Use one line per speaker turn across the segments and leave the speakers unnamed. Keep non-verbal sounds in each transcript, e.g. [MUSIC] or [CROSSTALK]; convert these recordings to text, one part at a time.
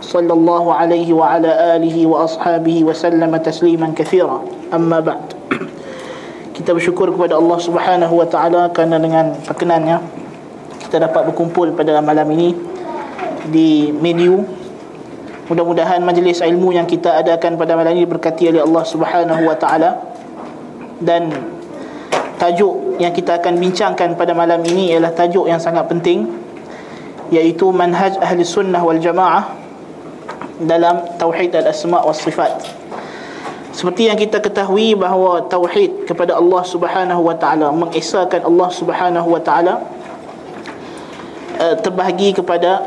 صلى الله عليه وعلى آله وأصحابه وسلم تسليما كثيرا أما بعد kita bersyukur kepada Allah Subhanahu wa taala kerana dengan perkenannya kita dapat berkumpul pada malam ini di Mediu mudah-mudahan majlis ilmu yang kita adakan pada malam ini berkati oleh Allah Subhanahu wa taala dan tajuk yang kita akan bincangkan pada malam ini ialah tajuk yang sangat penting iaitu manhaj ahli sunnah wal jamaah dalam tauhid al-asma' was sifat. Seperti yang kita ketahui bahawa tauhid kepada Allah Subhanahu wa taala mengesahkan Allah Subhanahu wa taala uh, terbahagi kepada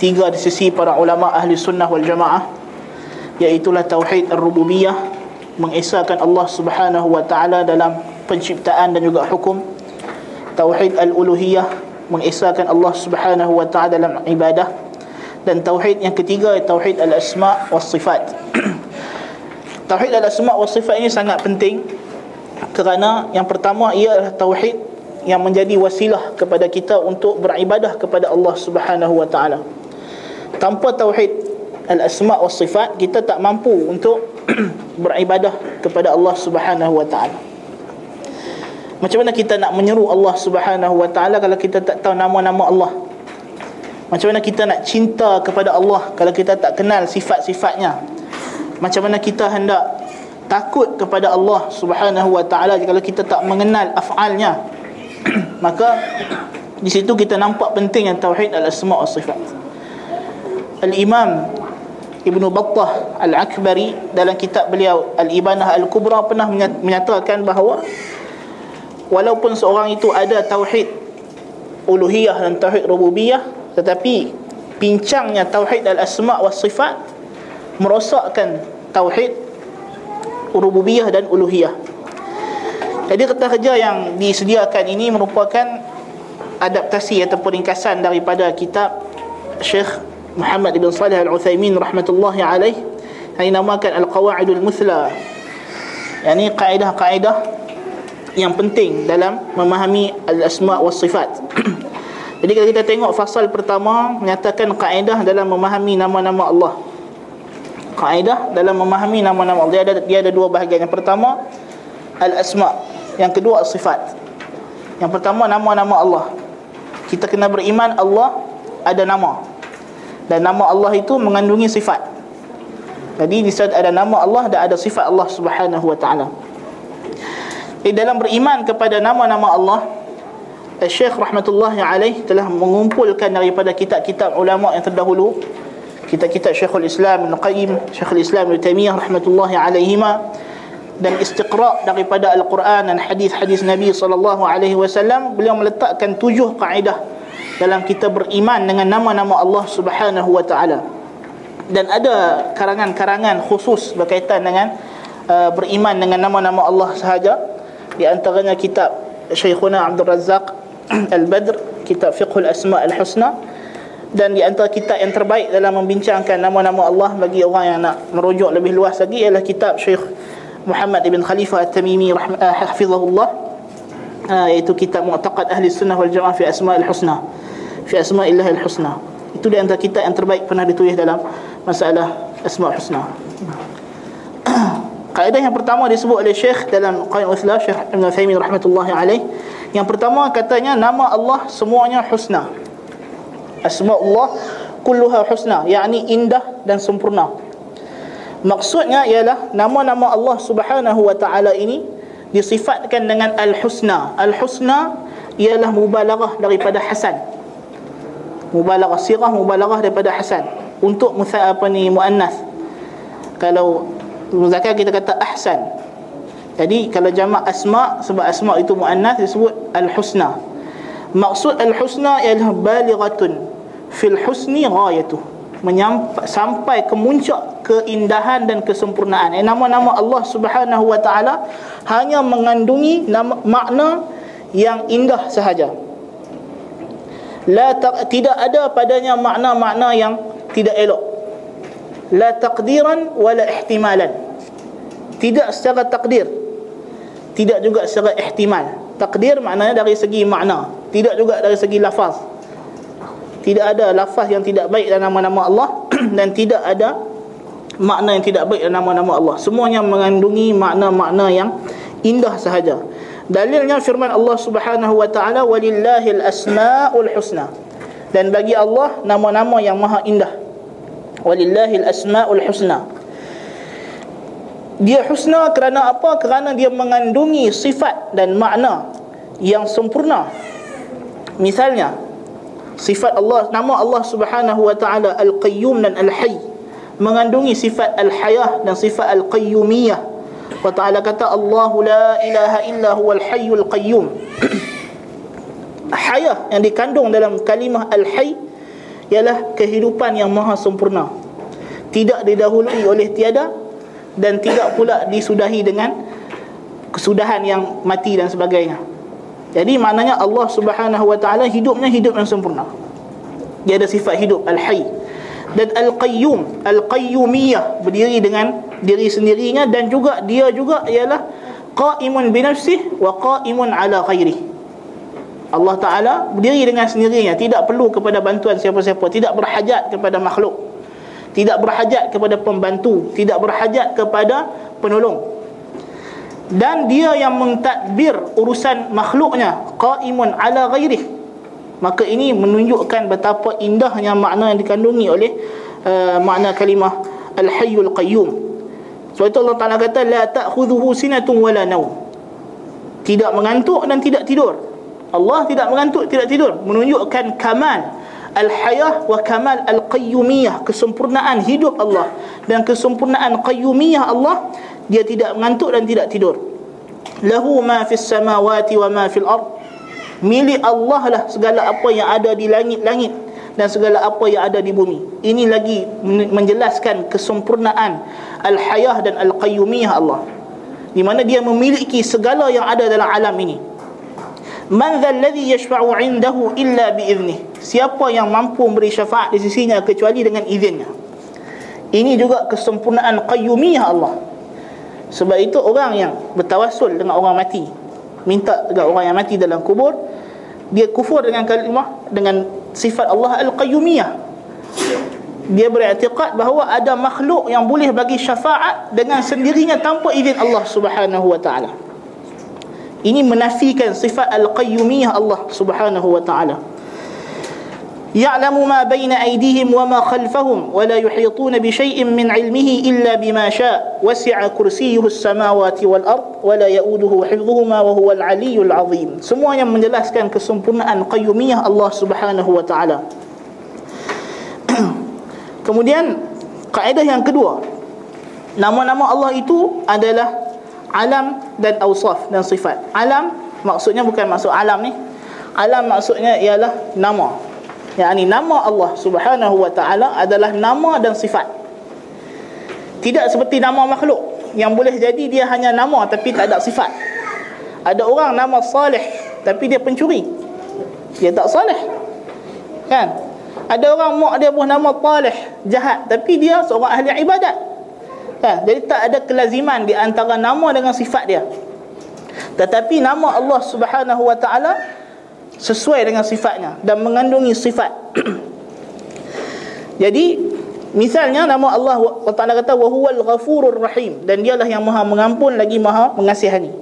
tiga di sisi para ulama ahli sunnah wal jamaah iaitu tauhid ar-rububiyah mengesahkan Allah Subhanahu wa taala dalam penciptaan dan juga hukum tauhid al-uluhiyah mengesahkan Allah Subhanahu wa taala dalam ibadah dan tauhid yang ketiga tauhid al-asma was sifat [CLEARS THROAT] Tauhid al-asma' wa sifat ini sangat penting kerana yang pertama ia adalah tauhid yang menjadi wasilah kepada kita untuk beribadah kepada Allah Subhanahu wa taala. Tanpa tauhid al-asma' wa sifat kita tak mampu untuk [CLEARS THROAT] beribadah kepada Allah Subhanahu wa taala. Macam mana kita nak menyeru Allah Subhanahu wa taala kalau kita tak tahu nama-nama Allah? Macam mana kita nak cinta kepada Allah kalau kita tak kenal sifat-sifatnya? macam mana kita hendak takut kepada Allah Subhanahu wa taala kalau kita tak mengenal af'alnya [CLEARS THROAT] maka di situ kita nampak pentingnya tauhid al-asma' sifat al-imam Ibnu Battah Al-Akbari dalam kitab beliau Al-Ibanah Al-Kubra pernah menyatakan bahawa walaupun seorang itu ada tauhid uluhiyah dan tauhid rububiyah tetapi pincangnya tauhid al-asma' wa sifat merosakkan tauhid rububiyah dan uluhiyah. Jadi kata kerja yang disediakan ini merupakan adaptasi ataupun ringkasan daripada kitab Syekh Muhammad ibn Salih Al-Utsaimin rahmatullahi alaih yang dinamakan Al-Qawaidul Muthla. Yani kaedah-kaedah yang penting dalam memahami al-asma' was sifat. [CLEARS THROAT] Jadi kalau kita tengok fasal pertama menyatakan kaedah dalam memahami nama-nama Allah kaedah dalam memahami nama-nama Allah. Dia ada dia ada dua bahagian. Yang pertama al-asma, yang kedua as-sifat. Yang pertama nama-nama Allah. Kita kena beriman Allah ada nama. Dan nama Allah itu mengandungi sifat. Jadi di saat ada nama Allah dan ada sifat Allah Subhanahu wa taala. Di dalam beriman kepada nama-nama Allah, Syekh rahmatullahi alaih telah mengumpulkan daripada kitab-kitab ulama yang terdahulu kitab-kitab Syekhul Islam Ibn Qayyim, Syekhul Islam Ibn Taimiyah rahmatullahi alaihima dan istiqra' daripada Al-Quran dan hadis-hadis Nabi sallallahu alaihi wasallam beliau meletakkan tujuh kaedah dalam kita beriman dengan nama-nama Allah Subhanahu wa taala. Dan ada karangan-karangan khusus berkaitan dengan uh, beriman dengan nama-nama Allah sahaja. Di antaranya kitab Syekhuna Abdul Razzaq [CLEARS THROAT] Al-Badr, kitab Fiqhul Asma' Al-Husna. Dan di antara kitab yang terbaik dalam membincangkan nama-nama Allah bagi orang yang nak merujuk lebih luas lagi ialah kitab Syekh Muhammad ibn Khalifah At-Tamimi hafizahullah. Uh, iaitu kitab Mu'taqad Ahli Sunnah wal Jamaah fi Asma'il Husna fi Asma'illah Al-Husna. Itu di antara kitab yang terbaik pernah ditulis dalam masalah Asma'ul Husna [CLEARS THROAT] Kaedah yang pertama disebut oleh Syekh dalam Qaim Uthla Syekh Ibn Thaymin rahmatullahi alaih yang pertama katanya nama Allah semuanya husna. Asma'ullah kulluha husna yakni indah dan sempurna. Maksudnya ialah nama-nama Allah Subhanahu wa taala ini disifatkan dengan al-husna. Al-husna ialah mubalaghah daripada hasan. Mubalaghah sirah mubalaghah daripada hasan. Untuk apa ni muannas. Kalau muzakkar kita kata ahsan jadi kalau jamak asma sebab asma itu muannas disebut al-husna Maksud al-husna ialah balighatun fil husni ghayatuh. menyampai, sampai ke muncak keindahan dan kesempurnaan. Eh, nama-nama Allah Subhanahu wa taala hanya mengandungi nama, makna yang indah sahaja. La ta, tidak ada padanya makna-makna yang tidak elok. La taqdiran wala ihtimalan. Tidak secara takdir. Tidak juga secara ihtimal. Takdir maknanya dari segi makna, tidak juga dari segi lafaz. Tidak ada lafaz yang tidak baik dalam nama-nama Allah [CLEARS THROAT] dan tidak ada makna yang tidak baik dalam nama-nama Allah. Semuanya mengandungi makna-makna yang indah sahaja. Dalilnya firman Allah Subhanahu wa taala walillahil asmaul husna. Dan bagi Allah nama-nama yang maha indah. Walillahil asmaul husna dia husna kerana apa? Kerana dia mengandungi sifat dan makna yang sempurna. Misalnya sifat Allah nama Allah Subhanahu wa taala Al-Qayyum dan Al-Hayy. Mengandungi sifat Al-Hayah dan sifat Al-Qayyumiyah. Wa taala kata Allahu la ilaha illa huwal hayyul qayyum. [CLEARS THROAT] Hayah yang dikandung dalam kalimah Al-Hayy ialah kehidupan yang maha sempurna. Tidak didahului oleh tiada dan tidak pula disudahi dengan kesudahan yang mati dan sebagainya jadi maknanya Allah Subhanahu wa taala hidupnya hidup yang sempurna. Dia ada sifat hidup al-hayy dan al-qayyum, al-qayyumiyah berdiri dengan diri sendirinya dan juga dia juga ialah qaimun bi nafsihi wa qaimun ala ghairi. Allah Taala berdiri dengan sendirinya, tidak perlu kepada bantuan siapa-siapa, tidak berhajat kepada makhluk. Tidak berhajat kepada pembantu, tidak berhajat kepada penolong. Dan dia yang mentadbir urusan makhluknya qaimun ala ghairih. Maka ini menunjukkan betapa indahnya makna yang dikandungi oleh uh, makna kalimah al-hayyul qayyum. Sebab itu Allah Taala kata la ta'khudhuhu sinatun wala naum tidak mengantuk dan tidak tidur. Allah tidak mengantuk tidak tidur. Menunjukkan kamal al-hayah wa kamal al-qayyumiyah. Kesempurnaan hidup Allah dan kesempurnaan qayyumiyah Allah dia tidak mengantuk dan tidak tidur. Lahu ma fis samawati wa ma fil ard. Milik Allah lah segala apa yang ada di langit-langit dan segala apa yang ada di bumi. Ini lagi menjelaskan kesempurnaan al-hayah dan al-qayyumiyah Allah. Di mana dia memiliki segala yang ada dalam alam ini man dhal ladhi yashfa'u 'indahu illa bi idnih siapa yang mampu memberi syafaat di sisinya kecuali dengan izinnya. Ini juga kesempurnaan qayyumiyah Allah. Sebab itu orang yang bertawassul dengan orang mati Minta dengan orang yang mati dalam kubur Dia kufur dengan kalimah Dengan sifat Allah Al-Qayyumiyah. Dia beriktiqat bahawa ada makhluk yang boleh bagi syafaat Dengan sendirinya tanpa izin Allah Subhanahu Wa Taala. Ini menafikan sifat Al-Qayyumiyah Allah Subhanahu Wa Taala. يعلم ما بين أيديهم وما خلفهم ولا يحيطون بشيء من علمه إلا بما شاء وسع كرسيه السماوات والأرض ولا يؤوده حفظهما وهو العلي العظيم semua yang menjelaskan kesempurnaan qayyumiyah Allah Subhanahu wa taala kemudian kaedah yang kedua nama-nama Allah itu adalah alam dan awsaf dan sifat. Alam maksudnya bukan maksud alam ni. Alam maksudnya ialah nama. Yakni nama Allah Subhanahu wa taala adalah nama dan sifat. Tidak seperti nama makhluk. Yang boleh jadi dia hanya nama tapi tak ada sifat. Ada orang nama salih tapi dia pencuri. Dia tak salih kan? Ada orang mak dia buah nama talih jahat. Tapi dia seorang ahli ibadat kan jadi tak ada kelaziman di antara nama dengan sifat dia tetapi nama Allah Subhanahu wa taala sesuai dengan sifatnya dan mengandungi sifat. [CLEARS THROAT] Jadi misalnya nama Allah Taala kata wa huwal ghafurur rahim dan dialah yang Maha mengampun lagi Maha mengasihani.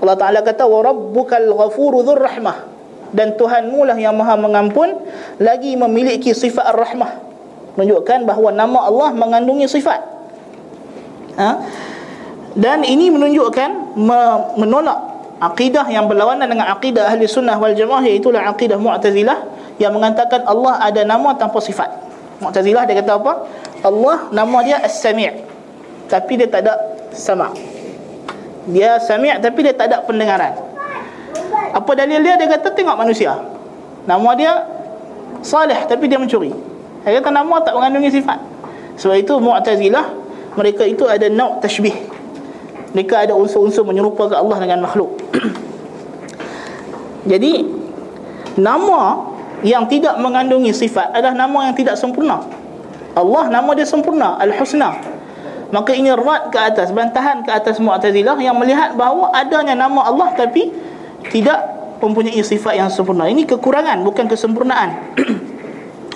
Allah Taala kata wa rabbukal ghafuru dzur rahmah dan Tuhanmu lah yang Maha mengampun lagi memiliki sifat ar-rahmah. Menunjukkan bahawa nama Allah mengandungi sifat. Ha? Dan ini menunjukkan menolak akidah yang berlawanan dengan akidah ahli sunnah wal jamaah iaitu akidah mu'tazilah yang mengatakan Allah ada nama tanpa sifat. Mu'tazilah dia kata apa? Allah nama dia as-sami' tapi dia tak ada sama' dia sami' tapi dia tak ada pendengaran. Apa dalil dia? Dia kata tengok manusia. Nama dia salih tapi dia mencuri. Dia kata nama tak mengandungi sifat. Sebab itu Mu'tazilah mereka itu ada nau' tashbih. Mereka ada unsur-unsur menyerupakan Allah dengan makhluk. [CLEARS THROAT] Jadi nama yang tidak mengandungi sifat adalah nama yang tidak sempurna. Allah nama dia sempurna, Al-Husna. Maka ini rad ke atas, bantahan ke atas Mu'tazilah yang melihat bahawa adanya nama Allah tapi tidak mempunyai sifat yang sempurna. Ini kekurangan bukan kesempurnaan. [CLEARS THROAT]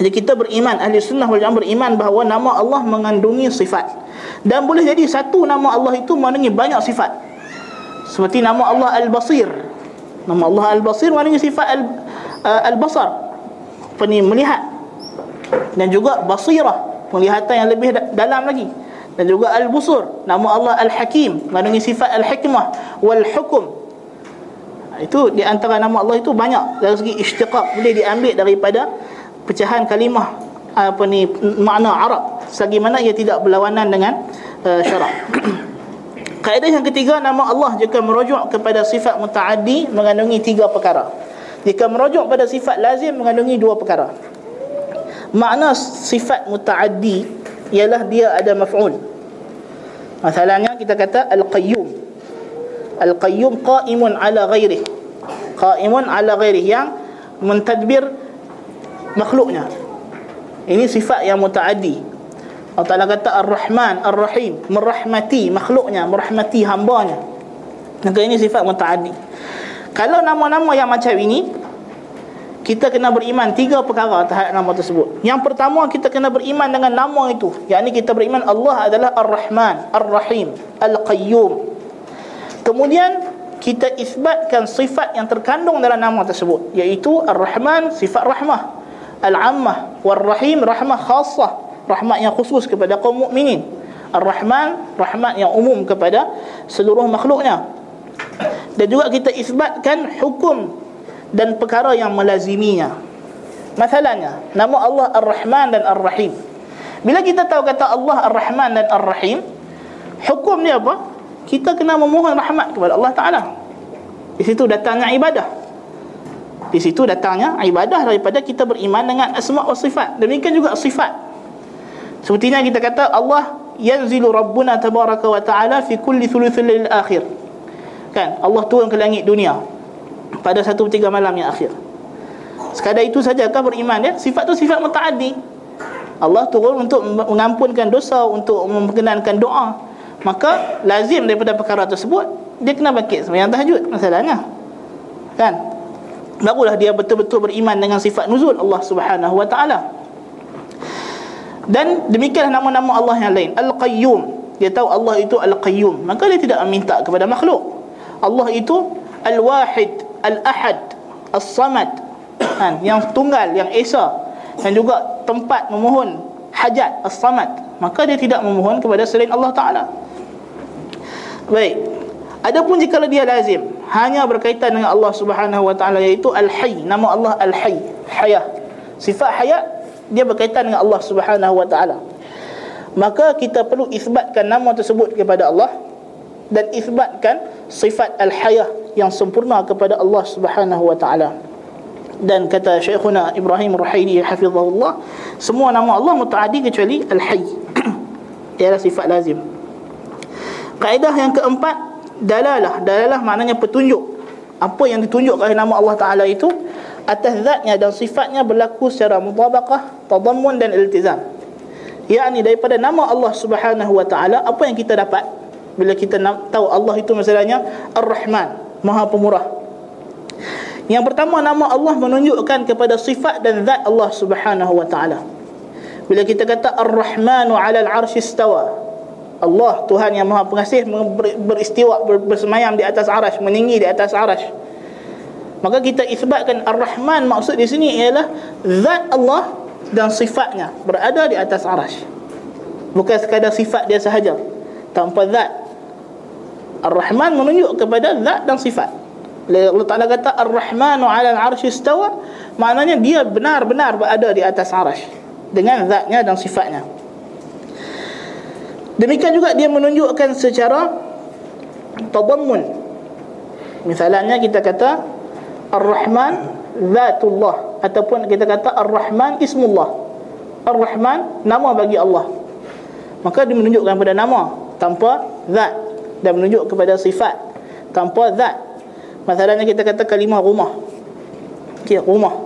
Jadi kita beriman ahli sunnah wal jamaah beriman bahawa nama Allah mengandungi sifat. Dan boleh jadi satu nama Allah itu mengandungi banyak sifat. Seperti nama Allah Al-Basir. Nama Allah Al-Basir mengandungi sifat al, uh, Al-Basar. Peni melihat. Dan juga basirah, penglihatan yang lebih dalam lagi. Dan juga Al-Busur, nama Allah Al-Hakim, mengandungi sifat Al-Hikmah wal Hukum. Itu di antara nama Allah itu banyak dari segi istiqaq boleh diambil daripada pecahan kalimah apa ni makna Arab selagi mana ia tidak berlawanan dengan uh, syarak. [CLEARS THROAT] Kaedah yang ketiga nama Allah jika merujuk kepada sifat mutaaddi mengandungi tiga perkara. Jika merujuk pada sifat lazim mengandungi dua perkara. Makna sifat mutaaddi ialah dia ada maf'ul. Masalahnya kita kata al-qayyum. Al-qayyum qa'imun ala ghairihi. Qa'imun ala ghairihi yang mentadbir makhluknya. Ini sifat yang mutaaddi. Allah Ta'ala kata Ar-Rahman, Ar-Rahim. Merahmati makhluknya, merahmati hambanya. Maka ini sifat mutaaddi. Kalau nama-nama yang macam ini Kita kena beriman Tiga perkara terhadap nama tersebut. Yang pertama kita kena beriman dengan nama itu. Yang ini kita beriman Allah adalah Ar-Rahman, Ar-Rahim Al-Qayyum. Kemudian kita isbatkan sifat yang terkandung dalam nama tersebut Iaitu Ar-Rahman, sifat rahmah Al-Ammah War-Rahim rahmah khasah Rahmat yang khusus kepada kaum mukminin. Ar-Rahman Rahmat yang umum kepada seluruh makhluknya. Dan juga kita isbatkan hukum Dan perkara yang melaziminya. Masalahnya Nama Allah Ar-Rahman dan Ar-Rahim. Bila kita tahu kata Allah Ar-Rahman dan Ar-Rahim Hukum ni apa? Kita kena memohon rahmat kepada Allah Ta'ala. Di situ datangnya ibadah di situ datangnya ibadah daripada kita beriman dengan asma wa sifat. Demikian juga sifat. Sepertinya kita kata Allah yanzilu rabbuna tabaraka wa ta'ala fi kulli thuluthil lail akhir. Kan? Allah turun ke langit dunia pada satu tiga malam yang akhir. Sekadar itu saja sajakah beriman ya? Sifat tu sifat mutaaddi. Allah turun untuk mengampunkan dosa, untuk memperkenankan doa. Maka lazim daripada perkara tersebut dia kena bangkit sembahyang tahajud masalahnya. Kan? Barulah dia betul-betul beriman dengan sifat nuzul Allah Subhanahu wa taala. Dan demikianlah nama-nama Allah yang lain, Al-Qayyum. Dia tahu Allah itu Al-Qayyum, maka dia tidak meminta kepada makhluk. Allah itu Al-Wahid, Al-Ahad, As-Samad. Kan? Yang tunggal, yang esa dan juga tempat memohon hajat As-Samad. Maka dia tidak memohon kepada selain Allah Taala. Baik. Adapun jika dia lazim hanya berkaitan dengan Allah Subhanahu wa taala iaitu Al-Hayy, nama Allah Al-Hayy, hayah. Sifat hayat dia berkaitan dengan Allah Subhanahu wa taala. Maka kita perlu isbatkan nama tersebut kepada Allah dan isbatkan sifat Al-Hayah yang sempurna kepada Allah Subhanahu wa taala. Dan kata Syekhuna Ibrahim Ruhaili hafizahullah, semua nama Allah mutaaddi kecuali Al-Hayy. [CLEARS THROAT] Ialah sifat lazim. Kaedah yang keempat dalalah. Dalalah maknanya petunjuk. Apa yang ditunjuk oleh nama Allah Taala itu atas zatnya dan sifatnya berlaku secara mutabaqah tadammun dan iltizam. Yakni daripada nama Allah Subhanahu wa taala apa yang kita dapat? Bila kita tahu Allah itu masalahnya Ar-Rahman Maha Pemurah. Yang pertama nama Allah menunjukkan kepada sifat dan zat Allah Subhanahu wa taala. Bila kita kata Ar-Rahmanu 'alal 'arsy istawa Allah Tuhan yang Maha Pengasih beristiwa bersemayam di atas arash meninggi di atas arash maka kita isbatkan Ar-Rahman maksud di sini ialah zat Allah dan sifatnya berada di atas arash bukan sekadar sifat dia sahaja. Tanpa zat. Ar-Rahman menunjuk kepada zat dan sifat. Allah Ta'ala kata Ar-Rahmanu ala al-arshi istawa maknanya dia benar-benar berada di atas arash dengan zatnya dan sifatnya Demikian juga dia menunjukkan secara tadammun. Misalnya kita kata Ar-Rahman Zatullah ataupun kita kata Ar-Rahman Ismullah. Ar-Rahman nama bagi Allah. Maka dia menunjukkan pada nama tanpa zat. Dan menunjuk kepada sifat tanpa zat. Masalahnya kita kata kalimah rumah. Okay, rumah.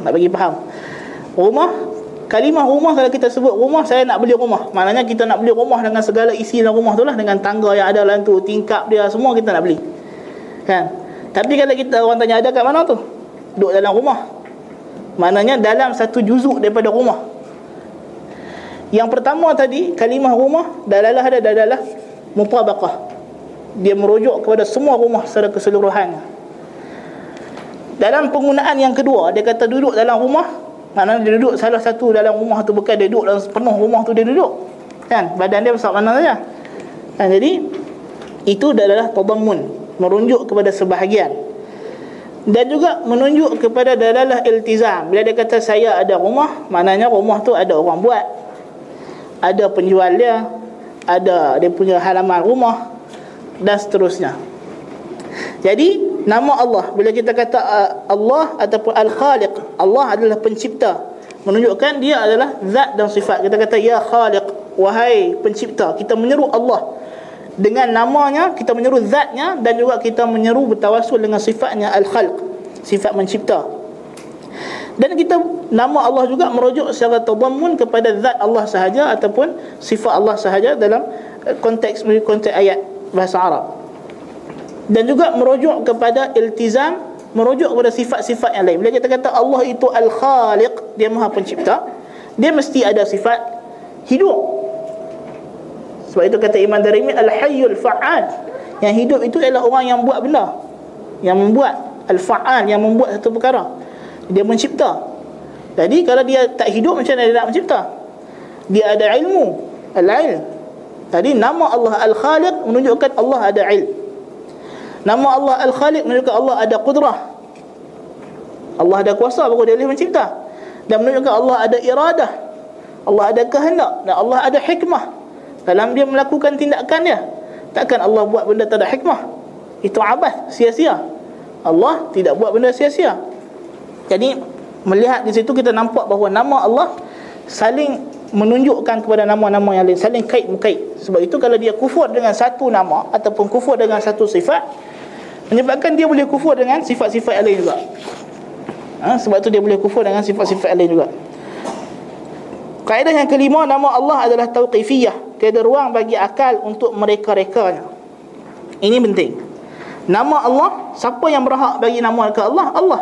Nak bagi faham. Rumah kalimah rumah kalau kita sebut rumah saya nak beli rumah. Maknanya kita nak beli rumah dengan segala isi dalam rumah tu lah dengan tangga yang ada dalam tu tingkap dia semua kita nak beli. Kan? Tapi kalau kita orang tanya ada kat mana tu? Duduk dalam rumah. Maknanya dalam satu juzuk daripada rumah. Yang pertama tadi kalimah rumah dalalah ada dalalah mutabaqah. Dia merujuk kepada semua rumah secara keseluruhan. Dalam penggunaan yang kedua dia kata duduk dalam rumah maknanya dia duduk salah satu dalam rumah tu bukan dia duduk dalam penuh rumah tu dia duduk. Kan? Badan dia besar mana saja. Kan? Jadi itu adalah tadammun merujuk kepada sebahagian. Dan juga menunjuk kepada dalalah iltizam. Bila dia kata saya ada rumah maknanya rumah tu ada orang buat. Ada penjual dia ada dia punya halaman rumah dan seterusnya jadi nama Allah bila kita kata uh, Allah ataupun al-khaliq Allah adalah pencipta. Menunjukkan dia adalah zat dan sifat. Kita kata ya khaliq wahai pencipta kita menyeru Allah. Dengan namanya kita menyeru zatnya dan juga kita menyeru bertawasul dengan sifatnya al-khalq sifat mencipta. Dan kita nama Allah juga merujuk secara tadammun kepada zat Allah sahaja ataupun sifat Allah sahaja dalam eh, konteks konteks ayat bahasa Arab. Dan juga merujuk kepada iltizam merujuk kepada sifat-sifat yang lain. Bila kita kata Allah itu al-Khaliq, dia Maha Pencipta, dia mesti ada sifat hidup. Sebab itu kata Imam Darimi al-Hayyul Fa'al. Yang hidup itu ialah orang yang buat benda. Yang membuat al-Fa'al yang membuat satu perkara dia mencipta jadi kalau dia tak hidup macam mana dia nak mencipta dia ada ilmu al-ilm tadi nama Allah al-khaliq menunjukkan Allah ada ilm nama Allah al-khaliq menunjukkan Allah ada qudrah. Allah ada kuasa baru dia boleh mencipta. Dan menunjukkan Allah ada iradah. Allah ada kehendak. Dan Allah ada hikmah. Dalam dia melakukan tindakan dia takkan Allah buat benda tak ada hikmah? Itu abad sia-sia. Allah tidak buat benda sia-sia. Jadi melihat di situ kita nampak bahawa nama Allah saling menunjukkan kepada nama-nama yang lain saling kait mengkait. Sebab itu kalau dia kufur dengan satu nama ataupun kufur dengan satu sifat menyebabkan dia boleh kufur dengan sifat-sifat yang lain juga. Ha, sebab itu dia boleh kufur dengan sifat-sifat yang lain juga. Kaedah yang kelima nama Allah adalah tauqifiyah. Tiada ruang bagi akal untuk mereka-rekanya. Ini penting. Nama Allah, siapa yang berhak bagi nama ke Allah? Allah.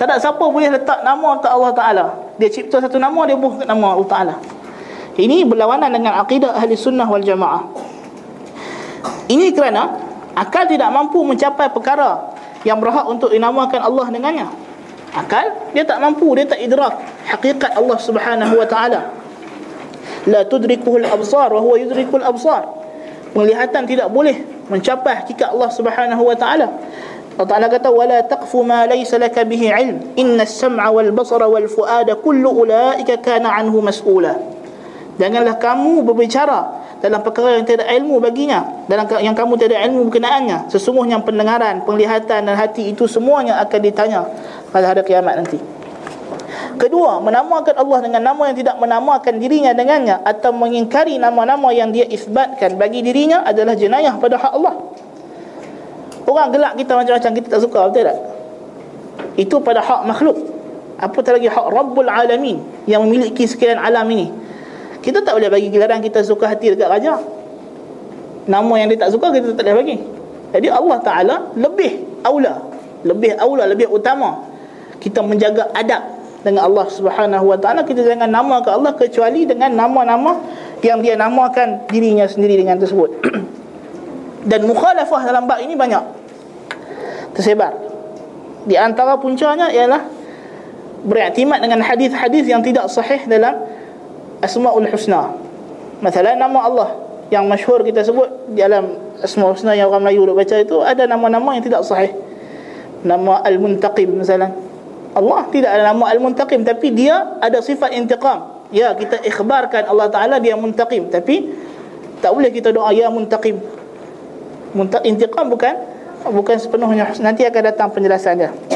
Tak ada siapa boleh letak nama ke Allah Ta'ala Dia cipta satu nama, dia buh nama Allah Ta'ala Ini berlawanan dengan akidah ahli sunnah wal jamaah Ini kerana Akal tidak mampu mencapai perkara Yang berhak untuk dinamakan Allah dengannya. Akal, dia tak mampu, dia tak idrak Hakikat Allah Subhanahu Wa Ta'ala. La tudrikuhul absar Wa huwa yudrikul absar. Penglihatan tidak boleh mencapai hakikat Allah Subhanahu Wa Ta'ala. Allah Ta'ala kata wala taqfu ma laysa laka bihi ilm. Inna as-sam'a wal basara wal fuada kullu ulaika kana anhu mas'ula janganlah kamu berbicara dalam perkara yang tidak ilmu baginya dalam yang kamu tidak ilmu berkenaannya sesungguhnya pendengaran penglihatan dan hati itu semuanya akan ditanya pada hari kiamat nanti Kedua, menamakan Allah dengan nama yang tidak menamakan dirinya dengannya atau mengingkari nama-nama yang dia isbatkan bagi dirinya adalah jenayah pada hak Allah. Orang gelak kita macam-macam kita tak suka betul tak? Itu pada hak makhluk. Apatah lagi hak Rabbul Alamin yang memiliki sekalian alam ini. Kita tak boleh bagi gelaran kita suka hati dekat raja. Nama yang dia tak suka kita tak boleh bagi. Jadi Allah Taala lebih aula, lebih aula, lebih utama kita menjaga adab dengan Allah Subhanahu Wa Taala kita jangan nama ke Allah kecuali dengan nama-nama yang dia namakan dirinya sendiri dengan tersebut. [CLEARS THROAT] Dan mukhalafah dalam bab ini banyak Tersebar Di antara puncanya ialah Beriktimat dengan hadis-hadis yang tidak sahih dalam Asma'ul Husna. Masalah nama Allah Yang masyhur kita sebut Dalam Asma'ul Husna yang orang Melayu baca itu Ada nama-nama yang tidak sahih. Nama Al-Muntaqim misalnya Allah tidak ada nama Al-Muntaqim Tapi dia ada sifat intiqam. Ya kita ikhbarkan Allah Ta'ala dia muntaqim Tapi tak boleh kita doa Ya muntaqim. Intiqam bukan bukan sepenuhnya. Nanti akan datang penjelasannya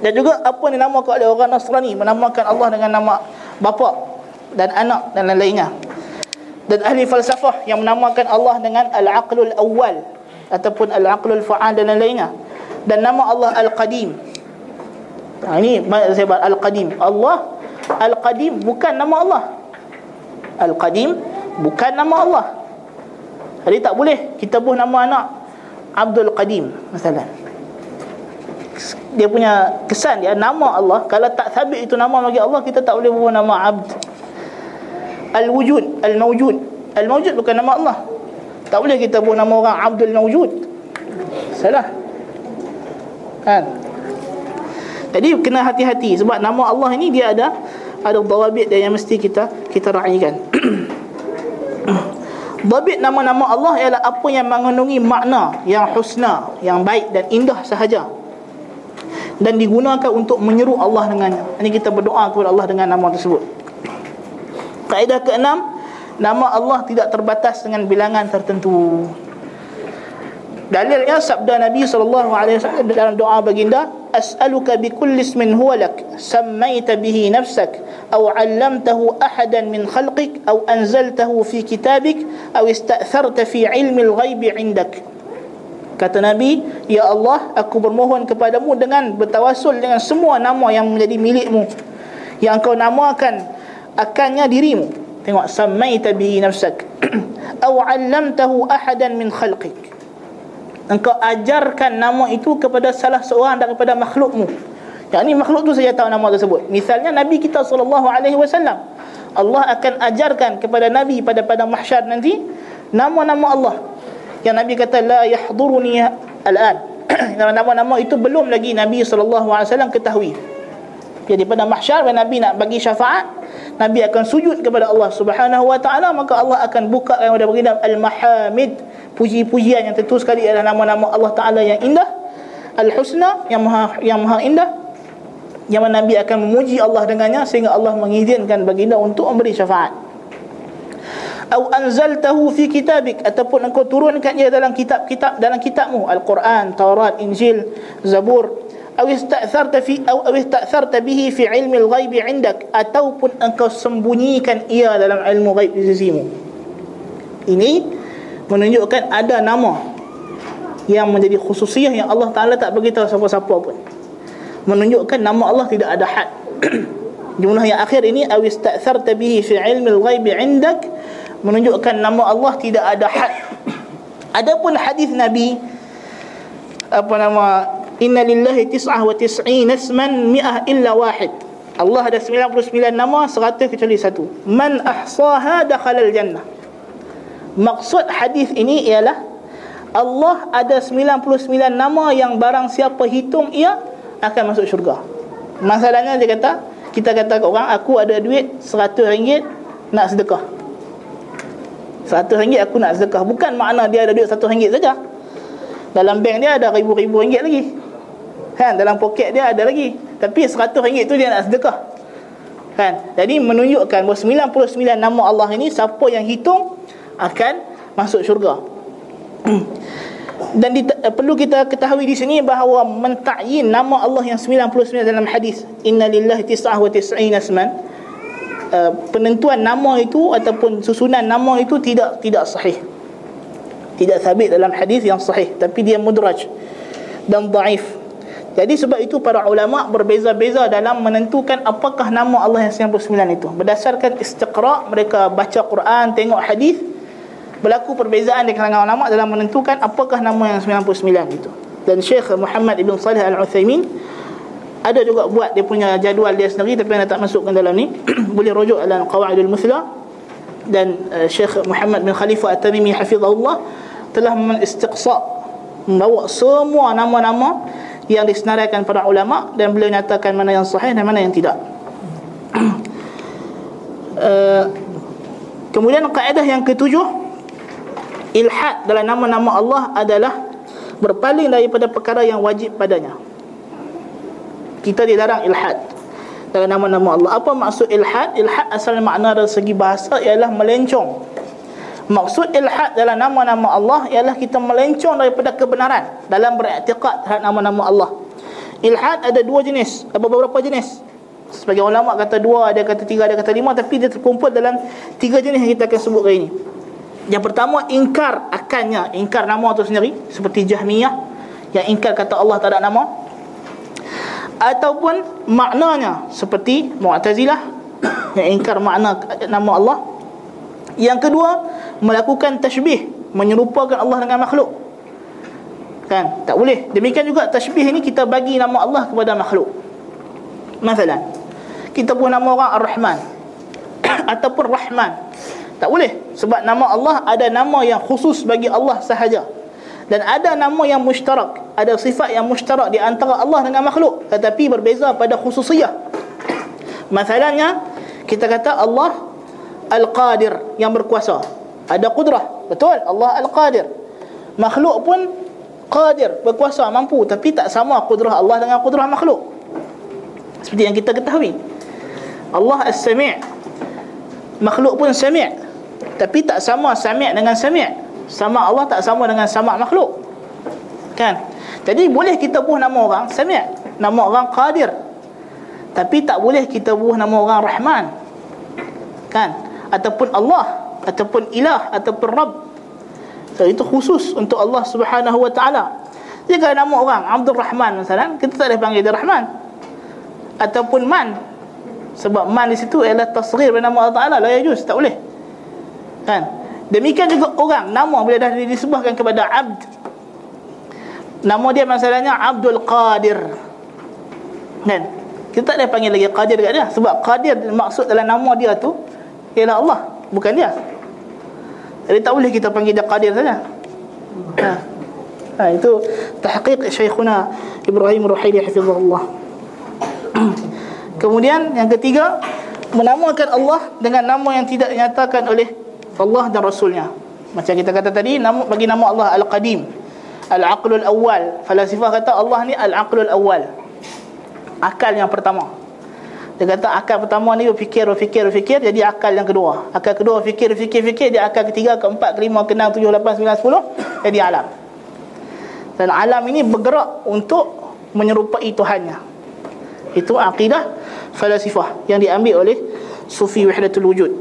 dan juga apa yang dinamakan oleh orang Nasrani menamakan Allah dengan nama bapa dan anak dan lain-lainnya. Dan ahli falsafah yang menamakan Allah dengan al-aqlul awal ataupun al-aqlul fa'al dan lain-lainnya. Dan nama Allah al-qadim. Ha, ini saya sebut al-qadim. Allah al-qadim bukan nama Allah. Al-qadim bukan nama Allah. Jadi tak boleh kita buh nama anak Abdul Qadim misalnya dia punya kesan dia nama Allah kalau tak sabit itu nama bagi Allah kita tak boleh bubuh nama Abd Al-Wujud Al-Mawjud. Al-Mawjud bukan nama Allah. Tak boleh kita bubuh nama orang Abdul Mawjud. Salah. Kan? Jadi kena hati-hati sebab nama Allah ini dia ada ada dawabit yang mesti kita kita raikan. [CLEARS THROAT] Dabit nama-nama Allah ialah apa yang mengandungi makna yang husna, yang baik dan indah sahaja. Dan digunakan untuk menyeru Allah dengannya. Ini kita berdoa kepada Allah dengan nama tersebut. Kaedah keenam, nama Allah tidak terbatas dengan bilangan tertentu. Dalilnya sabda Nabi wasallam dalam doa baginda, "As'aluka bi kulli ismin huwa lak, sammaita bihi nafsak, aw 'allamtahu ahadan min khalqik, aw anzaltahu fi kitabik, aw ista'tharta fi 'ilmi al-ghaib 'indak." Kata Nabi, Ya Allah, aku bermohon kepadamu dengan bertawasul dengan semua nama yang menjadi milikmu. Yang engkau namakan akannya dirimu. Tengok, Sammaita bihi nafsak. [CLEARS THROAT] Aw 'allamtahu ahadan min khalqik. Engkau ajarkan nama itu kepada salah seorang daripada makhlukmu. Yang ini makhluk tu saja tahu nama tersebut. Misalnya Nabi kita sallallahu alaihi wasallam. Allah akan ajarkan kepada Nabi pada pada mahsyar nanti nama-nama Allah yang Nabi kata la yahduruni al-an [CLEARS THROAT] nama-nama itu belum lagi Nabi sallallahu alaihi wasallam ketahui jadi pada mahsyar bila Nabi nak bagi syafaat Nabi akan sujud kepada Allah Subhanahu wa taala maka Allah akan buka yang ada bagi al-mahamid puji-pujian yang tentu sekali adalah nama-nama Allah taala yang indah. Al-husna yang maha yang maha indah yang mana Nabi akan memuji Allah dengannya sehingga Allah mengizinkan baginda untuk memberi syafaat. Au anzaltahu fi kitabik ataupun engkau turunkan ia dalam kitab-kitab dalam kitabmu. Al-Quran, Taurat, Injil, Zabur atau ista'tharta fi atau ista'tharta bihi fi ilmi al-ghaib 'indak ataupun engkau sembunyikan ia dalam ilmu ghaib di sisimu. Ini menunjukkan ada nama yang menjadi khususiah yang Allah Taala tak bagi tahu siapa-siapa pun. Menunjukkan nama Allah tidak ada had. [CLEARS THROAT] Jumlah yang akhir ini aw ista'tharta bihi fi ilmi al-ghaib 'indak menunjukkan nama Allah tidak ada had. [CLEARS THROAT] Adapun hadis Nabi apa nama Inna lillahi tis'ah wa tis'in isman mi'ah illa wahid. Allah ada 99 nama 100 kecuali satu. Man ahsaha dakhala al-jannah. Maksud hadis ini ialah Allah ada 99 nama yang barang siapa hitung ia akan masuk syurga. Masalahnya dia kata, kita kata ke orang aku ada duit 100 ringgit nak sedekah. Satu ringgit aku nak sedekah Bukan makna dia ada duit satu ringgit saja Dalam bank dia ada ribu-ribu ringgit lagi Kan dalam poket dia ada lagi Tapi seratus ringgit tu dia nak sedekah Kan Jadi menunjukkan bahawa 99 nama Allah ini Siapa yang hitung Akan masuk syurga [CLEARS THROAT] Dan di, perlu kita ketahui di sini bahawa mentakyin nama Allah yang 99 dalam hadis Inna lillahi tis'ah wa tis'ina asman Uh, penentuan nama itu ataupun susunan nama itu tidak tidak sahih. Tidak sabit dalam hadis yang sahih tapi dia mudraj dan dhaif. Jadi sebab itu para ulama berbeza-beza dalam menentukan apakah nama Allah yang 99 itu. Berdasarkan istiqra mereka baca Quran, tengok hadis berlaku perbezaan di kalangan ulama dalam menentukan apakah nama yang 99 itu. Dan Syekh Muhammad Ibn Salih Al-Utsaimin ada juga buat dia punya jadual dia sendiri tapi anda tak masukkan dalam ni [CLEARS THROAT] boleh rujuk dalam qawaidul muthla dan uh, Syekh Muhammad bin Khalifah At-Tamimi hafizahullah telah mengistiqsa membawa semua nama-nama yang disenaraikan para ulama dan beliau nyatakan mana yang sahih dan mana yang tidak uh, [CLEARS THROAT] kemudian kaedah yang ketujuh ilhad dalam nama-nama Allah adalah berpaling daripada perkara yang wajib padanya kita dilarang ilhad dalam nama-nama Allah. Apa maksud ilhad? Ilhad asal makna dari segi bahasa ialah melencong. Maksud ilhad dalam nama-nama Allah ialah kita melencong daripada kebenaran dalam beriktikad terhadap nama-nama Allah. Ilhad ada dua jenis, ada beberapa jenis. Sebagai ulama kata dua, ada kata tiga, ada kata lima Tapi dia terkumpul dalam tiga jenis yang kita akan sebut kali ini Yang pertama, ingkar akannya Ingkar nama itu sendiri Seperti Jahmiyah Yang ingkar kata Allah tak ada nama Ataupun maknanya Seperti Mu'tazilah Yang ingkar makna nama Allah Yang kedua, melakukan tashbih Menyerupakan Allah dengan makhluk. Kan? Tak boleh. Demikian juga tashbih ini kita bagi nama Allah kepada makhluk. Masalah Kita pun nama orang Ar-Rahman [COUGHS] Ataupun Rahman. Tak boleh. Sebab nama Allah ada nama yang khusus bagi Allah sahaja. Dan ada nama yang mushtarak. Ada sifat yang mushtarak di antara Allah dengan makhluk. Tetapi berbeza pada khususiyah. [COUGHS] Masalahnya Kita kata Allah Al-Qadir yang berkuasa Ada kudrah Betul? Allah Al-Qadir. Makhluk pun Qadir berkuasa mampu. Tapi tak sama kudrah Allah dengan kudrah makhluk. Seperti yang kita ketahui. Allah As-Sami' Makhluk pun Sami' Tapi tak sama Sami' dengan Sami' Sama Allah tak sama dengan sama makhluk. Kan? Jadi boleh kita buah nama orang Sami' Nama orang Qadir. Tapi tak boleh kita buah nama orang Rahman. Kan? Ataupun Allah Ataupun Ilah Ataupun Rabb. So, Itu khusus untuk Allah Subhanahu Wa Taala. Jika nama orang Abdul Rahman misalnya Kita tak boleh panggil dia Rahman. Ataupun man. Sebab man di situ ialah tasghir nama Allah Taala la yajuz tak boleh. Kan? Demikian juga orang nama bila dah disebutkan kepada abd. Nama dia masalahnya Abdul Qadir. Kan? Kita tak boleh panggil lagi Qadir dekat dia sebab Qadir maksud dalam nama dia tu ialah Allah bukan dia jadi tak boleh kita panggil dia Qadir saja. Ha. ha itu tahqiq Syekhuna Ibrahim Ruhaili hafizahullah. Kemudian yang ketiga Menamakan Allah dengan nama yang tidak dinyatakan oleh Allah dan Rasulnya. Macam kita kata tadi nama, Bagi nama Allah Al-Qadim Al-Aqlul Awal Falasifah kata Allah ni Al-Aqlul Awal Akal yang pertama Dia kata akal pertama ni Fikir, fikir, fikir Jadi akal yang kedua Akal kedua fikir, fikir, fikir Dia akal ketiga, keempat, kelima, keenam, tujuh, lapan, sembilan, sepuluh Jadi alam Dan alam ini bergerak untuk Menyerupai Tuhannya Itu akidah falasifah yang diambil oleh Sufi Wahdatul Wujud.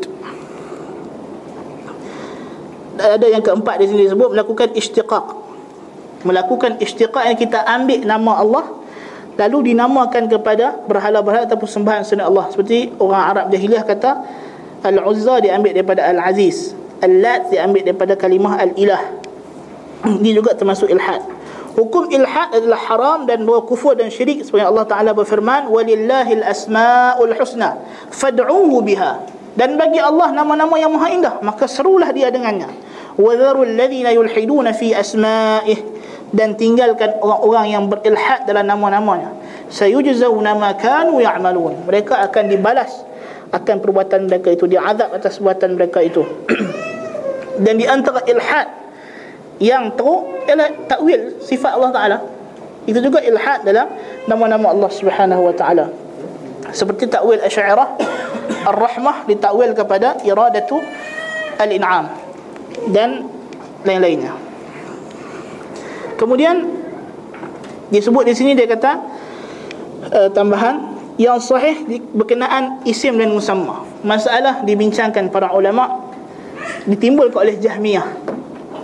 Ada yang keempat di sini disebut melakukan istiqaq. Melakukan istiqaq yang kita ambil nama Allah lalu dinamakan kepada berhala-berhala ataupun sembahan selain Allah. Seperti orang Arab jahiliah kata Al-Uzza diambil daripada Al-Aziz. Al-Lat diambil daripada kalimah Al-Ilah. [CLEARS THROAT] Ini juga termasuk ilhad. Hukum ilhad adalah haram dan bawa kufur dan syirik seperti Allah Taala berfirman walillahil asmaul husna fad'uhu biha dan bagi Allah nama-nama yang maha indah maka serulah dia dengannya wadharul ladzina yulhiduna fi asma'ih dan tinggalkan orang-orang yang berilhad dalam nama-namanya sayujzauna ma kanu ya'malun mereka akan dibalas akan perbuatan mereka itu diazab atas perbuatan mereka itu [CLEARS THROAT] dan di antara ilhad yang teruk ialah takwil sifat Allah Taala. Itu juga ilhad dalam nama-nama Allah Subhanahu wa taala. Seperti takwil Asy'ariyah [CLEARS THROAT] Ar-Rahmah ditakwil kepada iradatu al-in'am dan lain-lainnya. Kemudian disebut di sini dia kata uh, tambahan yang sahih berkenaan isim dan musamma. Masalah dibincangkan para ulama ditimbulkan oleh Jahmiyah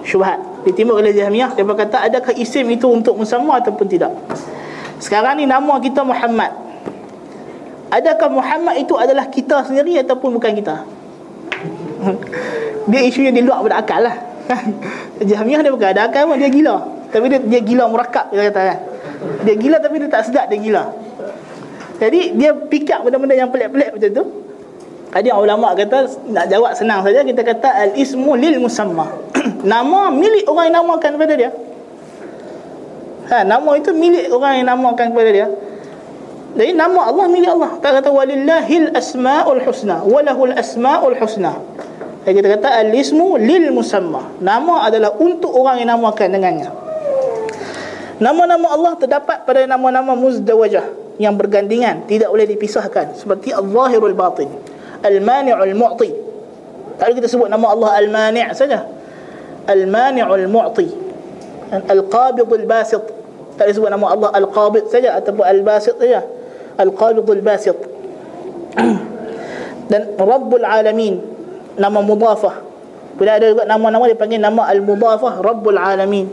syubhat. Ditimbul oleh Jahmiyah dia berkata adakah isim itu untuk musamma ataupun tidak? Sekarang ni nama kita Muhammad. Adakah Muhammad itu adalah kita sendiri ataupun bukan kita? [LAUGHS] Dia isu yang di luar pada akal lah. [LAUGHS] Jahmiyah dia akal pun dia gila tapi dia, dia gila murakab dia kata kan dia gila tapi dia tak sedap dia gila. Jadi dia pick up benda-benda yang pelik-pelik macam tu. Ada ulama kata nak jawab senang saja kita kata al-ismu lil musamma [CLEARS THROAT] nama milik orang yang namakan kepada dia. Ha, nama itu milik orang yang namakan kepada dia. Jadi nama Allah milik Allah. Tak kata walillahil asmaul husna walahul asmaul husna. Jadi kita kata al-ismu lil musamma nama adalah untuk orang yang namakan dengannya nama-nama Allah terdapat pada nama-nama muzdawajah yang bergandingan tidak boleh dipisahkan. Seperti al-zahirul batin al-mani'ul mu'ti. Tak kita sebut nama Allah al-mani' saja. Al-Mani'ul Mu'ti. Al-Qabidul Basit. Tak disebut nama Allah Al-Qabid saja Ataupun Al-Basit saja. Al-Qabidul Basit. [CLEARS THROAT] Dan Rabbul Alamin nama mudafah bila ada juga nama-nama dia panggil nama al-mudafah Rabbul Alamin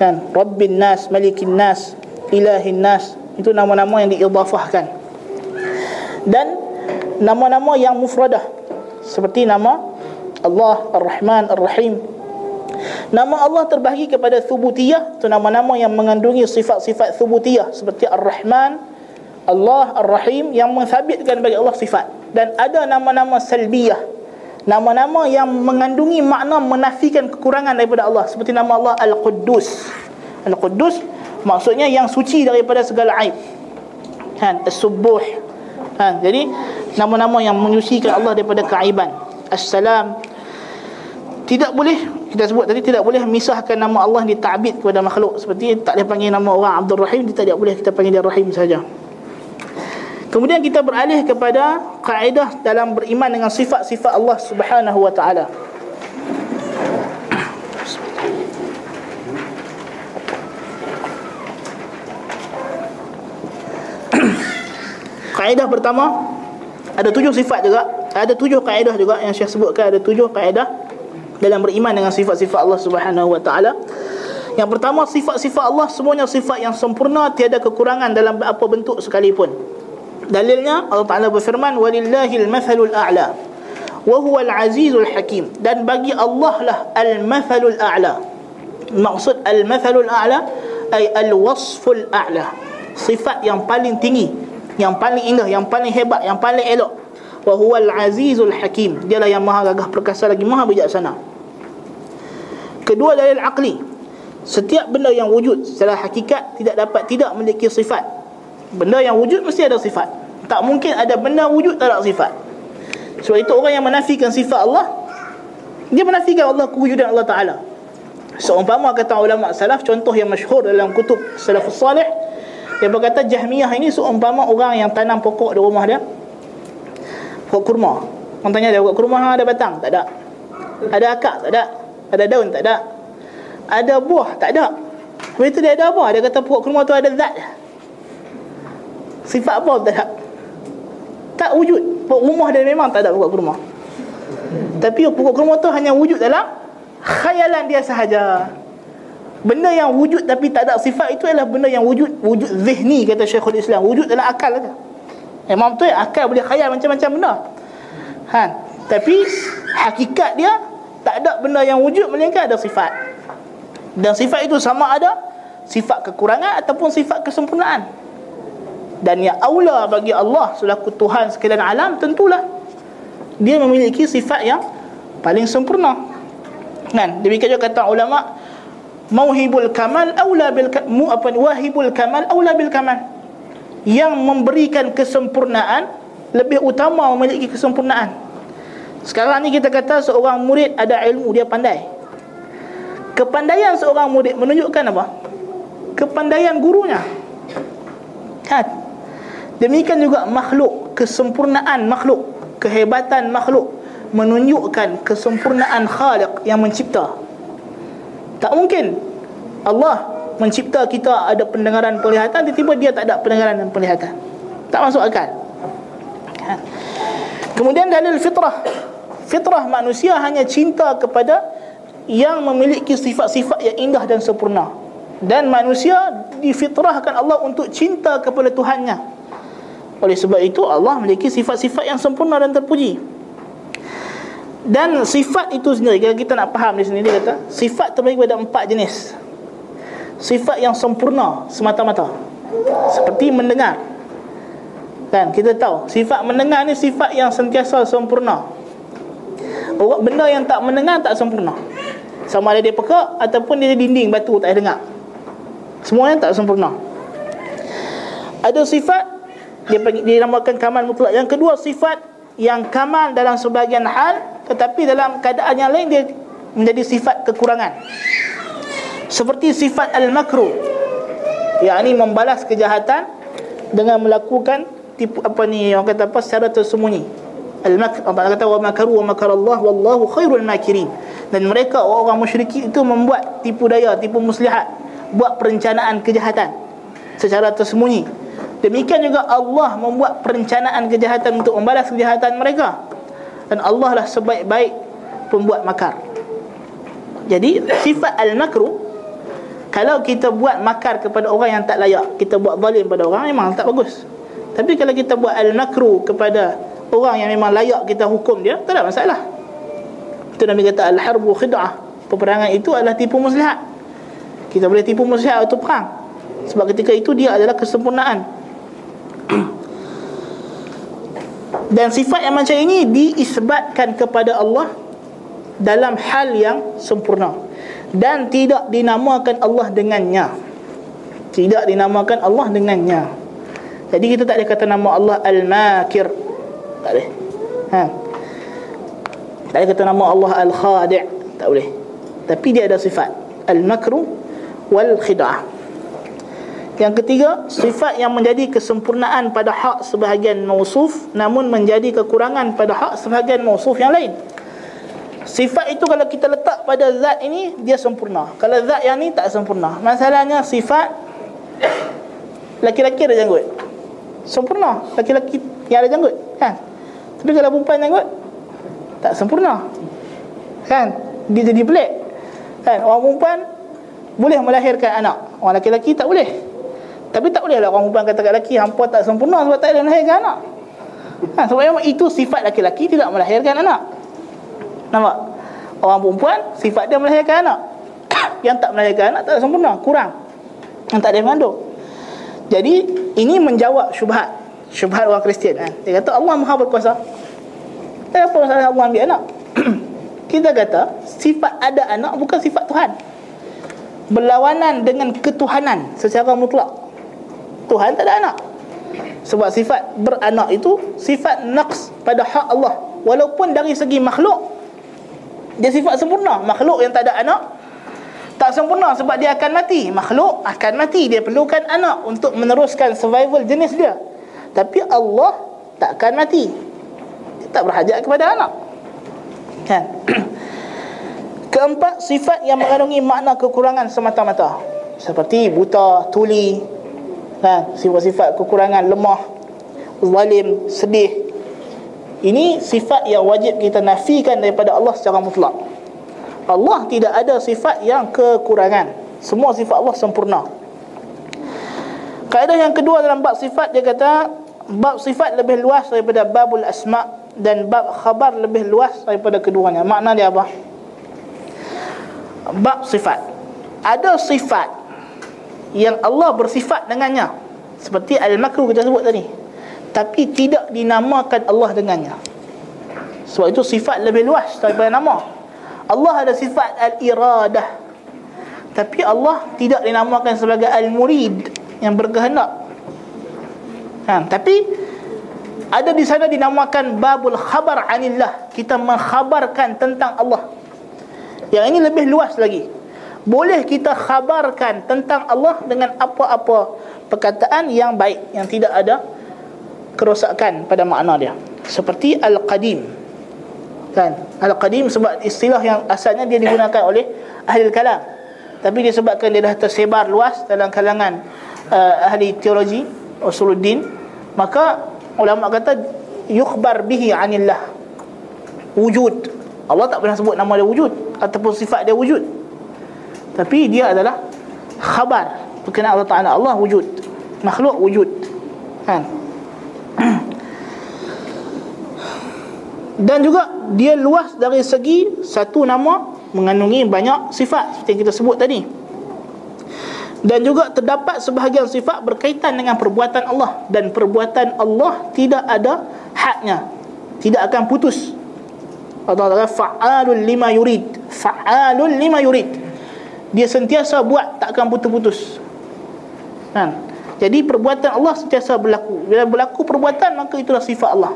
kan Rabbin Nas Malikin Nas Ilahin Nas. Itu nama-nama yang diidafahkan dan nama-nama yang mufradah. Seperti nama Allah Ar-Rahman Ar-Rahim. Nama Allah terbahagi kepada thubutiyah. Itu nama-nama yang mengandungi sifat-sifat thubutiyah. Seperti Ar-Rahman Allah Ar-Rahim Yang mensabitkan bagi Allah sifat. Dan ada nama-nama salbiyah Nama-nama yang mengandungi makna menafikan kekurangan daripada Allah. Seperti nama Allah Al-Quddus. Al-Quddus maksudnya yang suci daripada segala aib. Kan? As-subuh. Kan? Jadi nama-nama yang menyucikan Allah daripada keaiban. As-salam. Tidak boleh kita sebut tadi tidak boleh misahkan nama Allah di ta'bid kepada makhluk. Seperti tak boleh panggil nama orang Abdul Rahim kita tidak boleh kita panggil dia Rahim saja kemudian kita beralih kepada kaedah dalam beriman dengan sifat-sifat Allah Subhanahu wa taala [CLEARS THROAT] kaedah pertama ada tujuh sifat juga ada tujuh kaedah juga yang saya sebutkan ada tujuh kaedah dalam beriman dengan sifat-sifat Allah Subhanahu wa taala. Yang pertama sifat-sifat Allah semuanya sifat yang sempurna tiada kekurangan dalam apa bentuk sekalipun. Dalilnya Allah Taala berfirman walillahil mathalul a'la wa huwal azizul hakim dan bagi Allah lah al mathalul a'la. Maksud al mathalul a'la ay al wasful a'la. Sifat yang paling tinggi, yang paling indah, yang paling hebat, yang paling elok. Wa huwal azizul hakim. Dialah yang maha gagah perkasa lagi maha bijaksana. Kedua dalil akli Setiap benda yang wujud secara hakikat Tidak dapat tidak memiliki sifat Benda yang wujud mesti ada sifat Tak mungkin ada benda wujud tak ada sifat. Sebab itu orang yang menafikan sifat Allah Dia menafikan Allah kewujudan Allah Ta'ala. Seumpama kata ulama salaf Contoh yang masyhur dalam kutub salafus salih Dia berkata Jahmiyah ini seumpama orang yang tanam pokok di rumah dia. Pokok kurma. Orang tanya dia pokok kurma ada batang? Tak ada. Ada akar? Tak ada. Ada daun? Tak ada. Ada buah? Tak ada. Lepas itu dia ada apa Dia kata pokok kurma tu ada zat. Sifat apa tak? ada Tak wujud. Pokok rumah dia memang tak ada pokok kurma Tapi pokok kurma tu hanya wujud dalam Khayalan dia sahaja. Benda yang wujud tapi tak ada sifat itu adalah benda yang wujud Wujud zihni kata Syekhul Islam. Wujud dalam akal saja. Memang betul akal boleh khayal macam-macam benda. Ha. Tapi hakikat dia tak ada benda yang wujud melainkan ada sifat. Dan sifat itu sama ada sifat kekurangan ataupun sifat kesempurnaan dan yang aula bagi Allah selaku Tuhan sekalian alam tentulah dia memiliki sifat yang paling sempurna kan demikian juga kata ulama mauhibul kamal aula bil mu apa wahibul kamal aula bil kamal yang memberikan kesempurnaan lebih utama memiliki kesempurnaan sekarang ni kita kata seorang murid ada ilmu dia pandai. Kepandaian seorang murid menunjukkan apa? Kepandaian gurunya. Kan? Demikian juga makhluk, kesempurnaan makhluk, kehebatan makhluk menunjukkan kesempurnaan Khaliq yang mencipta. Tak mungkin Allah mencipta kita ada pendengaran penglihatan tiba-tiba dia tak ada pendengaran dan penglihatan. Tak masuk akal. Kan? Kemudian dalil fitrah Fitrah manusia hanya cinta kepada Yang memiliki sifat-sifat yang indah dan sempurna Dan manusia difitrahkan Allah untuk cinta kepada Tuhannya Oleh sebab itu Allah memiliki sifat-sifat yang sempurna dan terpuji Dan sifat itu sendiri Kalau kita nak faham di sini Dia kata Sifat terbagi pada empat jenis Sifat yang sempurna semata-mata Seperti mendengar Kan kita tahu sifat mendengar ni sifat yang sentiasa sempurna. Orang benda yang tak mendengar tak sempurna. Sama ada dia pekak ataupun dia dinding batu tak dengar. Semuanya tak sempurna. Ada sifat dia dinamakan kamal mutlak. Yang kedua sifat yang kamal dalam sebahagian hal tetapi dalam keadaan yang lain dia menjadi sifat kekurangan. Seperti sifat al-makruh. yakni membalas kejahatan dengan melakukan tipu apa ni orang kata apa secara tersembunyi al-makr Allah kata wa makaru wa makar Allah wallahu khairul makirin dan mereka orang musyrik itu membuat tipu daya tipu muslihat buat perencanaan kejahatan secara tersembunyi Demikian juga Allah membuat perencanaan kejahatan untuk membalas kejahatan mereka. Dan Allah lah sebaik-baik pembuat makar. Jadi sifat al-makru kalau kita buat makar kepada orang yang tak layak, kita buat zalim pada orang memang tak bagus. Tapi kalau kita buat al-makru kepada orang yang memang layak kita hukum dia, tak ada masalah. Itu Nabi kata al-harbu khid'ah. Peperangan itu adalah tipu muslihat. Kita boleh tipu muslihat waktu perang. Sebab ketika itu dia adalah kesempurnaan. Dan sifat yang macam ini diisbatkan kepada Allah dalam hal yang sempurna dan tidak dinamakan Allah dengannya. Tidak dinamakan Allah dengannya. Jadi kita tak boleh kata nama Allah Al-Makir. Tak boleh. Ha. Tak boleh kata nama Allah Al-Khadi'. Tak boleh. Tapi dia ada sifat Al-Makru wal-Khid'ah. Yang ketiga, sifat yang menjadi kesempurnaan pada hak sebahagian mausuf namun menjadi kekurangan pada hak sebahagian mausuf yang lain. Sifat itu kalau kita letak pada zat ini dia sempurna. Kalau zat yang ni tak sempurna. Masalahnya sifat laki-laki ada janggut. Sempurna laki-laki yang ada janggut, kan? Tapi kalau perempuan janggut tak sempurna. Kan? Dia jadi pelik. Kan? Orang perempuan boleh melahirkan anak. Orang laki-laki tak boleh. Tapi tak boleh lah orang perempuan kata kat lelaki hampa tak sempurna sebab tak ada melahirkan anak. Ha, sebab itu sifat laki-laki tidak melahirkan anak. Nampak? Orang perempuan sifat dia melahirkan anak. [COUGHS] Yang tak melahirkan anak tak sempurna, kurang. Yang tak ada mengandung. Jadi ini menjawab syubhat. Syubhat orang Kristian kan. Dia kata Allah Maha berkuasa. Tak apa masalah Allah ambil anak. [COUGHS] Kita kata sifat ada anak bukan sifat Tuhan. Berlawanan dengan ketuhanan secara mutlak. Tuhan tak ada anak. Sebab sifat beranak itu sifat naqs pada hak Allah. Walaupun dari segi makhluk dia sifat sempurna. Makhluk yang tak ada anak tak sempurna sebab dia akan mati. Makhluk akan mati. Dia perlukan anak untuk meneruskan survival jenis dia. Tapi Allah tak akan mati. Dia tak berhajat kepada anak. Kan? [CLEARS THROAT] Keempat sifat yang mengandungi makna kekurangan semata-mata. Seperti buta tuli kan sifat-sifat kekurangan lemah zalim sedih ini sifat yang wajib kita nafikan daripada Allah secara mutlak. Allah tidak ada sifat yang kekurangan. Semua sifat Allah sempurna. Kaedah yang kedua dalam bab sifat dia kata bab sifat lebih luas daripada babul asma dan bab khabar lebih luas daripada keduanya. Makna dia apa? Bab sifat. Ada sifat yang Allah bersifat dengannya. Seperti al-makru kita sebut tadi. Tapi tidak dinamakan Allah dengannya. Sebab itu sifat lebih luas daripada nama. Allah ada sifat al-iradah. Tapi Allah tidak dinamakan sebagai al-murid yang berkehendak. Ha, tapi ada di sana dinamakan babul khabar anillah. Kita mengkhabarkan tentang Allah. Yang ini lebih luas lagi boleh kita khabarkan tentang Allah dengan apa-apa perkataan yang baik yang tidak ada kerosakan pada makna dia. Seperti al-qadim. Kan? Al-qadim sebab istilah yang asalnya dia digunakan oleh ahli kalam. Tapi disebabkan dia dah tersebar luas dalam kalangan uh, ahli teologi usuluddin maka ulama kata yukhbar bihi anillah. Wujud. Allah tak pernah sebut nama dia wujud ataupun sifat dia wujud tapi dia adalah khabar. Berkenaan Allah Taala. Allah wujud. Makhluk wujud. Kan? [CLEARS THROAT] Dan juga dia luas dari segi satu nama mengandungi banyak sifat seperti yang kita sebut tadi. Dan juga terdapat sebahagian sifat berkaitan dengan perbuatan Allah. Dan perbuatan Allah tidak ada haknya. Tidak akan putus. Allah fa'alul lima yurid. Fa'alul lima yurid dia sentiasa buat tak akan putus-putus kan jadi perbuatan Allah sentiasa berlaku. Bila berlaku perbuatan maka itulah sifat Allah.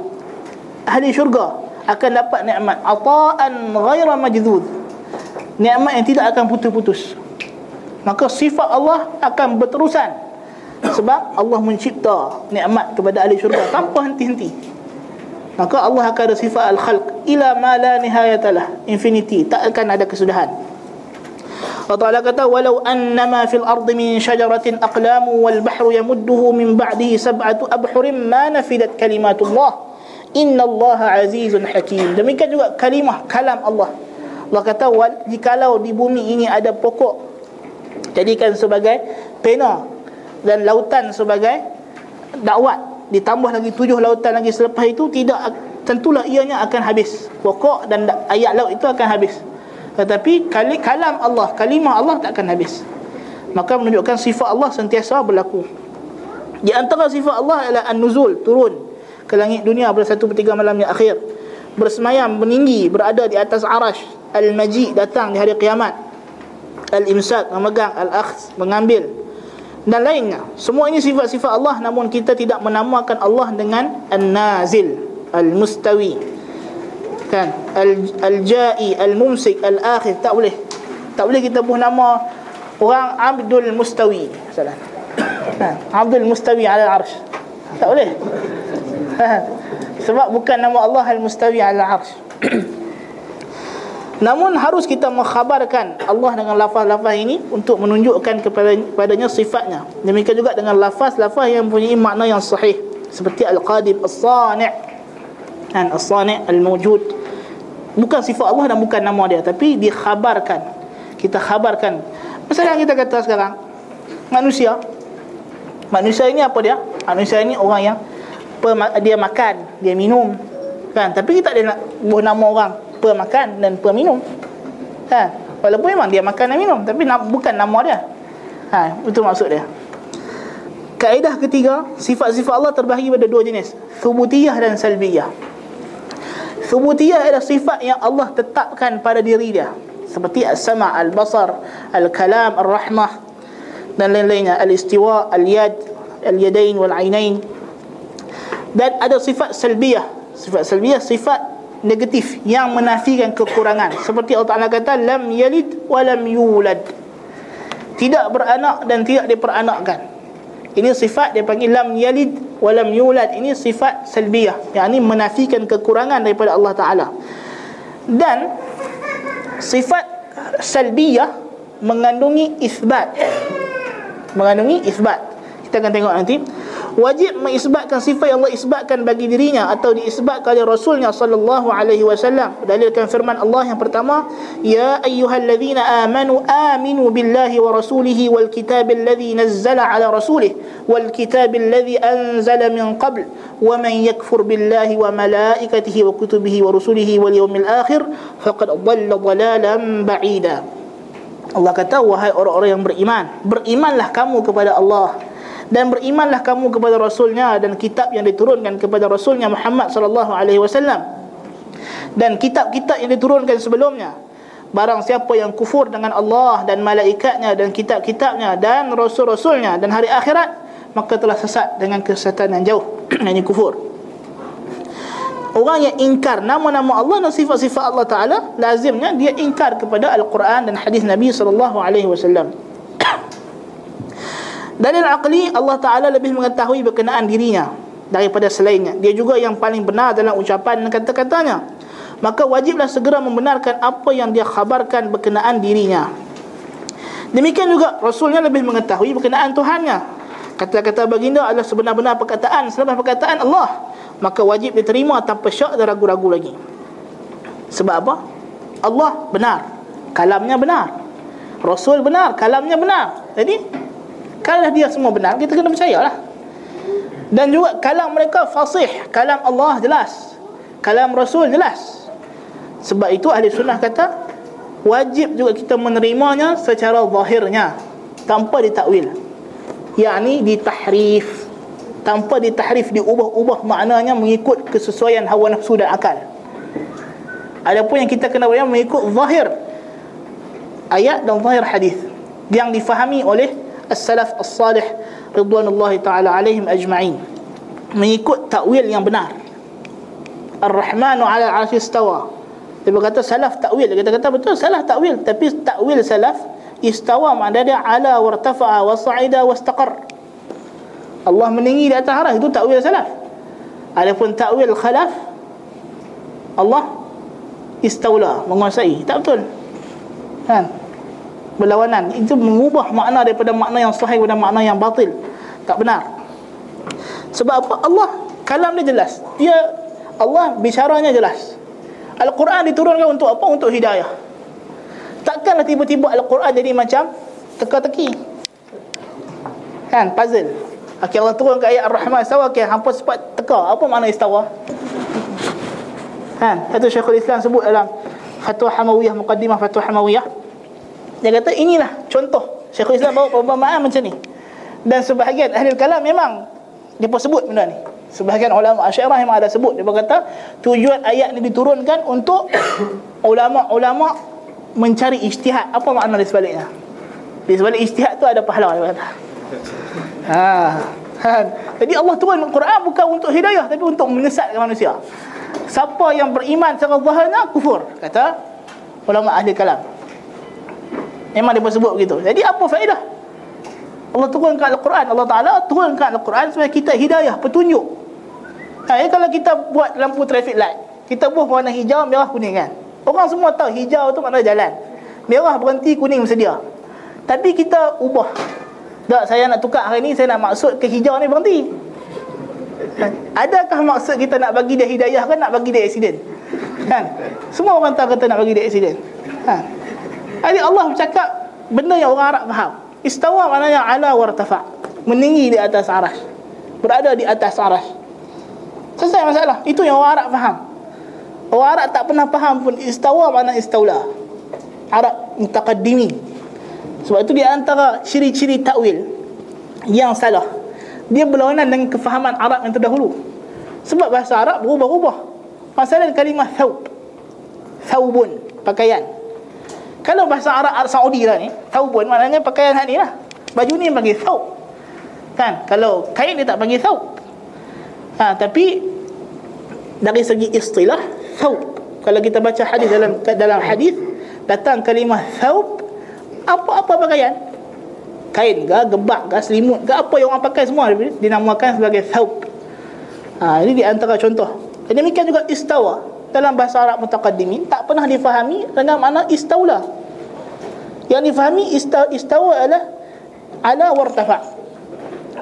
Ahli syurga akan dapat nikmat ataan ghaira majdud. Nikmat yang tidak akan putus-putus. Maka sifat Allah akan berterusan. Sebab Allah mencipta nikmat kepada ahli syurga tanpa henti-henti. Maka Allah akan ada sifat al-khalq ila ma la nihayatalah, infinity, tak akan ada kesudahan. Allah Ta'ala kata walau annama fil ardi min syajaratin aqlamu wal bahru yamudduhu min ba'dihi sab'atu abhurin ma nafidat kalimatullah. Inna Allah azizun hakim. Demikian juga kalimah kalam Allah. Allah kata Jikalau di bumi ini ada pokok Jadikan sebagai pena Dan lautan sebagai dakwat Ditambah lagi tujuh lautan lagi selepas itu Tidak Tentulah ianya akan habis. Pokok dan ayat laut itu akan habis Tetapi kalam Allah Kalimah Allah tak akan habis. Maka menunjukkan sifat Allah sentiasa berlaku. Di antara sifat Allah adalah An-Nuzul Turun ke langit dunia pada satu per tiga malam yang akhir. Bersemayam meninggi berada di atas arash. Al-maji datang di hari kiamat. Al-imsak memegang al-akhz mengambil. Dan lainnya. Semua ini sifat-sifat Allah namun kita tidak menamakan Allah dengan an-nazil al-mustawi kan? Al-ja'i al-mumsik al-akhir. Tak boleh. Tak boleh kita buh nama orang Abdul Mustawi. Salah. Kan? Abdul Mustawi ala arsh. Tak boleh. Sebab bukan nama Allah Al-Mustawi ala arsh. [CLEARS THROAT] Namun harus kita mengkhabarkan Allah dengan lafaz-lafaz ini Untuk menunjukkan kepada kepadanya sifatnya. Demikian juga dengan lafaz-lafaz yang mempunyai makna yang sahih. Seperti Al-Qadim, Al-Sani' dan Al-Sani' Al-Mawjud Bukan sifat Allah dan bukan nama dia Tapi dikhabarkan Kita khabarkan Misalnya kita kata sekarang Manusia Manusia ini apa dia? Manusia ini orang yang dia makan, dia minum. Kan? Tapi kita ada nak buah nama orang pemakan dan peminum. Kan? Walaupun memang dia makan dan minum, tapi bukan nama dia. Ha, itu maksud dia. Kaedah ketiga, sifat-sifat Allah terbahagi pada dua jenis, thubutiyah dan salbiyah. Thubutiyah adalah sifat yang Allah tetapkan pada diri dia. Seperti as-sama', al-basar, al-kalam, al-rahmah dan lain-lainnya, al-istiwa, al-yad, al-yadain wal-ainain dan ada sifat salbiyah. Sifat salbiyah sifat negatif yang menafikan kekurangan. Seperti Allah Taala kata lam yalid wa lam yulad. Tidak beranak dan tidak diperanakkan ini sifat dia panggil lam yalid wa lam yulad. Ini sifat salbiyah. Yakni menafikan kekurangan daripada Allah Taala. Dan sifat salbiyah mengandungi isbat. Mengandungi isbat. Kita akan tengok nanti wajib mengisbatkan sifat yang Allah isbatkan bagi dirinya atau diisbatkan oleh Rasulnya sallallahu alaihi wasallam. Berdalilkan firman Allah yang pertama ya ayyuhallazina amanu aminu billahi wa rasulihi wal kitabil ladzi nazzala ala rasulih wal kitabil ladzi anzala min qabl wa man yakfur billahi wa malaikatihi wa kutubihi wa rusulihi wal yawmil akhir faqad dhalla dhalalan ba'ida. Allah kata wahai orang-orang yang beriman berimanlah kamu kepada Allah dan berimanlah kamu kepada rasulnya dan kitab yang diturunkan kepada rasulnya Muhammad sallallahu alaihi wasallam. Dan kitab-kitab yang diturunkan sebelumnya. Barang siapa yang kufur dengan Allah dan malaikatnya dan kitab-kitabnya dan rasul-rasulnya dan hari akhirat maka telah sesat dengan kesesatan yang jauh [CLEARS THROAT] ini kufur. Orang yang ingkar nama-nama Allah dan sifat-sifat Allah taala lazimnya dia ingkar kepada al-Quran dan hadis Nabi sallallahu alaihi wasallam Dalil akli Allah Ta'ala lebih mengetahui berkenaan dirinya Daripada selainnya. Dia juga yang paling benar dalam ucapan dan kata-katanya. Maka wajiblah segera membenarkan apa yang dia khabarkan berkenaan dirinya. Demikian juga Rasulnya lebih mengetahui berkenaan Tuhannya. Kata-kata baginda adalah sebenar-benar perkataan Selepas perkataan Allah Maka wajib diterima tanpa syak dan ragu-ragu lagi. Sebab apa? Allah benar Kalamnya benar. Rasul benar Kalamnya benar. Jadi kalau dia semua benar Kita kena percayalah. Dan juga kalam mereka fasih Kalam Allah jelas Kalam Rasul jelas. Sebab itu ahli sunnah kata Wajib juga kita menerimanya Secara zahirnya Tanpa ditakwil. Yang ditahrif Tanpa ditahrif Diubah-ubah maknanya Mengikut kesesuaian hawa nafsu dan akal. Adapun yang kita kena bayang Mengikut zahir Ayat dan zahir hadis Yang difahami oleh as-salaf as-salih ridwanullahi taala alaihim ajma'in. Mengikut takwil yang benar. Ar-rahmanu ala arsy istawa. Dia berkata salaf takwil. Kita kata betul salah takwil. Tapi takwil salaf istawa makna dia ala wartafa'a wa sa'ida wastaqar Allah meninggi di atas arah itu takwil salaf. Adapun takwil khalaf Allah istaula menguasai. Tak betul? Kan berlawanan. Itu mengubah makna daripada makna yang sahih kepada makna yang batil. Tak benar. Sebab apa? Allah kalam dia jelas. Dia Allah bicaranya jelas. Al-Quran diturunkan untuk apa? Untuk hidayah. Takkanlah tiba-tiba Al-Quran jadi macam teka-teki. Kan? Puzzle. Okay, Allah turun ke ayat Ar-Rahman istawa. Okay, hampa sempat teka. Apa makna istawa? Kan? Itu Syekhul Islam sebut dalam Fatwa Hamawiyah Muqaddimah Fatwa Hamawiyah dia kata inilah contoh Syekhul Islam bawa perumpamaan macam ni. Dan sebahagian ahli kalam memang dia pun sebut benda ni. Sebahagian ulama asyairah memang ada sebut. Dia kata tujuan ayat ni diturunkan untuk [COUGHS] ulama-ulama mencari ijtihad. Apa makna di sebaliknya? Di sebalik ijtihad tu ada pahala dia kata. Ha kan? Jadi Allah turun Al-Quran bukan untuk hidayah tapi untuk menyesatkan manusia. Siapa yang beriman secara zahirnya kufur kata ulama ahli kalam Memang dia sebut begitu. Jadi apa faedah? Allah turunkan Al-Quran. Allah Ta'ala turunkan Al-Quran supaya kita hidayah, petunjuk. Ha, ya, kalau kita buat lampu traffic light, kita buat warna hijau, merah, kuning kan? Orang semua tahu hijau tu makna jalan. Merah berhenti, kuning bersedia. Tapi kita ubah. Tak, saya nak tukar hari ni, saya nak maksud ke hijau ni berhenti. Adakah maksud kita nak bagi dia hidayah kan nak bagi dia accident? Kan? Semua orang tahu kata nak bagi dia accident. Ha. Jadi Allah bercakap benda yang orang Arab faham. Istawa maknanya ala wartafa. Meninggi di atas arash. Berada di atas arash. Selesai masalah. Itu yang orang Arab faham. Orang Arab tak pernah faham pun istawa makna istaula. Arab mutaqaddimi. Sebab itu di antara ciri-ciri takwil yang salah. Dia berlawanan dengan kefahaman Arab yang terdahulu. Sebab bahasa Arab berubah-ubah. Masalah kalimah thawb. Thawbun, pakaian. Kalau bahasa Arab Arab Saudi lah ni Tahu pun maknanya pakaian ni lah. Baju ni panggil thawb Kan? Kalau kain dia tak panggil thawb ha, Tapi Dari segi istilah Thawb Kalau kita baca hadis dalam dalam hadis Datang kalimah thawb Apa-apa pakaian? Kain ke, gebak ke, selimut ke Apa yang orang pakai semua Dinamakan sebagai thawb ha, Ini di antara contoh. Demikian juga istawa dalam bahasa Arab mutaqaddimin tak pernah difahami dengan makna istaula. Yang difahami istawa, istawa adalah ala wartafa.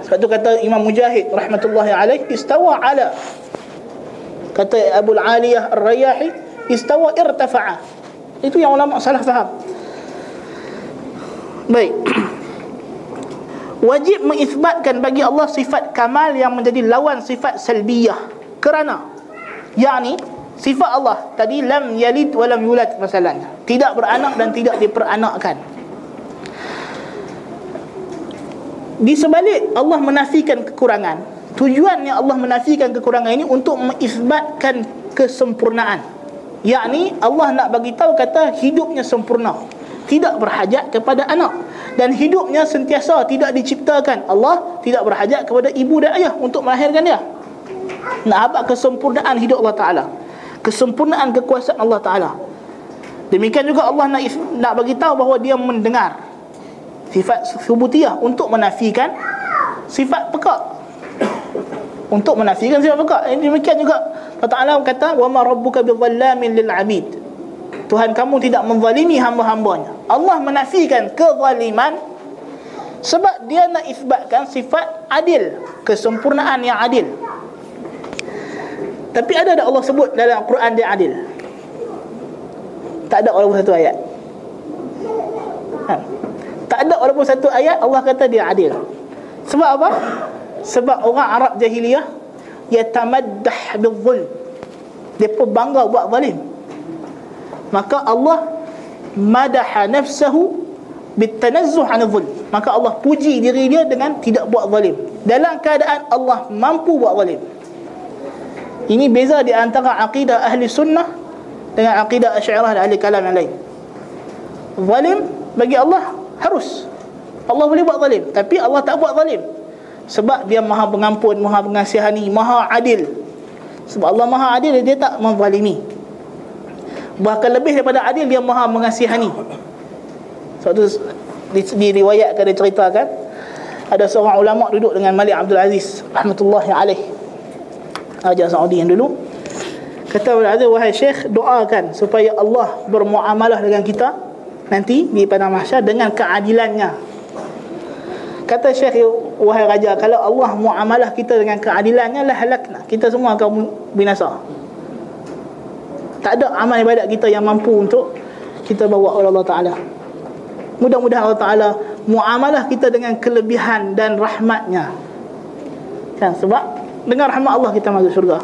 Sebab tu kata Imam Mujahid rahmatullahi alaih istawa ala. Kata Abu Aliyah Ar-Rayahi istawa irtafa'a. Itu yang ulama salah faham. Baik. [CLEARS THROAT] Wajib mengisbatkan bagi Allah sifat kamal yang menjadi lawan sifat salbiyah. Kerana yakni Sifat Allah tadi lam yalid wa lam yulad masalahnya. Tidak beranak dan tidak diperanakkan. Di sebalik Allah menafikan kekurangan, tujuannya Allah menafikan kekurangan ini untuk mengisbatkan kesempurnaan. Yakni Allah nak bagi tahu kata hidupnya sempurna. Tidak berhajat kepada anak dan hidupnya sentiasa tidak diciptakan. Allah tidak berhajat kepada ibu dan ayah untuk melahirkan dia. Nak apa kesempurnaan hidup Allah Taala kesempurnaan kekuasaan Allah Taala. Demikian juga Allah nak nak bagi tahu bahawa dia mendengar sifat subutiyah untuk menafikan sifat pekak. Untuk menafikan sifat pekak. Demikian juga Allah Taala kata wa ma rabbuka bidhallamin lil abid. Tuhan kamu tidak menzalimi hamba-hambanya. Allah menafikan kezaliman sebab dia nak isbatkan sifat adil, kesempurnaan yang adil. Tapi ada tak Allah sebut dalam Al-Quran dia adil? Tak ada walaupun satu ayat. Ha. Tak ada walaupun satu ayat Allah kata dia adil. Sebab apa? Sebab orang Arab jahiliyah yatamaddah. Dia pun bangga buat zalim. Maka Allah madaha nafsahu bitanazzuh 'an zulm. Maka Allah puji diri dia dengan tidak buat zalim. Dalam keadaan Allah mampu buat zalim. Ini beza di antara akidah ahli sunnah dengan akidah asyairah dan ahli kalam yang lain. Zalim bagi Allah harus. Allah boleh buat zalim. Tapi Allah tak buat zalim. Sebab dia maha pengampun, maha pengasihani, maha adil. Sebab Allah maha adil, dia tak menzalimi. Bahkan lebih daripada adil, dia maha mengasihani. Sebab tu diriwayatkan, diceritakan. Ada seorang ulama duduk dengan Malik Abdul Aziz. Rahmatullahi alaih. Raja Saudi yang dulu. Kata kepada Azir Wahai Syekh Doakan supaya Allah bermuamalah dengan kita nanti di padang mahsyar dengan keadilannya. Kata Syekh wahai raja kalau Allah muamalah kita dengan keadilannya lah halakna. Kita semua akan binasa. Tak ada amal ibadat kita yang mampu untuk kita bawa oleh Allah Taala. Mudah-mudahan Allah Taala muamalah kita dengan kelebihan dan rahmatnya. Kan? Sebab dengan rahmat Allah kita masuk syurga.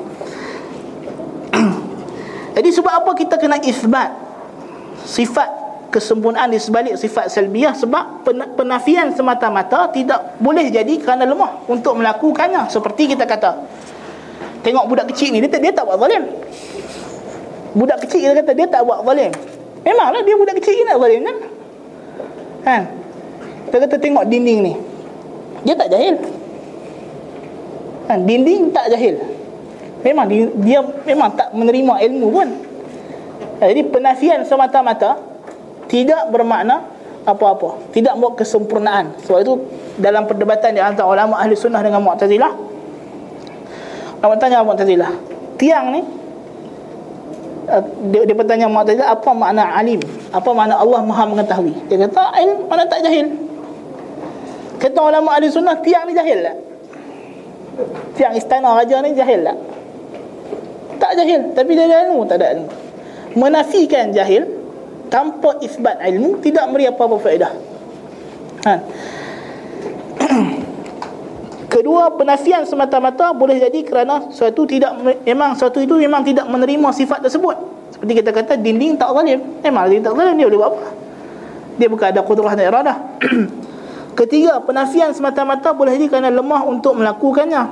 [CLEARS THROAT] Jadi sebab apa kita kena isbat? Sifat kesempurnaan di sebalik sifat salbiah sebab penafian semata-mata tidak boleh jadi kerana lemah untuk melakukannya. Seperti kita kata tengok budak kecil ni dia dia tak buat zalim. Budak kecil kita kata dia tak buat zalim. Memanglah dia budak kecil nak zalim kan? Kan? Kita kata tengok dinding ni. Dia tak jahil kan? Dinding tak jahil. Memang dia, dia memang tak menerima ilmu pun. Jadi penafian semata-mata tidak bermakna apa-apa. Tidak membuat kesempurnaan. Sebab itu dalam perdebatan di antara ulama ahli sunnah dengan mu'tazilah nak bertanya mu'tazilah tiang ni? Uh, dia, dia bertanya mu'tazilah apa makna alim? Apa makna Allah maha mengetahui? Dia kata ilm mana tak jahil. Kata ulama ahli sunnah tiang ni jahil tak tiang istana raja ni jahil tak tak jahil tapi dia ada ilmu tak ada ilmu menafikan jahil tanpa isbat ilmu tidak memberi apa-apa faedah. Ha. [CLEARS THROAT] Kedua, penafian semata-mata boleh jadi kerana suatu tidak memang suatu itu memang tidak menerima sifat tersebut. Seperti kita kata dinding tak zalim. Memang dinding tak zalim dia boleh buat apa? Dia bukan ada kudrah dan iradah. [CLEARS THROAT] Ketiga, penafian semata-mata boleh jadi kerana lemah untuk melakukannya.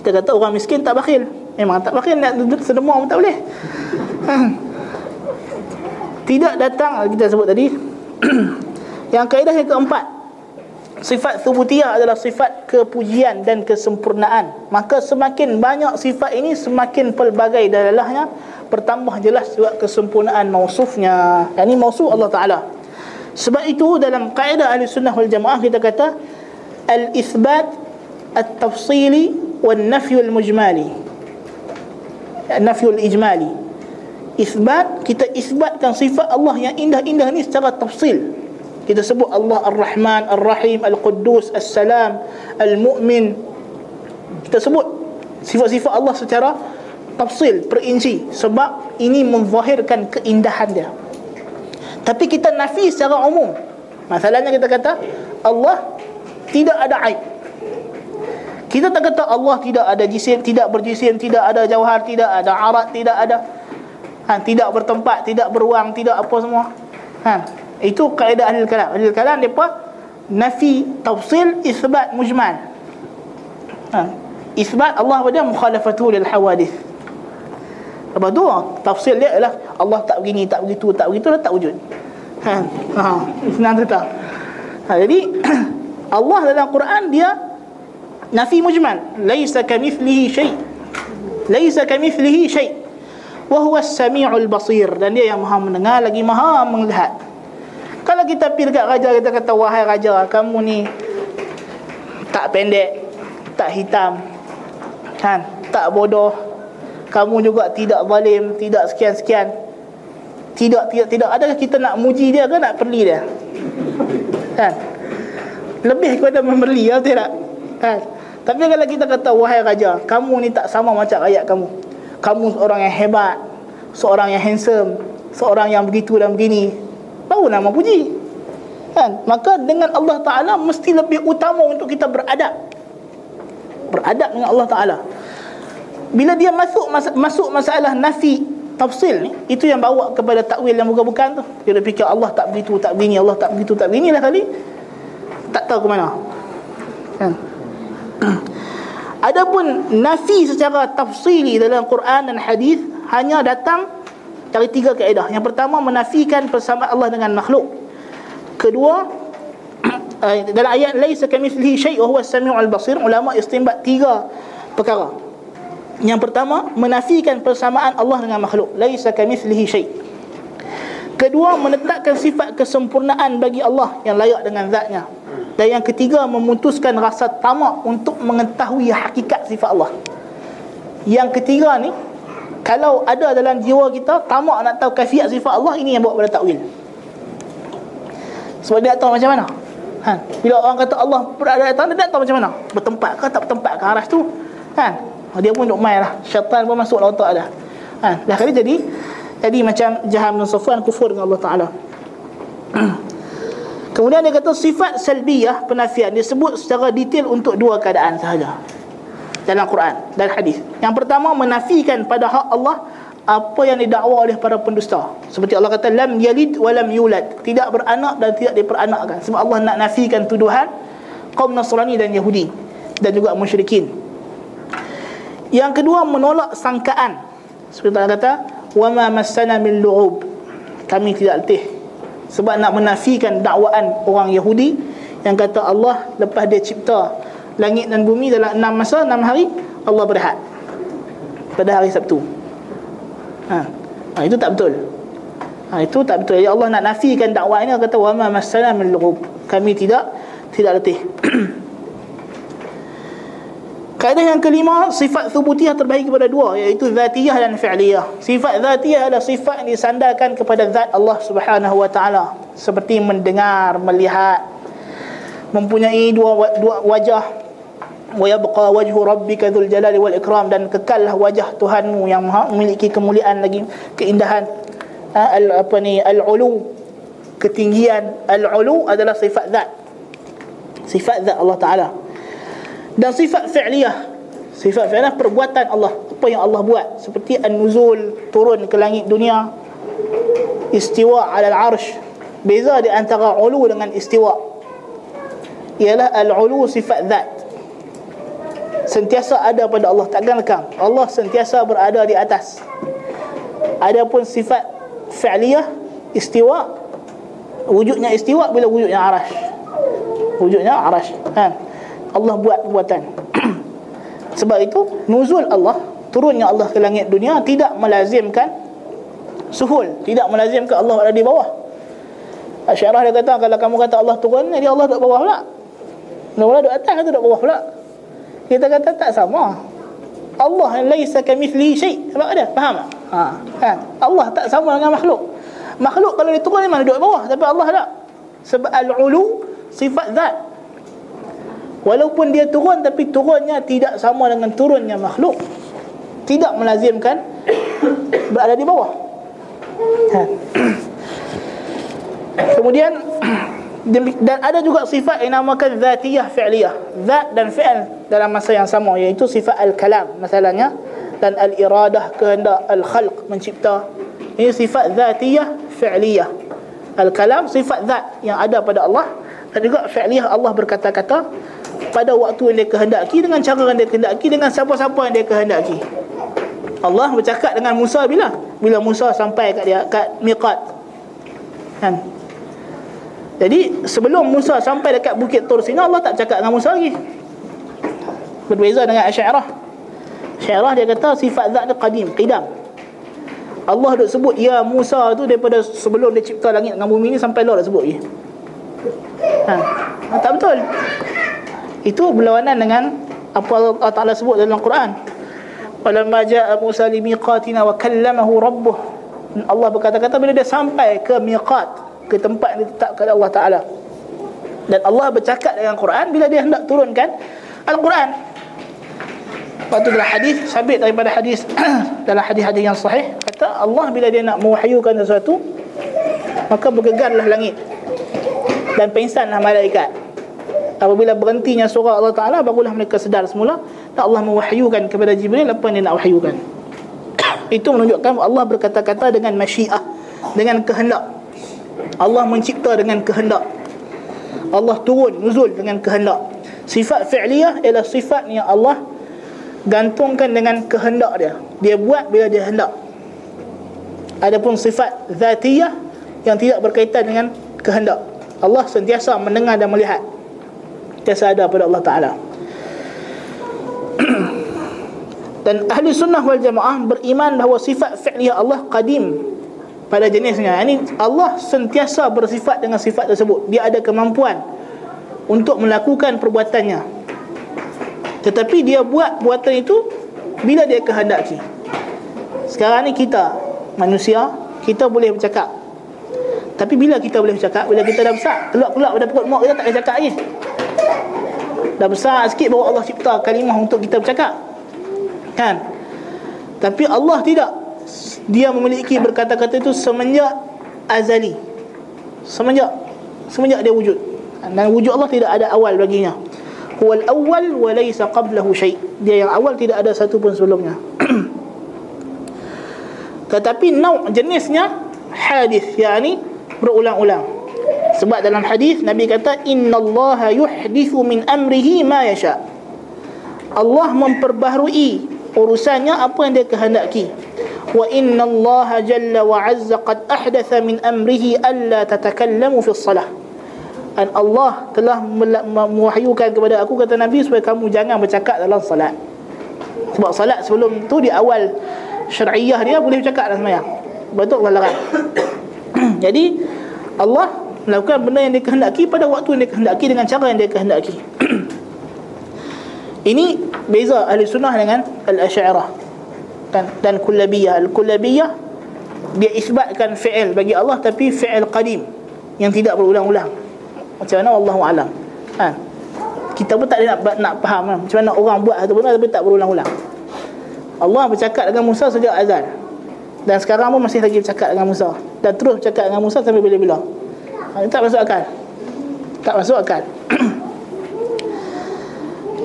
Kita kata orang miskin tak bakhil. Memang tak bakhil nak sedemua pun tak boleh. [LAUGHS] Tidak datang kita sebut tadi [CLEARS THROAT] yang kaedah yang keempat sifat thubutiyah adalah sifat kepujian dan kesempurnaan maka semakin banyak sifat ini semakin pelbagai dalilahnya bertambah jelas juga kesempurnaan mausufnya yang ini mausuf Allah Ta'ala sebab itu dalam kaedah ahli sunnah wal jamaah kita kata al-ithbat at-tafsili wal-nafyu al-mujmali al-nafyu al-ijmali isbat kita isbatkan sifat Allah yang indah-indah ni secara tafsil. Kita sebut Allah Ar-Rahman Ar-Rahim Al-Quddus As-Salam Al-Mu'min. Kita sebut sifat-sifat Allah secara tafsil perinci. Sebab ini menzahirkan keindahan dia tapi kita nafi secara umum masalahnya kita kata Allah tidak ada aib kita tak kata Allah tidak ada jisim, tidak berjisim, tidak ada jauhar, tidak ada arat, tidak ada ha, tidak bertempat, tidak beruang, tidak apa semua. Ha, itu kaedah ahli kalam. Ahli kalam depa nafi, tafsil, isbat, mujmal. Ha, isbat Allah pada mukhalafatu lil hawadith. Apa tu? Tafsil dia ialah Allah tak begini, tak begitu, tak begitu tak wujud. Ha, ha senang cerita. Ha, jadi [CLEARS THROAT] Allah dalam Quran dia nafi mujmal, laisa kamithlihi syai. Laisa kamithlihi syai wa huwa as-sami'ul basir dan dia yang maha mendengar lagi maha melihat kalau kita pergi dekat raja kita kata wahai raja kamu ni tak pendek tak hitam kan tak bodoh kamu juga tidak zalim tidak sekian-sekian. Tidak tidak tidak. Ada kita nak muji dia ke nak perli dia? Kan? Lebih kepada membeli ya tidak kan? Tapi kalau kita kata wahai raja kamu ni tak sama macam rakyat kamu. Kamu seorang yang hebat seorang yang handsome seorang yang begitu dan begini. Baru nama puji. Kan? Maka dengan Allah taala mesti lebih utama untuk kita beradab. Beradab dengan Allah taala bila dia masuk masuk masalah nafi tafsil ni itu yang bawa kepada takwil yang bukan-bukan tu dia fikir Allah tak begitu tak begini Allah tak begitu tak beginilah kali tak tahu ke mana kan [CLEARS THROAT] Adapun nafi secara tafsili dalam Quran dan hadis hanya datang dari tiga kaedah. Yang pertama menafikan persamaan Allah dengan makhluk. Kedua [CLEARS THROAT] eh, dalam ayat laisa kamitslihi syai' wa huwa as-sami'ul basir ulama istinbat tiga perkara. Yang pertama menafikan persamaan Allah dengan makhluk. Laisa kamitslihi syai'. Kedua menetapkan sifat kesempurnaan bagi Allah yang layak dengan zatnya. Dan yang ketiga memutuskan rasa tamak untuk mengetahui hakikat sifat Allah. Yang ketiga ni kalau ada dalam jiwa kita tamak nak tahu kafiat sifat Allah ini yang bawa pada takwil. Sebab dia tak tahu macam mana. Ha. Bila orang kata Allah berada di atas, dia tak tahu macam mana. Bertempat ke tak bertempat ke arah tu. Kan? Dia pun duk main lah. Syaitan pun masuk lah otak dia. Ha. Dah kali jadi, jadi macam Jaham dan Safwan kufur dengan Allah Ta'ala. [CLEARS THROAT] Kemudian dia kata sifat salbiyah penafian disebut secara detail untuk dua keadaan sahaja dalam Quran dan hadis. Yang pertama menafikan pada hak Allah apa yang didakwa oleh para pendusta. Seperti Allah kata lam yalid wa lam yulad, tidak beranak dan tidak diperanakkan. Sebab Allah nak nafikan tuduhan kaum Nasrani dan Yahudi dan juga musyrikin. Yang kedua menolak sangkaan. Seperti Allah kata wa ma massana min lu'ub. Kami tidak letih. Sebab nak menafikan dakwaan orang Yahudi yang kata Allah lepas dia cipta langit dan bumi dalam enam masa, enam hari Allah berehat pada hari Sabtu ha. ha itu tak betul ha itu tak betul ya Allah nak nafikan dakwah ini kata wa ma masana min lughub kami tidak tidak letih [CLEARS THROAT] Kaedah yang kelima sifat thubutiyah terbahagi kepada dua iaitu zatiyah dan fi'liyah. Sifat zatiyah adalah sifat yang disandarkan kepada zat Allah Subhanahu wa taala. Seperti mendengar, melihat, mempunyai dua dua wajah. Wa yabqa wajhu rabbika dzul jalali wal ikram dan kekallah wajah Tuhanmu yang maha memiliki kemuliaan lagi keindahan ha, al apa ni al ulu ketinggian. Al ulu adalah sifat zat. Sifat zat Allah taala dan sifat fi'liyah. Sifat fi'liyah perbuatan Allah. Apa yang Allah buat? Seperti an-nuzul turun ke langit dunia. Istiwa ala al-arsh beza di antara ulu dengan istiwa. Ialah al-ulu sifat zat. Sentiasa ada pada Allah. Takkan Allah sentiasa berada di atas. Adapun sifat fi'liyah istiwa wujudnya istiwa bila wujudnya arash wujudnya arash ha. Allah buat perbuatan. [CLEARS THROAT] Sebab itu nuzul Allah turunnya Allah ke langit dunia tidak melazimkan suhul tidak melazimkan Allah ada di bawah. Asyarah dia kata kalau kamu kata Allah turun jadi Allah duduk bawah pula. Allah duduk atas duduk bawah pula. Kita kata tak sama. Allah yang laisa kamithli syai. Apa ada? Faham tak? Ha kan? Allah tak sama dengan makhluk. Makhluk kalau dia turun memang duduk bawah. Tapi Allah tak. Sebab al-ulu sifat zat walaupun dia turun tapi turunnya tidak sama dengan turunnya makhluk. Tidak melazimkan [COUGHS] berada di bawah. Ha. [COUGHS] kemudian [COUGHS] dan ada juga sifat yang namakan zatiyah fi'liyah. Zat dan fi'al dalam masa yang sama iaitu sifat al-kalam masalahnya dan al-iradah kehendak al-khalq mencipta. Ini sifat zatiyah fi'liyah. Al-kalam sifat zat yang ada pada Allah dan juga fi'liyah Allah berkata-kata pada waktu yang dia kehendaki dengan cara yang dia kehendaki dengan siapa-siapa yang dia kehendaki Allah bercakap dengan Musa bila bila Musa sampai kat dia kat miqat kan jadi sebelum Musa sampai dekat bukit Tur Sina Allah tak cakap dengan Musa lagi. Berbeza dengan Asy'ariyah. Asy'ariyah dia kata sifat zat dia qadim, qidam. Allah duk sebut ya Musa tu daripada sebelum dia cipta langit dengan bumi ni sampai Allah dah sebut lagi. Ha. ha. tak betul. Itu berlawanan dengan apa Allah Taala sebut dalam Quran. Walamma jaa Musa limiqatina wa kallamahu rabbuh. Allah berkata-kata bila dia sampai ke miqat ke tempat yang ditetapkan Allah Ta'ala dan Allah bercakap dengan Quran bila dia hendak turunkan Al-Quran waktu dalam hadis sabit daripada hadis [CLEARS THROAT] dalam hadis-hadis yang sahih kata Allah bila dia nak mewahyukan sesuatu maka bergegarlah langit dan pingsanlah malaikat apabila berhentinya surah Allah Ta'ala barulah mereka sedar semula dan Allah mewahyukan kepada Jibril apa yang dia nak wahyukan. [COUGHS] Itu menunjukkan Allah berkata-kata dengan masyiah dengan kehendak. Allah mencipta dengan kehendak. Allah turun nuzul dengan kehendak. Sifat fi'liyah ialah sifat yang Allah gantungkan dengan kehendak dia. Dia buat bila dia hendak. Adapun sifat zatiyah yang tidak berkaitan dengan kehendak. Allah sentiasa mendengar dan melihat sentiasa ada pada Allah Ta'ala. [CLEARS THROAT] Dan ahli sunnah wal jamaah beriman bahawa sifat fi'liyah Allah qadim pada jenisnya. Ini Allah sentiasa bersifat dengan sifat tersebut. Dia ada kemampuan untuk melakukan perbuatannya. Tetapi dia buat buatan itu bila dia kehendaki. Sekarang ni kita manusia kita boleh bercakap. Tapi bila kita boleh bercakap? Bila kita dah besar Keluar-keluar pada perut mak kita tak boleh cakap lagi Dah besar sikit baru Allah cipta kalimah untuk kita bercakap. Kan? Tapi Allah tidak. Dia memiliki berkata-kata itu semenjak azali. Semenjak. Semenjak dia wujud. Dan wujud Allah tidak ada awal baginya. Huwal awal wa laysa qablahu syai' Dia yang awal tidak ada satu pun sebelumnya. [CLEARS THROAT] Tetapi nau' jenisnya hadis yakni berulang-ulang sebab dalam hadis Nabi kata innallaha yuhdithu min amrihi ma yasha. Allah memperbaharui urusannya apa yang dia kehendaki. Wa innallaha jalla wa azza qad ahdatha min amrihi alla tatakallamu fi shalah dan Allah telah mewahyukan kepada aku kata Nabi supaya kamu jangan bercakap dalam salat. Sebab salat sebelum tu di awal syariah dia boleh bercakap dalam sembahyang betul Allah larang [CLEARS THROAT] jadi Allah melakukan benda yang dikehendaki pada waktu yang dikehendaki dengan cara yang dia kehendaki. [CLEARS THROAT] Ini beza ahli sunnah dengan al-asy'ariyah. Kan? Dan kullabiyah. Al-kullabiyah dia isbatkan fi'il bagi Allah tapi fi'il qadim yang tidak berulang-ulang. Macam mana? Wallahu alam. Ha. Kita pun tak ada nak nak faham kan? macam mana orang buat satu benda tapi tak berulang-ulang. Allah bercakap dengan Musa sejak azal dan sekarang pun masih lagi bercakap dengan Musa. Dan terus bercakap dengan Musa sampai bila-bila ha, tak masuk akal. Tak masuk akal. [CLEARS THROAT]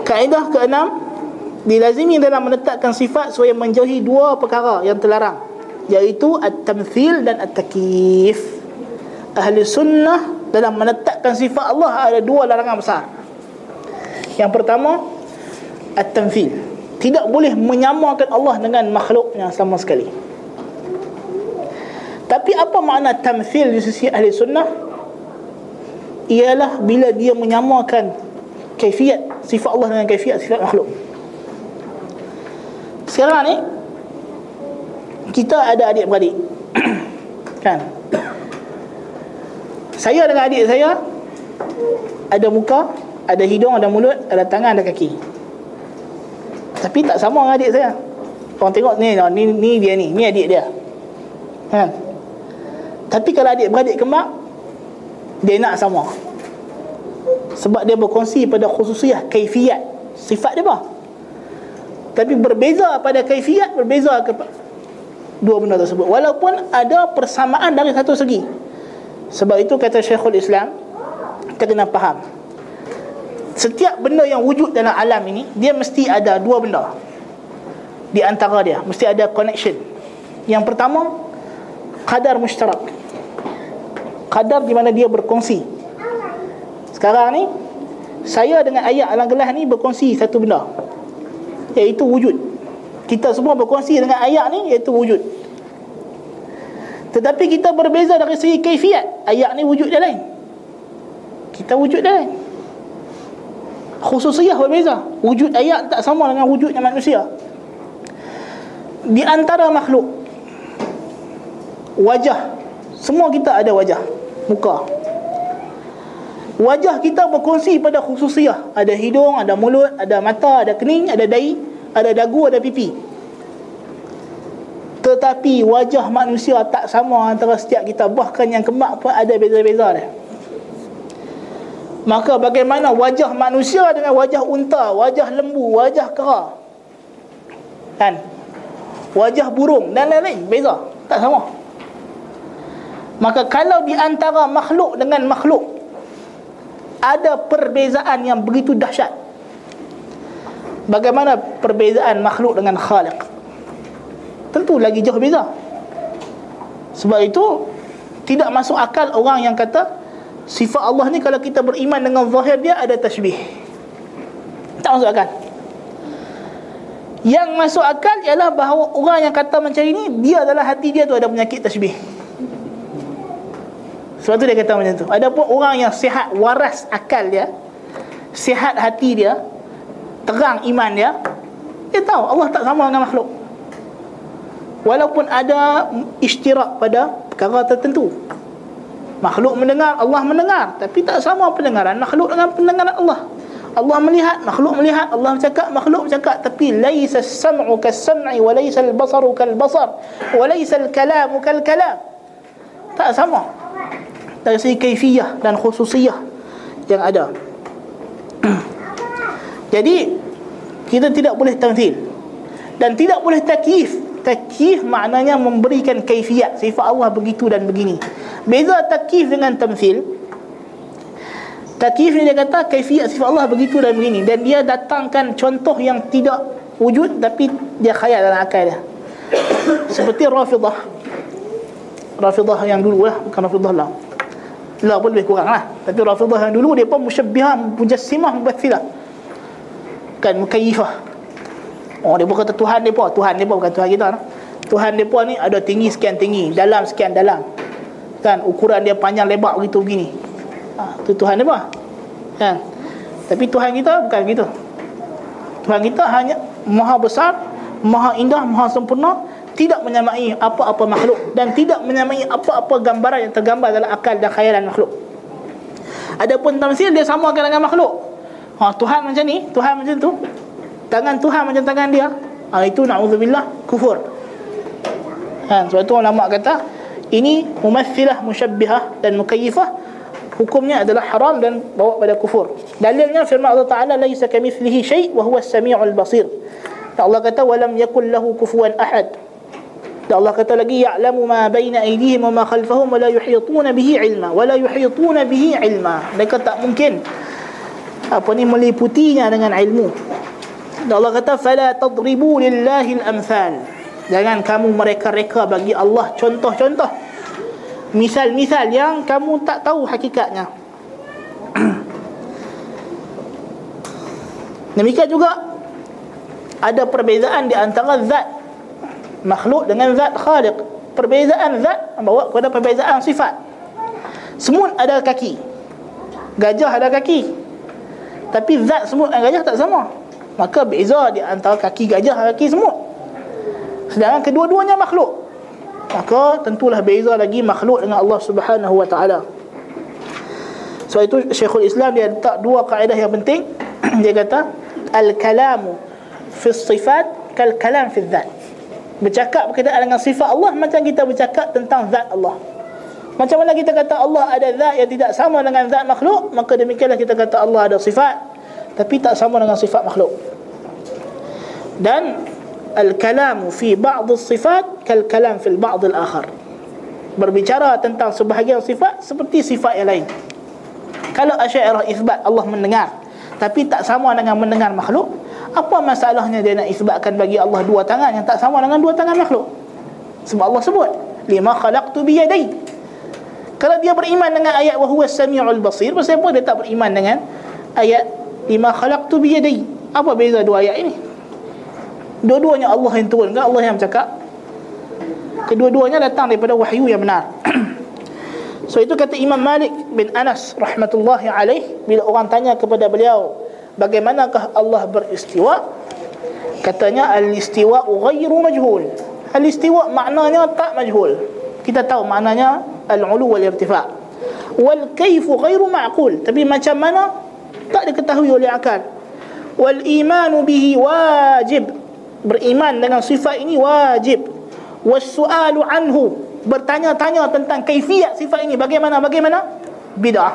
Kaedah keenam dilazimi dalam menetapkan sifat supaya menjauhi dua perkara yang terlarang iaitu at-tamthil dan at-takif. Ahli sunnah dalam menetapkan sifat Allah ada dua larangan besar. Yang pertama at-tamthil. Tidak boleh menyamakan Allah dengan makhluknya sama sekali. Tapi apa makna tamthil di sisi ahli sunnah ialah bila dia menyamakan kaifiat sifat Allah dengan kaifiat sifat makhluk. Sekarang ni kita ada adik-beradik. [CLEARS THROAT] Kan? Saya dengan adik saya ada muka ada hidung ada mulut ada tangan ada kaki. Tapi tak sama dengan adik saya. Orang tengok ni ni, ni dia ni Ni adik dia. Kan? Tapi kalau adik beradik kembar Dia nak sama. Sebab dia berkongsi pada khususiah Kaifiat Sifat dia apa Tapi berbeza pada kaifiat Berbeza ke Dua benda tersebut. Walaupun ada persamaan dari satu segi. Sebab itu kata Syekhul Islam Kita kena faham. Setiap benda yang wujud dalam alam ini dia mesti ada dua benda di antara dia. Mesti ada connection. Yang pertama kadar mushtarak kadar di mana dia berkongsi. Sekarang ni saya dengan ayat alam gelas ni berkongsi satu benda. Iaitu wujud. Kita semua berkongsi dengan ayat ni iaitu wujud. Tetapi kita berbeza dari segi kaifiat. Ayat ni wujud dia lain. Kita wujud dia lain. Khususiyah berbeza. Wujud ayat tak sama dengan wujudnya manusia. Di antara makhluk wajah. Semua kita ada wajah muka. Wajah kita berkongsi pada khususiyah ada hidung, ada mulut, ada mata, ada kening, ada dahi ada dagu, ada pipi. Tetapi wajah manusia tak sama antara setiap kita bahkan yang kemak pun ada beza-beza dia. Maka bagaimana wajah manusia dengan wajah unta, wajah lembu, wajah kera? Kan? Wajah burung dan lain-lain Beza, tak sama Maka kalau di antara makhluk dengan makhluk Ada perbezaan yang begitu dahsyat Bagaimana perbezaan makhluk dengan khaliq Tentu lagi jauh beza Sebab itu Tidak masuk akal orang yang kata Sifat Allah ni kalau kita beriman dengan zahir dia ada tashbih. Tak masuk akal. Yang masuk akal ialah bahawa orang yang kata macam ini dia adalah hati dia tu ada penyakit tashbih. Sebab tu dia kata macam tu. Adapun orang yang sihat waras akal dia, sihat hati dia, terang iman dia, dia tahu Allah tak sama dengan makhluk. Walaupun ada istirak pada perkara tertentu. Makhluk mendengar, Allah mendengar. Tapi tak sama pendengaran makhluk dengan pendengaran Allah. Allah melihat, makhluk melihat. Allah bercakap, makhluk bercakap Tapi Laisa sam'u kas-sam'i Wa laisa al-basaru kal-basar Wa laisa al-kalamu kal-kalam. Tak sama dari segi kaifiyah dan khususiyah yang ada. [CLEARS THROAT] Jadi kita tidak boleh tamthil dan tidak boleh takyif. Takyif maknanya memberikan kaifiyat. Sifat Allah begitu dan begini. Beza takyif dengan tamthil takyif ni dia kata kaifiyat sifat Allah begitu dan begini. Dan dia datangkan contoh yang tidak wujud tapi dia khayal dalam akal dia. Seperti Rafidah Rafidah yang dulu lah. Bukan Rafidah lah lah pun lebih kurang lah. Tapi Rafidah yang dulu dia pun musyabbihah Mujassimah mubathilah Kan mukayyifah Oh dia pun kata Tuhan dia pun Tuhan dia pun bukan Tuhan kita lah. Tuhan dia pun ni ada tinggi sekian tinggi. Dalam sekian dalam. Kan ukuran dia panjang lebar begitu begini. Ha, Itu Tuhan dia pun Kan? Tapi Tuhan kita bukan begitu. Tuhan kita hanya Maha besar Maha indah Maha sempurna tidak menyamai apa-apa makhluk dan tidak menyamai apa-apa gambaran yang tergambar dalam akal dan khayalan makhluk. Adapun tamsil dia sama dengan makhluk. Ha Tuhan macam ni, Tuhan macam tu. Tangan Tuhan macam tangan dia. Ha itu naudzubillah kufur. Ha sebab tu ulama kata ini mumathilah musyabbihah dan mukayyifah hukumnya adalah haram dan bawa pada kufur. Dalilnya firman Allah Taala laisa kamitslihi syai' wa huwa as-sami'ul basir. Allah kata walam yakul lahu kufuwan ahad. Dan Allah kata lagi ya'lamu ma baina aydihim wa ma khalfahum wa la yuhituna bihi ilma wa la yuhituna bihi ilma. Mereka tak mungkin apa ni meliputinya dengan ilmu. Dan Allah kata fala tadribu lillahi al-amthal. Jangan kamu mereka-reka bagi Allah contoh-contoh. Misal-misal yang kamu tak tahu hakikatnya. [CLEARS THROAT] Demikian juga ada perbezaan di antara zat makhluk dengan zat khaliq. Perbezaan zat membawa kepada perbezaan sifat. Semut ada kaki. Gajah ada kaki. Tapi zat semut dan gajah tak sama. Maka beza di antara kaki gajah dan kaki semut. Sedangkan kedua-duanya makhluk. Maka tentulah beza lagi makhluk dengan Allah Subhanahu wa taala. Sebab itu Syekhul Islam dia letak dua kaedah yang penting. [CLEARS THROAT] Dia kata al-kalamu fi sifat kal kalam fi zat bercakap berkaitan dengan sifat Allah macam kita bercakap tentang zat Allah. Macam mana kita kata Allah ada zat yang tidak sama dengan zat makhluk, maka demikianlah kita kata Allah ada sifat tapi tak sama dengan sifat makhluk. Dan al-kalam fi ba'd as-sifat kal kalam fi al-ba'd al-akhar. Berbicara tentang sebahagian sifat seperti sifat yang lain. Kalau Asy'ariyah isbat Allah mendengar tapi tak sama dengan mendengar makhluk, apa masalahnya dia nak isbatkan bagi Allah dua tangan yang tak sama dengan dua tangan makhluk? Sebab Allah sebut, lima khalaqtu bi yadai. Kalau dia beriman dengan ayat wa huwa samiul basir, pasal dia tak beriman dengan ayat lima khalaqtu bi yadai? Apa beza dua ayat ini? Dua-duanya Allah yang turun, Allah yang bercakap. Kedua-duanya datang daripada wahyu yang benar. [CLEARS THROAT] so itu kata Imam Malik bin Anas rahmatullahi alaih bila orang tanya kepada beliau bagaimanakah Allah beristiwa? Katanya al-istiwa ghairu majhul. Al-istiwa maknanya tak majhul. Kita tahu maknanya al-ulu wal irtifa wal kayfu ghairu ma'qul. Tapi macam mana? Tak diketahui oleh akal. Wal imanu bihi wajib. Beriman dengan sifat ini wajib. Was su'alu anhu. Bertanya-tanya tentang kaifiat sifat ini. Bagaimana? Bagaimana? Bidah.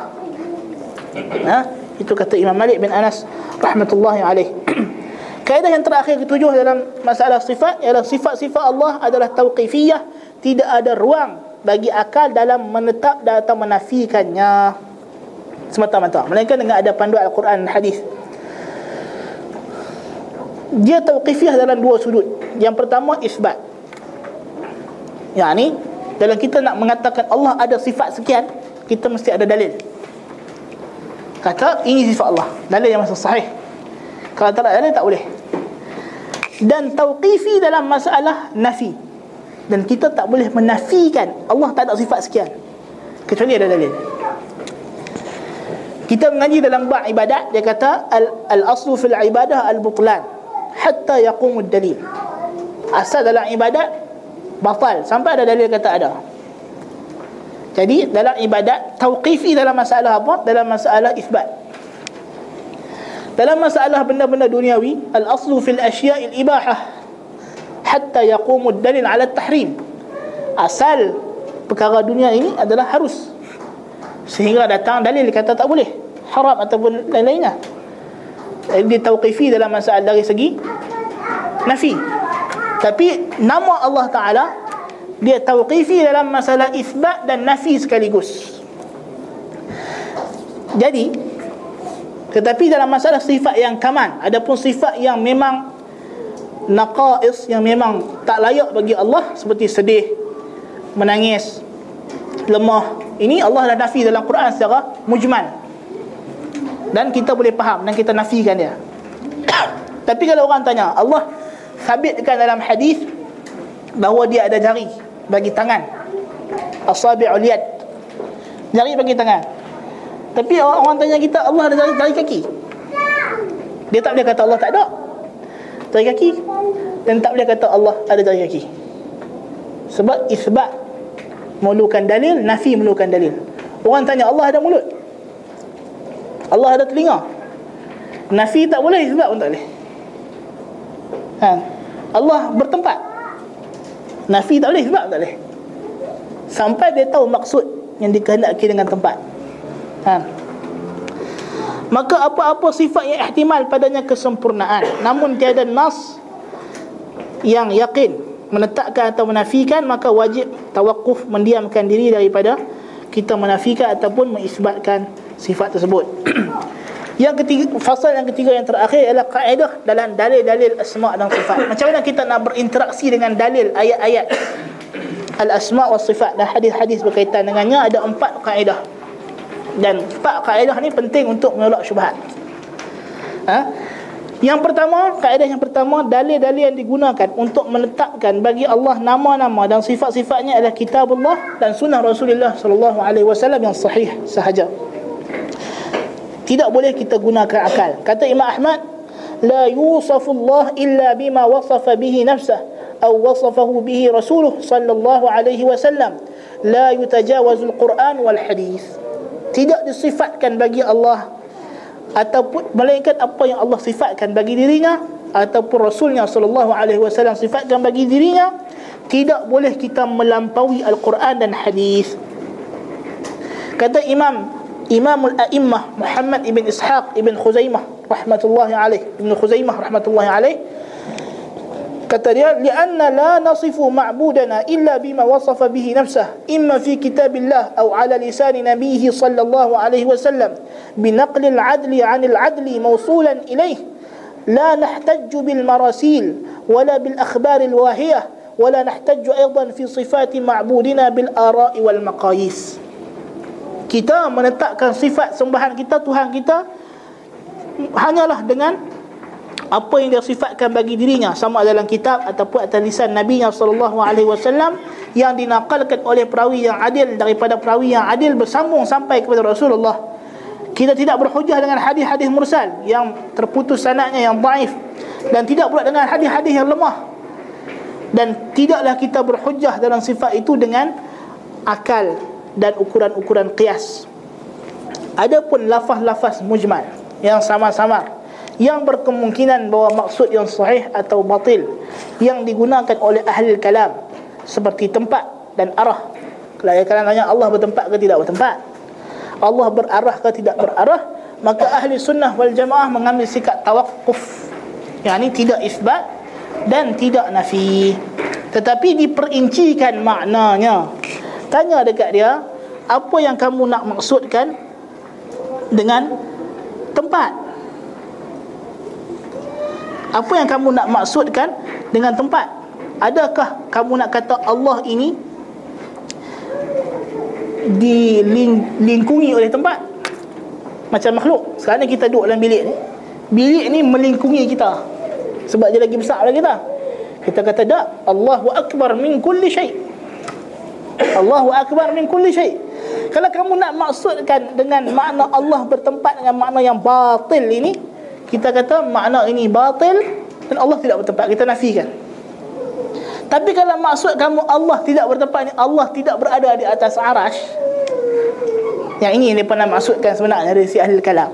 Ha itu kata Imam Malik bin Anas rahmatullahi alaih. [CLEARS THROAT] Kaedah yang terakhir ketujuh dalam masalah sifat ialah sifat-sifat Allah adalah tauqifiyah, tidak ada ruang bagi akal dalam menetap dan atau menafikannya semata-mata melainkan dengan ada panduan Al-Quran dan hadis. Dia tauqifiyah dalam dua sudut. Yang pertama isbat. Yang ni dalam kita nak mengatakan Allah ada sifat sekian, kita mesti ada dalil kata ini sifat Allah. Dalil yang masih sahih. Kalau tak ada tak boleh. Dan tauqifi dalam masalah nafi. Dan kita tak boleh menafikan. Allah tak ada sifat sekian. Kecuali ada dalil. Kita mengaji dalam bab ibadat dia kata al, al aslu fil ibadah al butlan hatta yaqumud dalil. Asal dalam ibadat batal. Sampai ada dalil kata ada jadi dalam ibadat tauqifi dalam masalah apa? Dalam masalah isbat. Dalam masalah benda-benda duniawi, al-aslu fil asya'il ibahah hatta yaqumu ad-dalil 'ala at-tahrim. Asal perkara dunia ini adalah harus sehingga datang dalil kata tak boleh haram ataupun lain-lainnya dia tauqifi dalam masalah dari segi nafi tapi nama Allah Ta'ala dia tauqifi dalam masalah isbat dan nafi sekaligus. Jadi tetapi dalam masalah sifat yang kaman adapun sifat yang memang naqais yang memang tak layak bagi Allah seperti sedih menangis lemah ini Allah dah nafi dalam Quran secara mujmal. Dan kita boleh faham dan kita nafikan dia. Tapi kalau orang tanya Allah sabitkan dalam hadis bahawa dia ada jari bagi tangan. Asabi'ul yad. Jari bagi tangan. Tapi orang, orang tanya kita Allah ada jari, jari kaki? Dia tak boleh kata Allah tak ada. Jari kaki? Dan tak boleh kata Allah ada jari kaki. Sebab isbat memerlukan dalil nafi memerlukan dalil. Orang tanya Allah ada mulut? Allah ada telinga? Nafi tak boleh sebab pun tak boleh. Ha. Allah bertempat Nafi tak boleh sebab tak boleh Sampai dia tahu maksud Yang dikehendaki dengan tempat ha. Maka apa-apa sifat yang ihtimal padanya kesempurnaan Namun tiada nas Yang yakin Menetapkan atau menafikan Maka wajib tawakuf mendiamkan diri daripada Kita menafikan ataupun mengisbatkan sifat tersebut. [CLEARS THROAT] yang ketiga fasal yang ketiga yang terakhir ialah kaedah dalam dalil-dalil asma dan sifat. Macam mana kita nak berinteraksi dengan dalil ayat-ayat al-asma wa sifat dan hadis-hadis berkaitan dengannya ada empat kaedah. Dan empat kaedah ni penting untuk menolak syubhat. Ha? Yang pertama, kaedah yang pertama dalil-dalil yang digunakan untuk menetapkan bagi Allah nama-nama dan sifat-sifatnya adalah kitab Allah dan sunnah Rasulullah wasallam yang sahih sahaja tidak boleh kita gunakan akal. Kata Imam Ahmad la yusafullah illa bima wasafa bihi nafsah atau wasafahu bihi rasuluh sallallahu alaihi wasallam. La yutajawazul quran wal hadis. Tidak disifatkan bagi Allah ataupun melainkan apa yang Allah sifatkan bagi dirinya ataupun rasulnya sallallahu alaihi wasallam sifatkan bagi dirinya tidak boleh kita melampaui al-Quran dan hadis. Kata Imam إمام الأئمة محمد بن إسحاق بن خزيمة رحمة الله عليه. بن خزيمة رحمة الله عليه. لأن لا نصف معبودنا إلا بما وصف به نفسه إما في كتاب الله أو على لسان نبيه صلى الله عليه وسلم بنقل العدل عن العدل موصولا إليه لا نحتج بالمراسيل ولا بالأخبار الواهية ولا نحتج أيضا في صفات معبودنا بالآراء والمقاييس kita menetapkan sifat sembahan kita Tuhan kita hanyalah dengan apa yang dia sifatkan bagi dirinya. Sama dalam kitab ataupun atas lisan Nabi sallallahu alaihi wasallam yang dinakalkan oleh perawi yang adil daripada perawi yang adil bersambung sampai kepada Rasulullah. Kita tidak berhujah dengan hadis-hadis mursal yang terputus sanadnya yang dhaif dan tidak pula dengan hadis-hadis yang lemah. Dan tidaklah kita berhujah dalam sifat itu dengan akal dan ukuran-ukuran qiyas. Adapun lafaz-lafaz mujmal yang sama-sama yang berkemungkinan bahawa maksud yang sahih atau batil yang digunakan oleh ahli kalam seperti tempat dan arah. Kalau tanya Allah bertempat ke tidak bertempat? Allah berarah ke tidak berarah? Maka ahli sunnah wal jamaah mengambil sikap tawakuf. Yang ini tidak isbat dan tidak nafi. Tetapi diperincikan maknanya Tanya dekat dia Apa yang kamu nak maksudkan Dengan Tempat? Apa yang kamu nak maksudkan Dengan tempat? Adakah kamu nak kata Allah ini Dilingkungi oleh tempat? Macam makhluk. Sekarang kita duduk dalam bilik ni. Bilik ni melingkungi kita. Sebab dia lagi besar daripada kita. Kita kata tak Allahu Akbar min kulli syait Allahu akbar min kulli syai. Kalau kamu nak maksudkan dengan makna Allah bertempat dengan makna yang batil ini, kita kata makna ini batil dan Allah tidak bertempat. Kita nafikan. Tapi kalau maksud kamu Allah tidak bertempat ini, Allah tidak berada di atas arash. Yang ini dia pernah maksudkan sebenarnya dari si ahli kalam.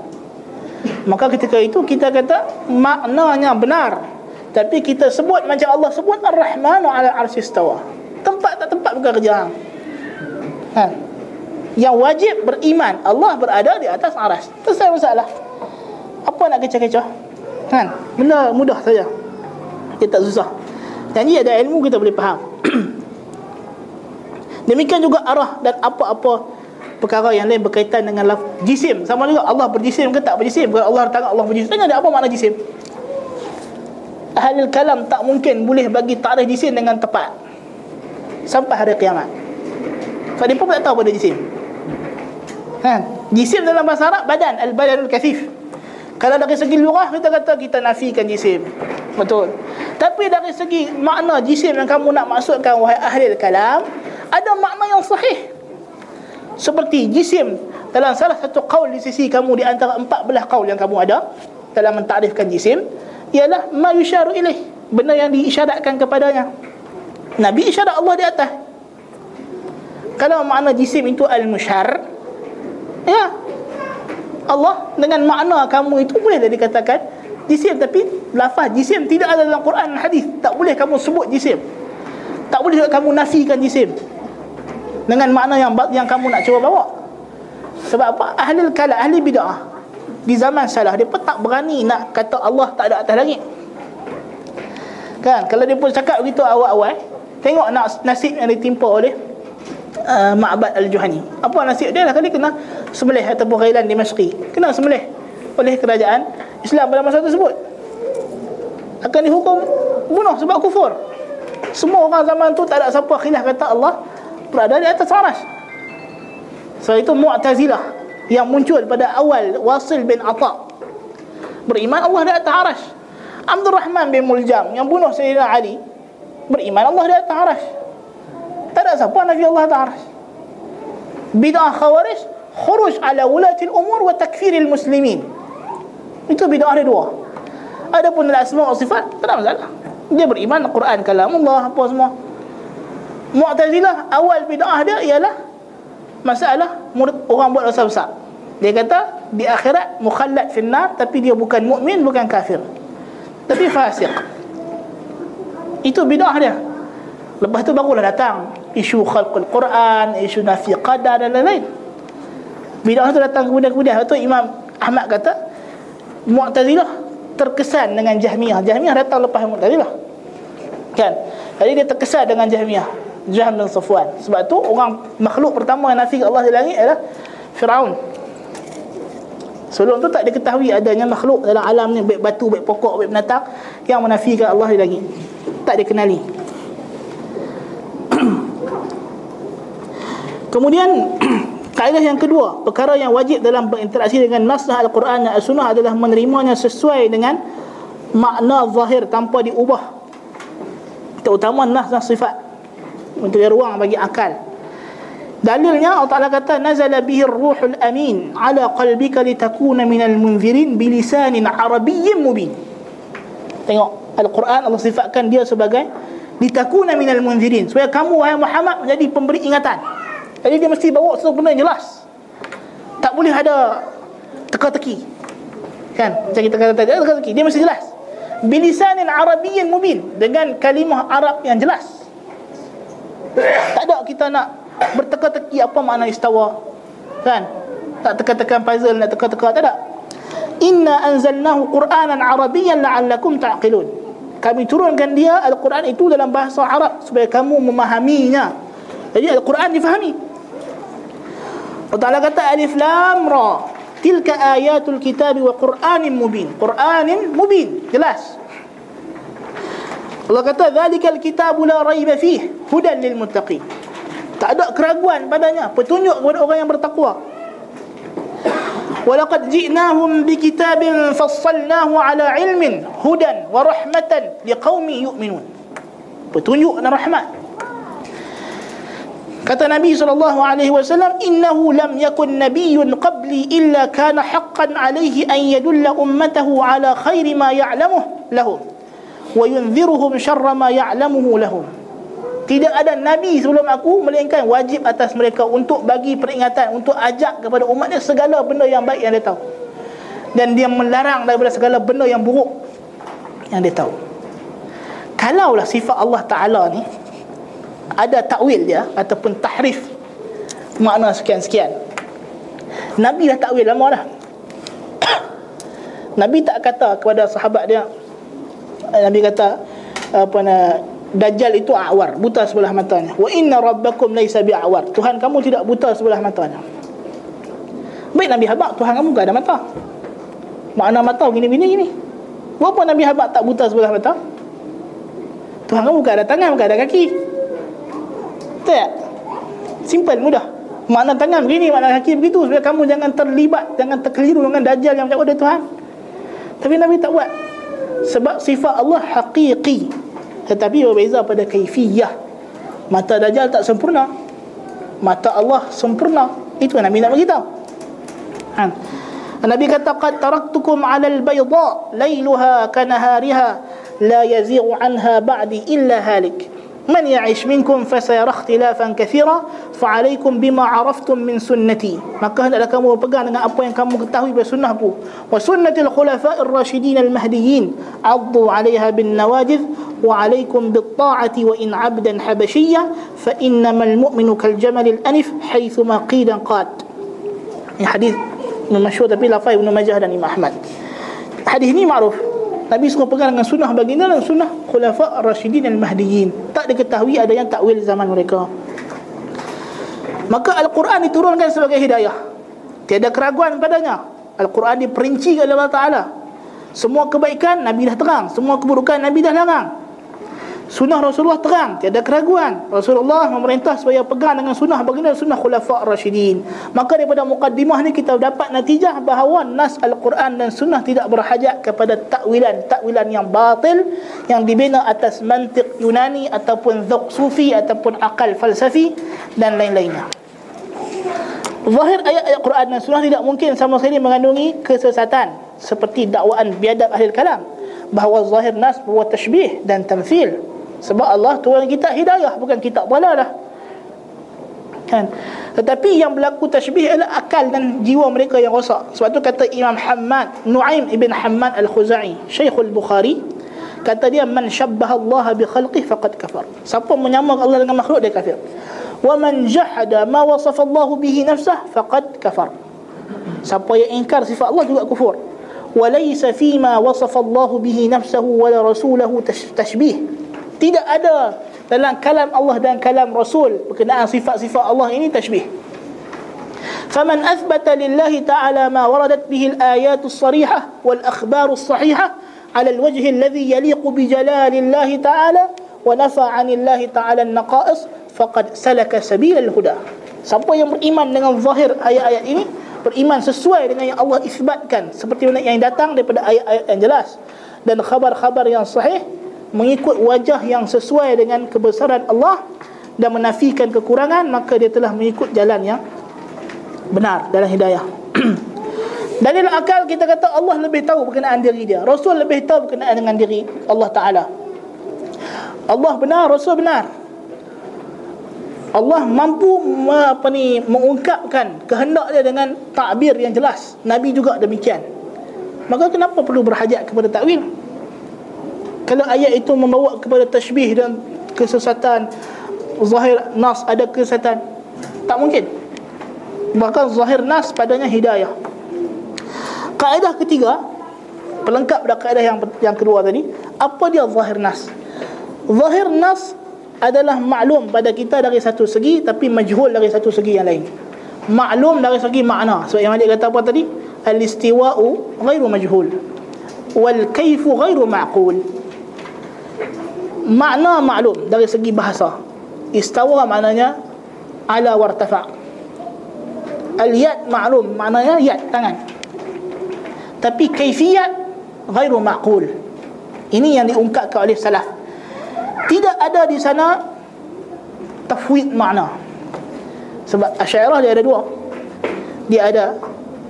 Maka ketika itu kita kata maknanya benar. Tapi kita sebut macam Allah sebut Ar-Rahmanu ala arsistawa tempat tak tempat bukan kerja ha. Yang wajib beriman Allah berada di atas aras. Selesai masalah. Apa nak kecoh-kecoh Kan Benda mudah saja. Dia tak susah. Jadi ada ilmu kita boleh faham. [CLEARS THROAT] Demikian juga arah dan apa-apa perkara yang lain berkaitan dengan laf jisim. Sama juga Allah berjisim ke tak berjisim? Kalau Allah tangan Allah berjisim. Tanya ada apa makna jisim? Ahli kalam tak mungkin boleh bagi takrif jisim dengan tepat sampai hari kiamat. Sebab dia pun tak tahu pada jisim. Kan jisim dalam bahasa Arab badan. Al badanul kathif. Kalau dari segi lurah kita kata kita nafikan jisim. Betul. Tapi dari segi makna jisim yang kamu nak maksudkan wahai ahli kalam ada makna yang sahih. Seperti jisim dalam salah satu qaul di sisi kamu di antara empat belah qaul yang kamu ada dalam mentakrifkan jisim ialah ma yusyaru ilaih. Benda yang diisyaratkan kepadanya nabi isyarat Allah di atas. Kalau makna jisim itu al-musyar ya Allah dengan makna kamu itu boleh dikatakan jisim. Tapi lafaz jisim tidak ada dalam Quran dan hadis. Tak boleh kamu sebut jisim. Tak boleh kamu nafikan jisim dengan makna yang yang kamu nak cuba bawa. Sebab apa? Ahli kalam ahli bidah. Di zaman salah dia pun tak berani nak kata Allah tak ada atas langit. Kan? Kalau dia pun cakap begitu awal-awal tengok nasib yang ditimpa oleh uh, Ma'bad al-Juhani. Apa nasib dia? Lah kali kena sembelih ataupun ghailan di Masqi kena sembelih oleh kerajaan Islam pada masa tersebut. Akan dihukum bunuh sebab kufur. Semua orang zaman tu tak ada siapa khilaf kata Allah berada di atas aras. Sebab itu Mu'tazilah yang muncul pada awal Wasil bin Atta. Beriman Allah di atas aras. Abdul Rahman bin Muljam yang bunuh Sayyidina Ali beriman Allah di atas aras tak ada siapa Nabi Allah atas aras bid'ah khawarij khuruj ala wulatil umur wa takfiril muslimin itu bid'ah ada dua adapun dalam asma wa sifat tak ada masalah dia beriman Quran kalam Allah apa semua Mu'tazilah awal bid'ah dia ialah masalah orang buat dosa besar. Dia kata di akhirat mukhallat finnar tapi dia bukan mukmin bukan kafir. Tapi fasik. Itu bid'ah dia. Lepas tu barulah datang isu khalqul Quran, isu nafi qadar dan lain-lain. Bid'ah tu datang kemudian-kemudian. Itu Imam Ahmad kata Mu'tazilah terkesan dengan Jahmiyah. Jahmiyah datang lepas Mu'tazilah. Kan? Jadi dia terkesan dengan Jahmiyah. Jahm bin Safwan. Sebab tu orang makhluk pertama yang nafi Allah di langit adalah Firaun. Sebelum tu tak diketahui adanya makhluk dalam alam ni baik batu, baik pokok, baik binatang yang menafikan Allah di langit. Tak dikenali. [CLEARS THROAT] Kemudian [CLEARS THROAT] kaedah yang kedua, perkara yang wajib dalam berinteraksi dengan nasah Al-Quran dan As-Sunnah adalah menerimanya sesuai dengan makna zahir tanpa diubah. Terutama nas sifat untuk ruang bagi akal dalilnya Allah Taala kata nazala bihi ruhul amin ala qalbika litakuna minal munzirin bilisanin arabiyyin mubin. Tengok al-Quran Allah sifatkan dia sebagai litakuna minal munzirin. Supaya kamu wahai Muhammad menjadi pemberi ingatan. Jadi dia mesti bawa sesuatu benda yang jelas. Tak boleh ada teka-teki. Kan? Macam kita kata tadi teka-teki. Dia mesti jelas. Bilisanin arabiyyin mubin. Dengan kalimah Arab yang jelas. Tak ada kita nak berteka-teki apa makna istawa. Kan? Tak teka-tekan puzzle nak teka-teka tak ada. Inna anzalnahu Qur'anan Arabiyyan la'allakum ta'qilun. Kami turunkan dia Al-Quran itu dalam bahasa Arab supaya kamu memahaminya. Jadi Al-Quran difahami. Allah Ta'ala kata Alif Lam Ra. Tilka ayatul kitab wa Qur'anin mubin. Qur'anin mubin. Jelas. Allah kata zalikal kitabu la raiba fih hudan lil muttaqin. Tak ada keraguan padanya, petunjuk kepada orang yang bertakwa. Walaqad ji'nahum bikitabin fassalnahu ala ilmin hudan wa rahmatan liqaumin yu'minun. Petunjuk dan rahmat. Kata Nabi sallallahu alaihi wasallam, "Innahu lam yakun nabiyyun qabli illa kana haqqan alaihi an yadulla ummatahu ala khairi ma ya'lamuhu lahum." wa yunziruhum syarra ma ya'lamuhu lahum tidak ada nabi sebelum aku melainkan wajib atas mereka untuk bagi peringatan untuk ajak kepada umatnya segala benda yang baik yang dia tahu. Dan dia melarang daripada segala benda yang buruk yang dia tahu. Kalaulah sifat Allah Taala ni ada takwil dia ataupun tahrif makna sekian-sekian. Nabi dah takwil lama dah. [COUGHS] Nabi tak kata kepada sahabat dia Nabi kata apa nak Dajjal itu awar, buta sebelah matanya. Wa inna rabbakum laysa bi'awar. Tuhan kamu tidak buta sebelah matanya. Baik Nabi habaq Tuhan kamu enggak ada mata. Makna mata gini gini. Kenapa Nabi habaq tak buta sebelah mata? Tuhan kamu enggak ada tangan, enggak ada kaki. Tak. Simple mudah. Makna tangan begini, makna kaki begitu supaya kamu jangan terlibat, jangan terkeliru dengan dajjal yang cakap ada Tuhan. Tapi Nabi tak buat. Sebab sifat Allah haqiqi. Tetapi berbeza pada kaifiyah. Mata Dajjal tak sempurna. Mata Allah sempurna. Itu Nabi nak beritahu. Ha. Nabi kata Qad taraktukum ala al-bayda Layluha kanahariha La yazi'u anha ba'di illa halik من يعيش منكم فسيرى اختلافا كثيرا فعليكم بما عرفتم من سنتي. ما كان لك مبقان أنا أبوين كم مكتهوي بسنه وسنة الخلفاء الراشدين المهديين عضوا عليها بالنواجذ وعليكم بالطاعة وإن عبدا حبشيا فإنما المؤمن كالجمل الأنف حيثما قيدا قاد الحديث من مشهود بلا فاي بن مجهد أحمد ني معروف Nabi suka pegang dengan sunnah baginda dan sunnah khulafa ar-rasyidin al-mahdiyyin. Tak diketahui ada yang takwil zaman mereka. Maka Al-Quran diturunkan sebagai hidayah. Tiada keraguan padanya. Al-Quran diperinci oleh Allah Ta'ala. Semua kebaikan Nabi dah terang. Semua keburukan Nabi dah larang. Sunnah Rasulullah terang, tiada keraguan. Rasulullah memerintah supaya pegang dengan sunnah baginda sunnah khulafa' rasyidin. Maka daripada mukaddimah ni kita dapat natijah bahawa nas Al-Quran dan sunnah tidak berhajat kepada takwilan, takwilan yang batil yang dibina atas mantik Yunani ataupun zauq sufi ataupun akal falsafi dan lain-lainnya. Zahir ayat-ayat Quran dan sunnah tidak mungkin sama sekali mengandungi kesesatan seperti dakwaan biadab ahli kalam bahawa zahir nas bahawa tashbih dan tamthil sebab Allah tuan kita hidayah Bukan kita bala lah. kan? Tetapi yang berlaku tashbih Ialah akal dan jiwa mereka yang rosak Sebab tu kata Imam Hamad Nu'im Ibn Hamad Al-Khuzai Syekhul Bukhari Kata dia Man syabbah Allah bi khalqih faqad kafar Siapa menyamak Allah dengan makhluk dia kafir Wa man jahada ma wasaf Allah bihi nafsah faqad kafar Siapa yang ingkar sifat Allah juga kufur Walaysa fima وصف Allah bihi نفسه ولا رسوله tashbih tidak ada dalam kalam Allah dan kalam Rasul berkenaan sifat-sifat Allah ini tashbih. فمن أثبت لله تعالى ما وردت به الآيات الصريحة والأخبار الصحيحة على الوجه الذي يليق بجلال الله تعالى ونفى عن الله تعالى النقائص فقد سلك سبيل الهدى Siapa yang beriman dengan zahir ayat-ayat ini Beriman sesuai dengan yang Allah isbatkan Seperti yang datang daripada ayat-ayat yang jelas Dan khabar-khabar yang sahih mengikut wajah yang sesuai dengan kebesaran Allah dan menafikan kekurangan maka dia telah mengikut jalan yang benar dalam hidayah. [CLEARS THROAT] Dalil akal kita kata Allah lebih tahu berkenaan diri dia. Rasul lebih tahu berkenaan dengan diri Allah Ta'ala. Allah benar, Rasul benar. Allah mampu apa ni mengungkapkan kehendak dia dengan takbir yang jelas. Nabi juga demikian. Maka kenapa perlu berhajat kepada takwil kalau ayat itu membawa kepada tashbih dan kesesatan zahir nas ada kesesatan? Tak mungkin. Bahkan zahir nas padanya hidayah. Kaedah ketiga pelengkap pada kaedah yang yang kedua tadi apa dia zahir nas? Zahir nas adalah maklum pada kita dari satu segi tapi majhul dari satu segi yang lain. Maklum dari segi makna. Sebab so, yang Malik kata apa tadi? Al-istiwa'u ghairu majhul. Wal kayfu ghairu ma'qul makna maklum dari segi bahasa. Istawa maknanya ala wartafa. Al yad maklum maknanya yad tangan. Tapi kaifiyat ghairu maqul. Ini yang diungkapkan oleh salaf. Tidak ada di sana tafwid makna. Sebab asyairah dia ada dua. Dia ada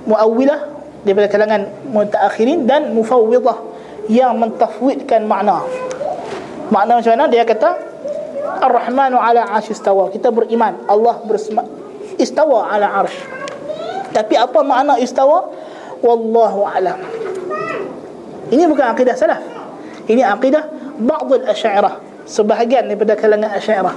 muawwilah daripada kalangan mutaakhirin dan mufawwidah yang mentafwidkan makna Makna macam mana? Dia kata Ar-Rahmanu ala arsh istawa. Kita beriman Allah bersema istawa ala arsh. Tapi apa makna istawa? Wallahu alam. Ini bukan akidah salaf. Ini akidah ba'd al-asy'ariyah, sebahagian daripada kalangan asy'ariyah.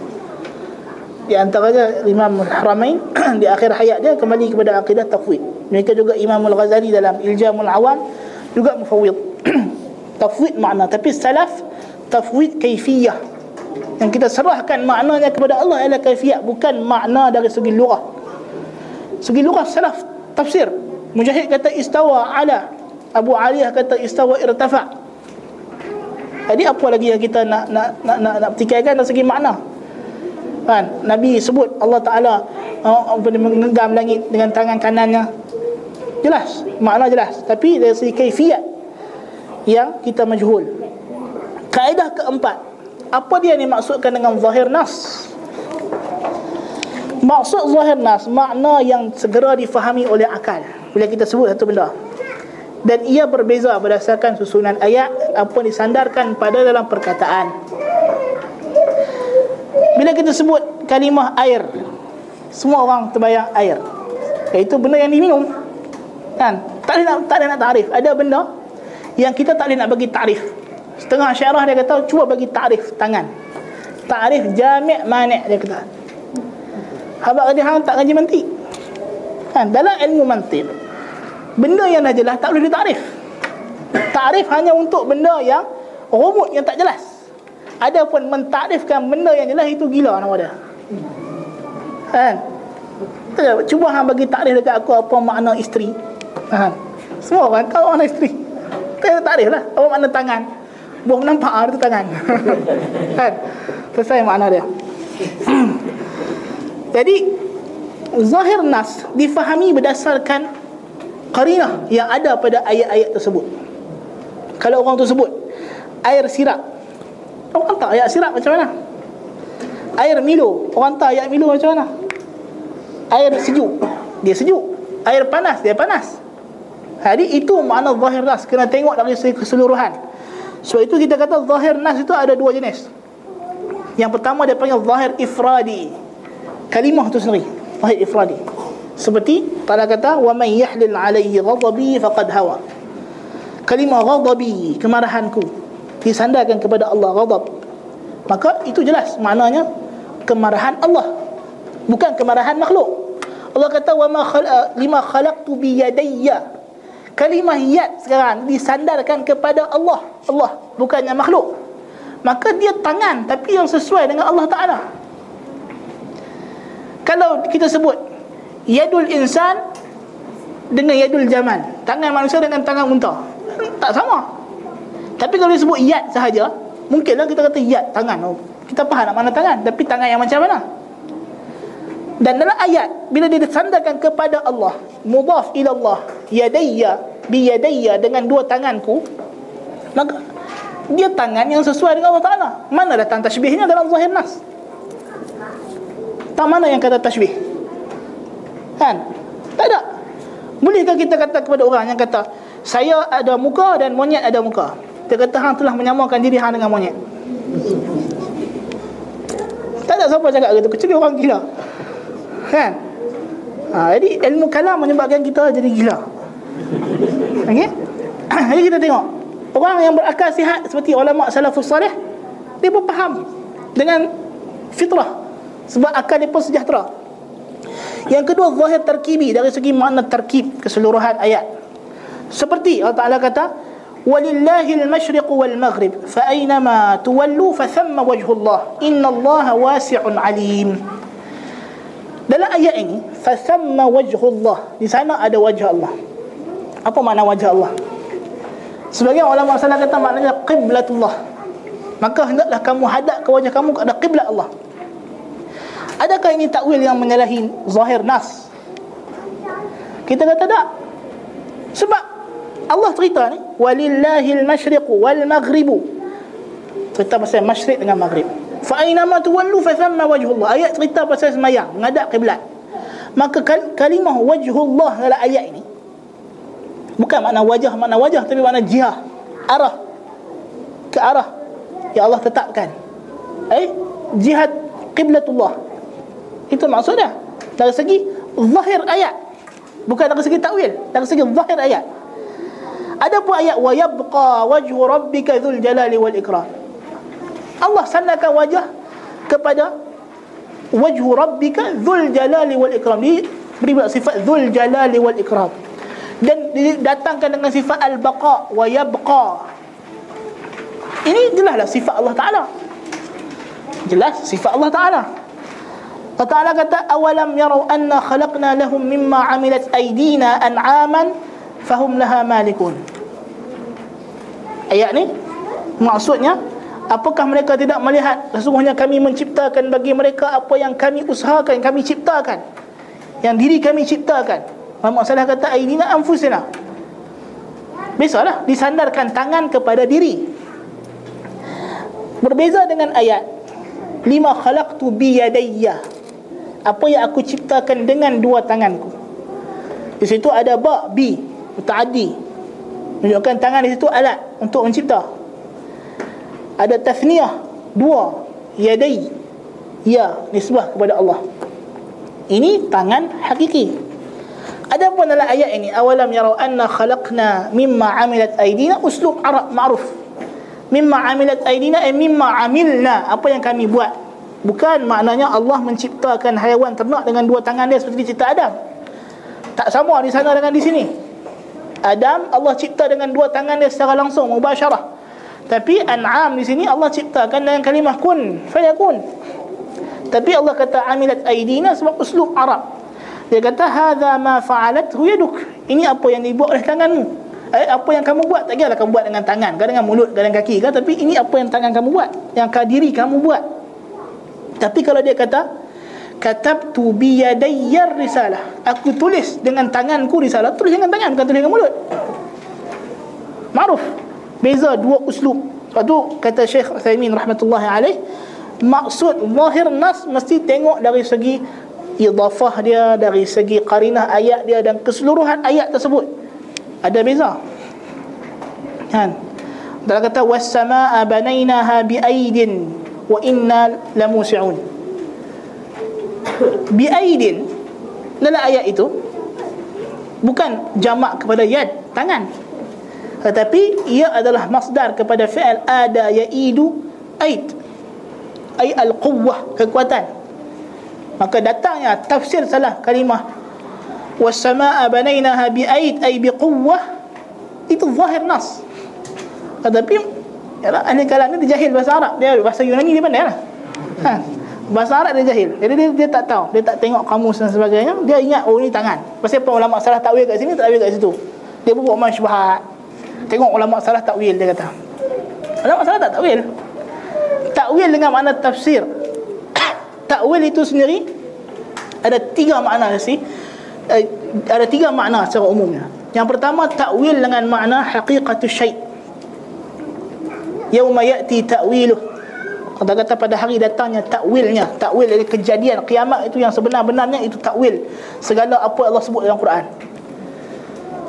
di antaranya Imam Haramain [CLEARS THROAT] di akhir hayat dia kembali kepada akidah tafwid. Mereka juga Imam Al-Ghazali dalam Iljamul Awam juga mufawwid. [CLEARS THROAT] tafwid makna tapi salaf tafwid kaifiyah. Yang kita serahkan maknanya kepada Allah adalah kaifiyah bukan makna dari segi lughah. Segi lughah salaf tafsir. Mujahid kata istawa ala Abu Aliyah kata istawa irtafa. Jadi apa lagi yang kita nak nak nak nak, nak petikaikan dari segi makna? kan nabi sebut Allah taala uh, menggenggam langit dengan tangan kanannya jelas makna jelas tapi dari segi kaifiat yang kita majhul kaedah keempat. Apa dia ni maksudkan dengan zahir nas? Maksud zahir nas makna yang segera difahami oleh akal. Bila kita sebut satu benda. Dan ia berbeza berdasarkan susunan ayat apa disandarkan pada dalam perkataan. Bila kita sebut kalimah air Semua orang terbayang air. Iaitu benda yang diminum. Kan? Tak ada tak ada nak tarif Ada benda yang kita tak boleh nak bagi tarif Setengah syarah dia kata Cuba bagi tarif tangan Tarif jami' manik dia kata Habak tadi hang tak ngaji mantik kan? Dalam ilmu mantik Benda yang dah jelas tak boleh ditarif Tarif hanya untuk benda yang Rumut yang tak jelas ada pun mentakrifkan benda yang jelas itu gila nama dia. Kan? Cuba hang bagi takrif dekat aku apa makna isteri. Kan? Semua orang tahu makna isteri. Tak takrif lah. Apa makna tangan? Buah nampak ah itu tangan. [LAUGHS] kan? Selesai makna dia. [CLEARS THROAT] Jadi zahir nas difahami berdasarkan qarinah yang ada pada ayat-ayat tersebut. Kalau orang tersebut air sirap Orang tak ayat sirap macam mana? Air Milo Orang tak ayat Milo macam mana? Air sejuk Dia sejuk Air panas Dia panas Jadi itu makna zahir nas Kena tengok dari keseluruhan Sebab itu kita kata zahir nas itu ada dua jenis. Yang pertama dia panggil zahir ifradi. Kalimah itu sendiri Zahir ifradi. Seperti pada kata Wa man yahlil alaihi ghadabi faqad hawa. Kalimah ghadabi Kemarahanku disandarkan kepada Allah ghadab. Maka itu jelas maknanya kemarahan Allah bukan kemarahan makhluk. Allah kata wa ma khala, lima khalaqtu bi yadayya kalimah yad sekarang disandarkan kepada Allah. Allah bukannya makhluk. Maka dia tangan tapi yang sesuai dengan Allah Taala. Kalau kita sebut yadul insan dengan yadul zaman. Tangan manusia dengan tangan unta. Tak sama. Tapi kalau disebut yad sahaja Mungkinlah kita kata yad tangan. Oh, Kita faham mana tangan Tapi tangan yang macam mana Dan dalam ayat Bila dia disandarkan kepada Allah Mudaf ila Allah Yadayya Biyadayya Dengan dua tanganku Maka Dia tangan yang sesuai dengan Allah Ta'ala. Mana datang tashbihnya dalam zahir nas? Tak mana yang kata tashbih Kan? Tak ada. Bolehkah kita kata kepada orang yang kata Saya ada muka dan monyet ada muka dia kata hang telah menyamakan diri hang dengan monyet. Tak ada siapa cakap gitu. Kecuali orang gila kan? Ha, jadi ilmu kalam menyebabkan kita jadi gila. Okey? [CLEARS THROAT] Jadi kita tengok. Orang yang berakal sihat seperti ulama salafus salih dia pun faham dengan fitrah. Sebab akal dia pun sejahtera. Yang kedua zahir tarkibi dari segi makna tarkib keseluruhan ayat. Seperti Allah Taala kata Walillahi al-mashriq wal-maghrib fa aina tuwallu fa thamma wajhullah innallaha wasi'un alim dalam ayat ini fasamma wajhullah. Di sana ada wajah Allah. Apa makna wajah Allah? Sebagian ulama salah kata maknanya qiblatullah. Maka hendaklah kamu hadap ke wajah kamu kepada qiblat Allah. Adakah ini takwil yang menyalahi zahir nas? Kita kata tak. Sebab Allah cerita ni walillahil masyriqu wal maghribu. Cerita pasal masyriq dengan maghrib fa aina ma tuwallu fa thamma wajhullah. Ayat cerita pasal semayang menghadap kiblat. Maka kalimah wajhullah dalam ayat ini. Bukan makna wajah makna wajah tapi makna jihah. Arah. Ke arah yang Allah tetapkan. Eh? Jihad qiblatullah. Itu maksudnya? Dari segi zahir ayat. Bukan dari segi takwil. Dari segi zahir ayat. Ada pun ayat wa yabqa wajhu rabbika dzul jalali wal ikram. Allah sandarkan wajah kepada wajhu rabbika dzul jalali wal ikram. Dia beri sifat dzul jalali wal ikram. Dan datangkan dengan sifat al-baqa wa yabqa. Ini jelaslah sifat Allah Taala. Jelas sifat Allah Taala. Allah Taala kata awalam yarau anna khalaqna lahum mimma amilat aydina an'aman fahum laha malikun. Ayat ni maksudnya apakah mereka tidak melihat? Sesungguhnya kami menciptakan bagi mereka apa yang kami usahakan kami ciptakan. Yang diri kami ciptakan. Muhammad Salah kata Aidina anfusina. Biasalah Disandarkan tangan kepada diri. Berbeza dengan ayat Lima khalaqtu biyadayya Apa yang aku ciptakan dengan dua tanganku. Di situ ada ba' bi Muta'adi Menunjukkan tangan di situ alat Untuk mencipta Ada tasniyah Dua Yadai Ya Nisbah kepada Allah Ini tangan hakiki Adapun dalam ayat ini awalam yarau anna khalaqna mimma amilat aydina uslub arab ma'ruf. Mimma amilat aydina ay mimma amilna apa yang kami buat. Bukan maknanya Allah menciptakan haiwan ternak dengan dua tangan dia seperti cipta Adam. Tak sama di sana dengan di sini. Adam Allah cipta dengan dua tangan dia secara langsung mubasyarah. Tapi an'am di sini Allah ciptakan dengan kalimah kun fayakun. Tapi Allah kata amilat aydina sebab uslub Arab. Dia kata hadza ma fa'alathu yaduk. Ini apa yang dibuat oleh tanganmu. Eh, apa yang kamu buat tak kira kamu buat dengan tangan, kan dengan mulut, kan dengan kaki kan tapi ini apa yang tangan kamu buat, yang diri kamu buat. Tapi kalau dia kata katabtu bi yadayya risalah. Aku tulis dengan tanganku risalah, tulis dengan tangan bukan tulis dengan mulut. Ma'ruf. Beza dua uslub. Sebab tu kata Syekh Uthaymin rahmatullahi alaih maksud zahir nas mesti tengok dari segi idafah dia dari segi qarinah ayat dia dan keseluruhan ayat tersebut. Ada beza? Kan? Dalam kata was-samaa banainaha biaidin wa inna lamusiun. Biaidin dalam ayat itu bukan jamak kepada yad tangan tetapi ia adalah masdar kepada fi'al ada yaidu aid ay al-quwwah kekuatan. Maka datangnya tafsir salah kalimah. Was-samaa banainaha bi'aid ay biquwwah. Itu zahir nas. Tetapi yalah ahli kalam ni jahil bahasa Arab. Dia bahasa Yunani dia pandai lah. Ha. bahasa Arab dia jahil. Jadi dia, dia tak tahu. Dia tak tengok kamus dan sebagainya. Dia ingat oh ni tangan. Pasal apa ulama salah takwil kat sini takwil kat situ. Dia buat masybahat tengok ulama salah takwil dia kata. Ulama salah tak takwil. Takwil dengan makna tafsir. [COUGHS] Takwil itu sendiri ada tiga makna sih eh, ada tiga makna secara umumnya. Yang pertama takwil dengan makna haqiqatus syai. Yauma yati ta'wiluh. Kata kata pada hari datangnya takwilnya takwil dari kejadian kiamat itu yang sebenar-benarnya itu takwil. Segala apa Allah sebut dalam Quran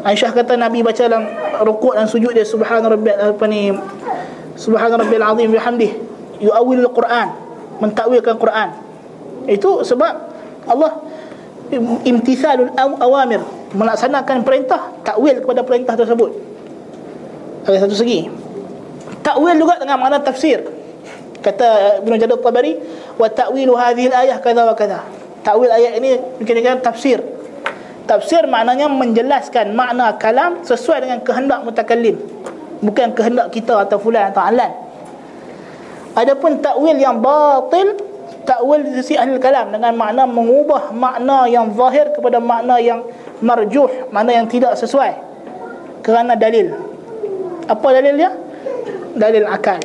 Aisyah kata Nabi baca dalam rukuk dan sujud dia subhana rabbil apa ni? Subhana rabbil azim bihamdih. Yu'awwilul Quran mentakwilkan Quran. Itu sebab Allah imtithalul awamir melaksanakan perintah takwil kepada perintah tersebut. Ada satu segi. Takwil juga dengan makna tafsir. Kata Ibn Jadid Tabari wa ta'wilu hadhihi al-ayah kadha wa kadha takwil ayat ini kira-kira tafsir tafsir maknanya menjelaskan makna kalam sesuai dengan kehendak mutakallim bukan kehendak kita atau fulan atau alan adapun takwil yang batil takwil di sisi ahli kalam dengan makna mengubah makna yang zahir kepada makna yang marjuh, makna yang tidak sesuai kerana dalil. Apa dalil dia? Dalil akal.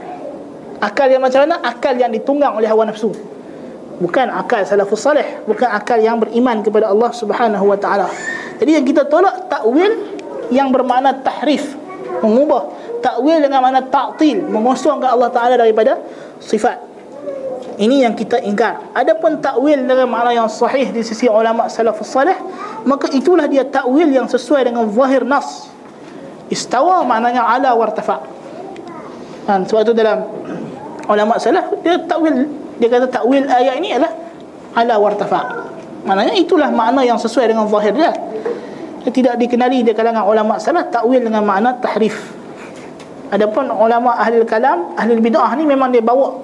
Akal yang macam mana? Akal yang ditunggang oleh hawa nafsu. Bukan akal salafus salih, bukan akal yang beriman kepada Allah Subhanahu wa taala. Jadi yang kita tolak takwil yang bermakna tahrif, mengubah takwil dengan makna ta'til, mengosongkan Allah taala daripada sifat. Ini yang kita ingkar. Adapun takwil dengan makna yang sahih di sisi ulama salafus salih, maka itulah dia takwil yang sesuai dengan zahir nas. Istawa maknanya ala wartafa. Dan sebab itu dalam ulama salaf dia takwil dia kata takwil ayat ini adalah ala wartafa. Maknanya itulah makna yang sesuai dengan zahir dia. dia tidak dikenali di kalangan ulama salaf takwil dengan makna tahrif. Adapun ulama ahli kalam, ahli bidah ni memang dia bawa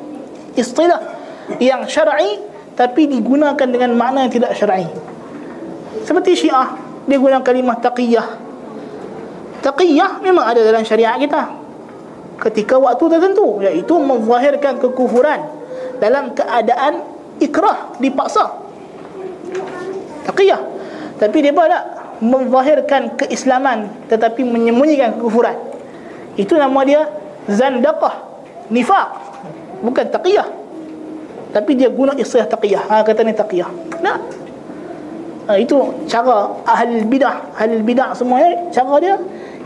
istilah yang syar'i tapi digunakan dengan makna yang tidak syar'i. Seperti Syiah, dia guna kalimah taqiyah. Taqiyah memang ada dalam syariat kita. Ketika waktu tertentu iaitu menzahirkan kekufuran dalam keadaan ikrah dipaksa. Taqiyah. Tapi dia tak menzahirkan keislaman tetapi menyembunyikan kekufuran. Itu nama dia zandaqah, nifaq. Bukan taqiyah tapi dia guna istilah taqiyah ha kata ni taqiyah nah ha, itu cara ahli bidah ahli bidah semuanya cara dia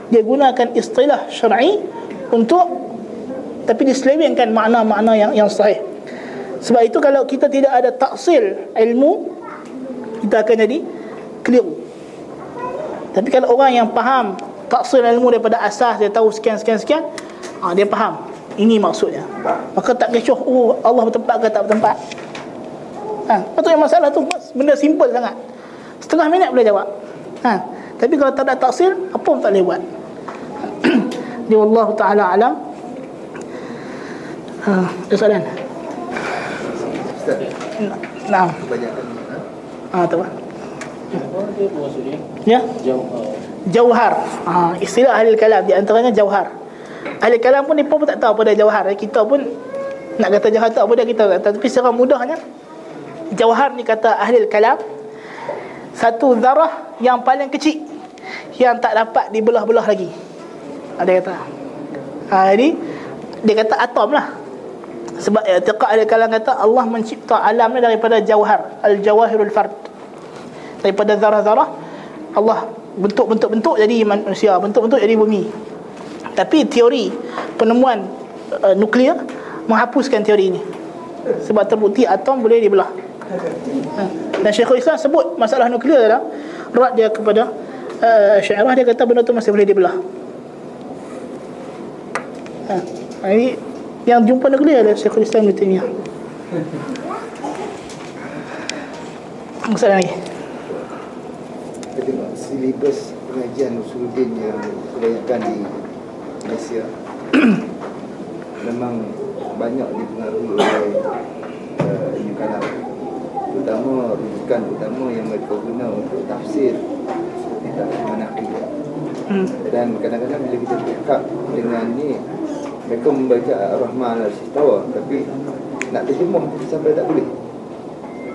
dia gunakan istilah syar'i untuk tapi diselewengkan makna-makna yang yang sahih sebab itu kalau kita tidak ada taksil ilmu kita akan jadi keliru tapi kalau orang yang faham taksil ilmu daripada asas dia tahu sekian sekian sekian ha, dia faham ini maksudnya. Maka tak kecoh, oh Allah bertempat ke tak bertempat. Ha, yang masalah tu benda simple sangat. Setengah minit boleh jawab. Ha, tapi kalau tak ada taksir, apa pun tak boleh buat. [CLEARS THROAT] Dia Allah Ta'ala alam. Ha, ada soalan? Nah. Ha, tak apa. Ya? Jauhar. Ha, istilah ahli kalam. Di antaranya jauhar. Ahli kalam pun mereka pun tak tahu apa dia jawahar Kita pun nak kata jawahar tak apa dia kita kata Tapi secara mudahnya Jawahar ni kata ahli kalam. Satu zarah yang paling kecil Yang tak dapat dibelah-belah lagi. Ada kata. Ha, Jadi Dia kata atom lah Sebab tiqat ahli kalam kata Allah mencipta alam ni daripada jawahar Al-jawahirul fard Daripada zarah-zarah Allah bentuk-bentuk-bentuk jadi manusia Bentuk-bentuk jadi bumi tapi teori penemuan uh, nuklear menghapuskan teori ini. Sebab terbukti atom boleh dibelah. Ha. Dan Syekhul Islam sebut masalah nuklear adalah rat dia kepada uh, syairah dia kata benda tu masih boleh dibelah. Ha. Ini yang jumpa nuklear adalah Syekhul Islam Ibn Taymiyah. Masalah lagi.
Silibus pengajian Usuluddin yang kebanyakan di Malaysia [CLEARS THROAT] memang banyak dipengaruhi oleh uh, ilmu kalam terutama rujukan utama yang mereka guna untuk tafsir seperti tafsir manaqib hmm. dan kadang-kadang bila kita cakap dengan ni mereka membaca Ar-Rahman al-Sistawa tapi nak terjemah sampai tak boleh.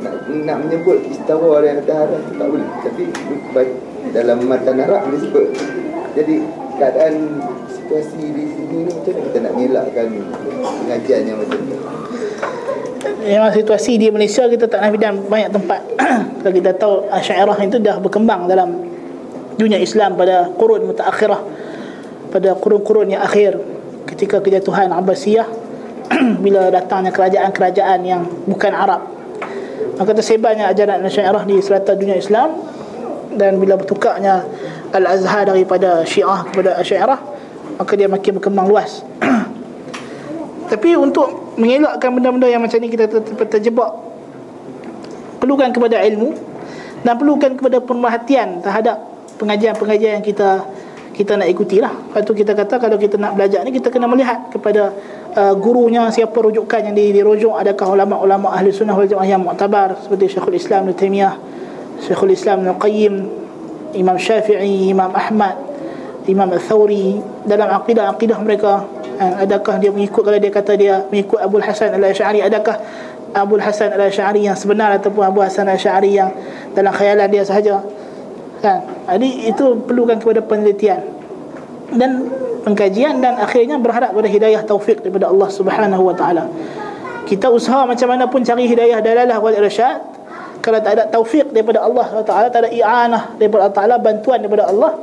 Nak, nak menyebut istawa yang atas arah tak boleh. Tapi dalam matan Arab disebut jadi keadaan situasi di sini ni macam mana kita nak ngelakkan pengajian yang macam ni?
Memang situasi di Malaysia kita tak nak dan banyak tempat. [CLEARS THROAT] Kalau kita tahu Asyairah itu dah berkembang dalam dunia Islam pada kurun mutaakhirah Pada kurun-kurun yang akhir Ketika kejatuhan Abbasiyah [CLEARS THROAT] Bila datangnya kerajaan-kerajaan yang bukan Arab. Maka tersebarnya ajaran Asyairah di selatan dunia Islam Dan bila bertukarnya Al-Azhar daripada Syiah kepada Asyairah maka dia makin berkembang luas. [CLEARS THROAT] Tapi untuk mengelakkan benda-benda yang macam ni kita terjebak perlukan kepada ilmu dan perlukan kepada pemerhatian terhadap pengajian-pengajian yang kita kita nak ikuti lah Lepas tu kita kata kalau kita nak belajar ni Kita kena melihat kepada uh, gurunya Siapa rujukan yang dirujuk. Adakah ulama-ulama ahli sunnah wal jamaah yang mu'tabar Seperti Syekhul Islam Ibn Taymiyah Syekhul Islam Ibn Qayyim Imam Syafi'i Imam Ahmad Imam Al-Thawri. Dalam akidah-akidah mereka ha, adakah dia mengikut kalau dia kata dia mengikut Abu Hasan Al-Asy'ari adakah Abu Hasan Al-Asy'ari yang sebenar ataupun Abu Hasan Al-Asy'ari yang dalam khayalan dia sahaja kan? Jadi itu perlukan kepada penelitian dan pengkajian dan akhirnya berharap kepada hidayah taufik daripada Allah Subhanahu wa taala. Kita usaha macam mana pun cari hidayah dalalah wal irsyad. Kalau tak ada taufik daripada Allah Taala tak ada i'anah daripada Allah Taala bantuan daripada Allah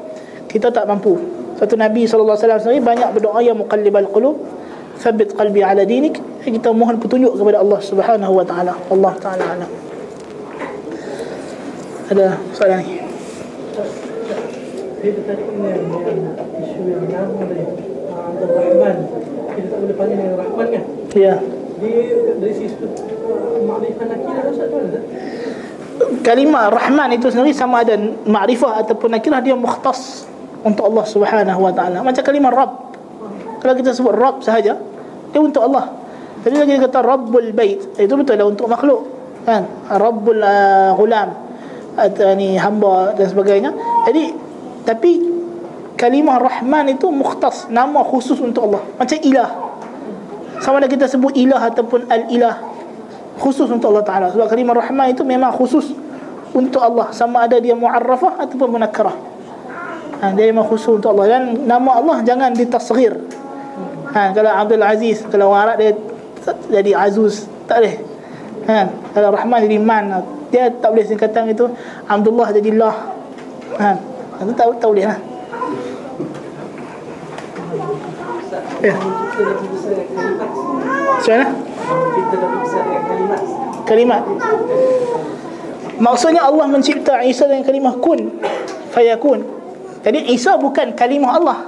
kita tak mampu. Satu Nabi SAW sendiri banyak berdoa ya muqallibal qulub thabbit qalbi ala dinik. Kita mohon petunjuk kepada Allah taala. Allah taala ada soalan ni
Kita tadi yang isu yang nama tadi Abdul Rahman Kita tak boleh panggil dengan Rahman kan?
Ya
Di, dari sisi Ma'rifah nakirah Ustaz tu ada?
Kalimah Rahman itu sendiri sama ada Ma'rifah ataupun nakirah dia mukhtas untuk Allah Subhanahu wa taala. Macam kalimah Rabb. Kalau kita sebut Rabb sahaja, dia untuk Allah. Jadi lagi kata Rabbul Bait, itu betul lah untuk makhluk. kan rabbul uh, ghulam atau ni hamba dan sebagainya. Jadi tapi kalimah rahman itu mukhtas nama khusus untuk Allah. Macam ilah. Sama ada kita sebut ilah ataupun al-ilah khusus untuk Allah Taala. Sebab kalimah rahman itu memang khusus untuk Allah. Sama ada dia muarrafah ataupun munakkarah ha, dia memang khusus untuk Allah. Dan nama Allah jangan ditasghir. Ha, kalau Abdul Aziz kalau orang Arab dia jadi Azuz tak boleh. Ha, kalau Rahman jadi Man dia tak boleh singkatan itu Abdullah jadi Allah ha, itu tak, tak boleh lah. Ya. Macam mana? Kalimat. Maksudnya Allah mencipta Isa dengan kalimah kun Fayakun. Jadi Isa bukan kalimah Allah.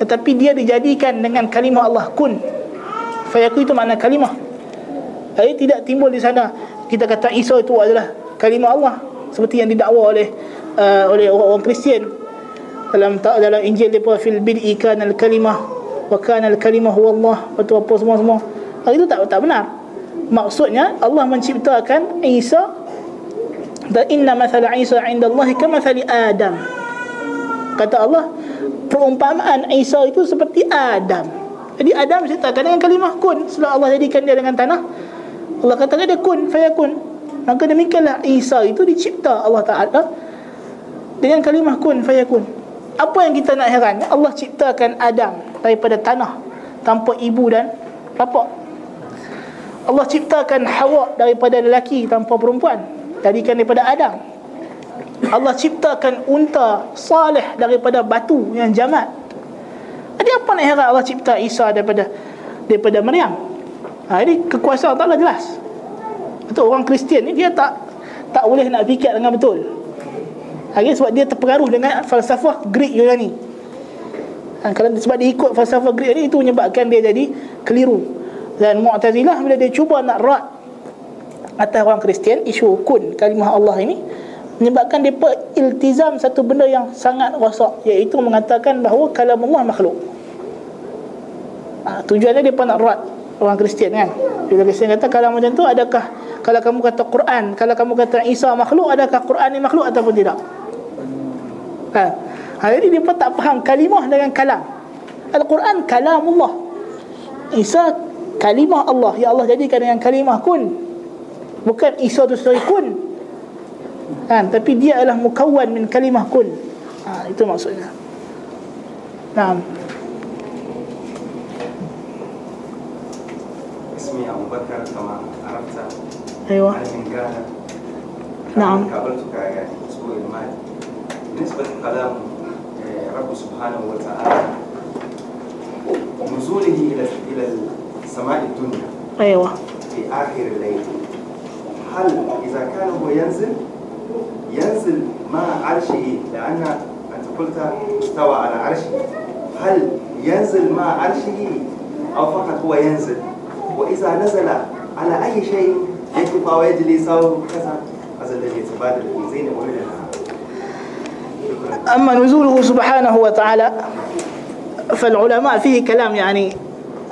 Tetapi dia dijadikan dengan kalimah Allah kun. Fayakun itu makna kalimah. Jadi tidak timbul di sana Kita kata Isa itu adalah kalimah Allah. Seperti yang didakwa oleh uh, oleh orang-orang Kristian. Dalam dalam Injil dia fil bid'i kana al-kalimah wa kana al-kalimah huwa Allah atau apa semua semua. Itu tak tak benar. Maksudnya Allah menciptakan Isa dan inna mathala Isa 'inda Allah kamathali Adam. Kata Allah perumpamaan Isa itu seperti Adam. Jadi Adam diciptakan dengan kalimah kun. Setelah Allah jadikan dia dengan tanah Allah katakan dia kun fayakun maka demikianlah Isa itu dicipta Allah Taala. Dengan kalimah kun fayakun apa yang kita nak heran? Allah ciptakan Adam daripada tanah tanpa ibu dan bapa. Allah ciptakan Hawa daripada lelaki tanpa perempuan jadikan daripada Adam. Allah ciptakan unta salih daripada batu yang jamat. Jadi apa nak heran Allah cipta Isa daripada daripada Maryam ha, jadi kekuasaan taklah jelas Betul orang Kristian ni dia tak tak boleh nak fikir dengan betul Okay, sebab dia terpengaruh dengan falsafah Greek Yunani. Ha, kalau sebab dia ikut falsafah Greek ni itu menyebabkan dia jadi keliru. Dan Mu'tazilah bila dia cuba nak rat atas orang Kristian isu kun kalimah Allah ini menyebabkan dia iltizam satu benda yang sangat rosak iaitu mengatakan bahawa kalam Allah makhluk. Ha, tujuannya dia nak rat orang Kristian kan. Bila Kristian kata kalau macam tu adakah kalau kamu kata Quran, kalau kamu kata Isa makhluk adakah Quran ni makhluk ataupun tidak? Ha. ha jadi pun tak faham kalimah dengan kalam. Al-Quran kalamullah. Isa kalimah Allah. Ya Allah jadikan dengan kalimah kun. Bukan Isa tu sendiri kun. Ha, tapi dia adalah mukawwan min kalimah kun. Ha, itu maksudnya. Naam.
اسمي أبو بكر كما عرفت
أيوة.
أنا من غانا
نعم.
قابلتك يعني الأسبوع الماضي بالنسبة لكلام آه، رب سبحانه وتعالى نزوله إلى إلى السماء الدنيا.
أيوة.
في آخر الليل. هل إذا كان هو ينزل ينزل مع عرشه؟ لأن أنت قلت استوى على عرشه. هل ينزل مع عرشه أو فقط هو ينزل؟ وإذا نزل على أي شيء يكفى ويجلس أو كذا؟ هذا الذي يتبادل في زين
أما نزوله سبحانه وتعالى فالعلماء فيه كلام يعني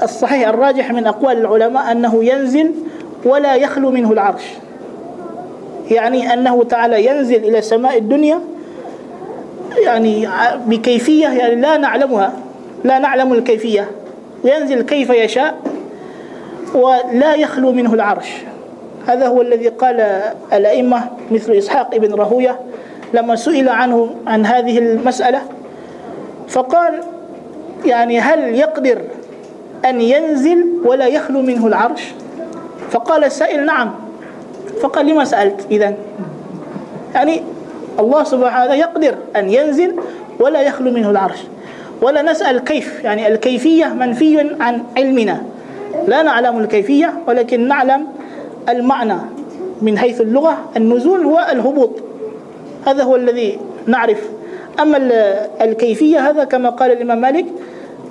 الصحيح الراجح من أقوال العلماء أنه ينزل ولا يخلو منه العرش. يعني أنه تعالى ينزل إلى سماء الدنيا يعني بكيفية يعني لا نعلمها لا نعلم الكيفية. وينزل كيف يشاء ولا يخلو منه العرش. هذا هو الذي قال الأئمة مثل إسحاق ابن رهوية لما سئل عنه عن هذه المسألة. فقال يعني هل يقدر أن ينزل ولا يخلو منه العرش؟ فقال السائل نعم. فقال لما سألت؟ إذن. يعني الله سبحانه يقدر أن ينزل ولا يخلو منه العرش. ولا نسأل كيف يعني الكيفية منفي عن علمنا. لا نعلم الكيفية ولكن نعلم المعنى من حيث اللغة. النزول هو الهبوط. هذا هو الذي نعرف. أما الكيفية هذا كما قال الإمام مالك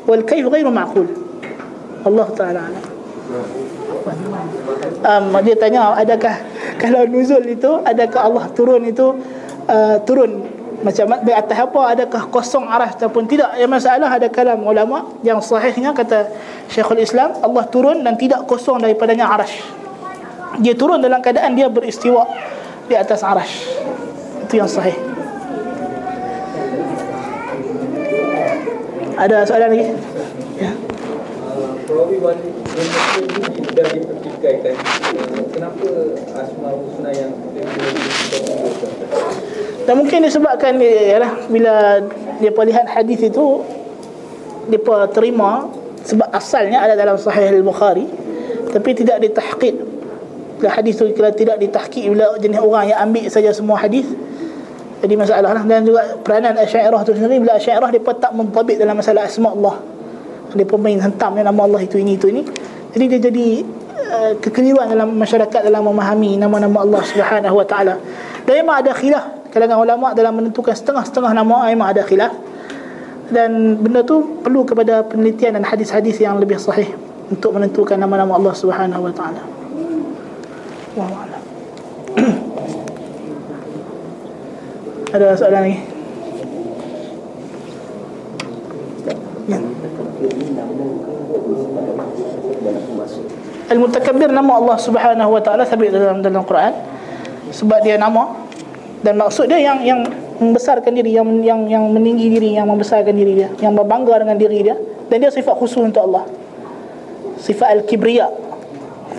والكيف غير معقول. الله تعالى أعلم. um, dia tanya adakah [LAUGHS] kalau nuzul itu adakah Allah turun itu uh, turun. Macam di atas apa adakah kosong arah ataupun tidak yang masalah ada kalam ulama yang sahihnya kata Syekhul Islam Allah turun dan tidak kosong daripadanya arash Dia turun dalam keadaan dia beristiwa di atas arash. Itu yang sahih. Ada soalan lagi? Ya.
Kenapa Asma Husna yang
Dan mungkin disebabkan dia, yalah, bila dia lihat hadis itu dia terima sebab asalnya ada dalam sahih al-Bukhari tapi tidak ditahqiq. Bila hadis itu kalau tidak ditahqiq bila jenis orang yang ambil saja semua hadis jadi masalah lah. Dan juga peranan Asy'ariyah tu sendiri bila Asy'ariyah dia tak mentabik dalam masalah asma Allah. Dia pemain hentam nama Allah itu ini itu ini. Jadi dia jadi uh, kekeliruan dalam masyarakat dalam memahami nama-nama Allah Subhanahu wa taala. Dan memang ada khilaf kalangan ulama dalam menentukan setengah-setengah nama memang ada khilaf dan benda tu perlu kepada penelitian dan hadis-hadis yang lebih sahih untuk menentukan nama-nama Allah Subhanahu wa taala. [CLEARS THROAT] Ada soalan lagi? Ya. Al-Mutakabbir nama Allah Subhanahu wa taala sabit dalam dalam Quran sebab dia nama dan maksud dia yang yang membesarkan diri yang yang yang meninggi diri yang membesarkan diri dia yang berbangga dengan diri dia. Dan dia sifat khusus untuk Allah. Sifat al-kibriya.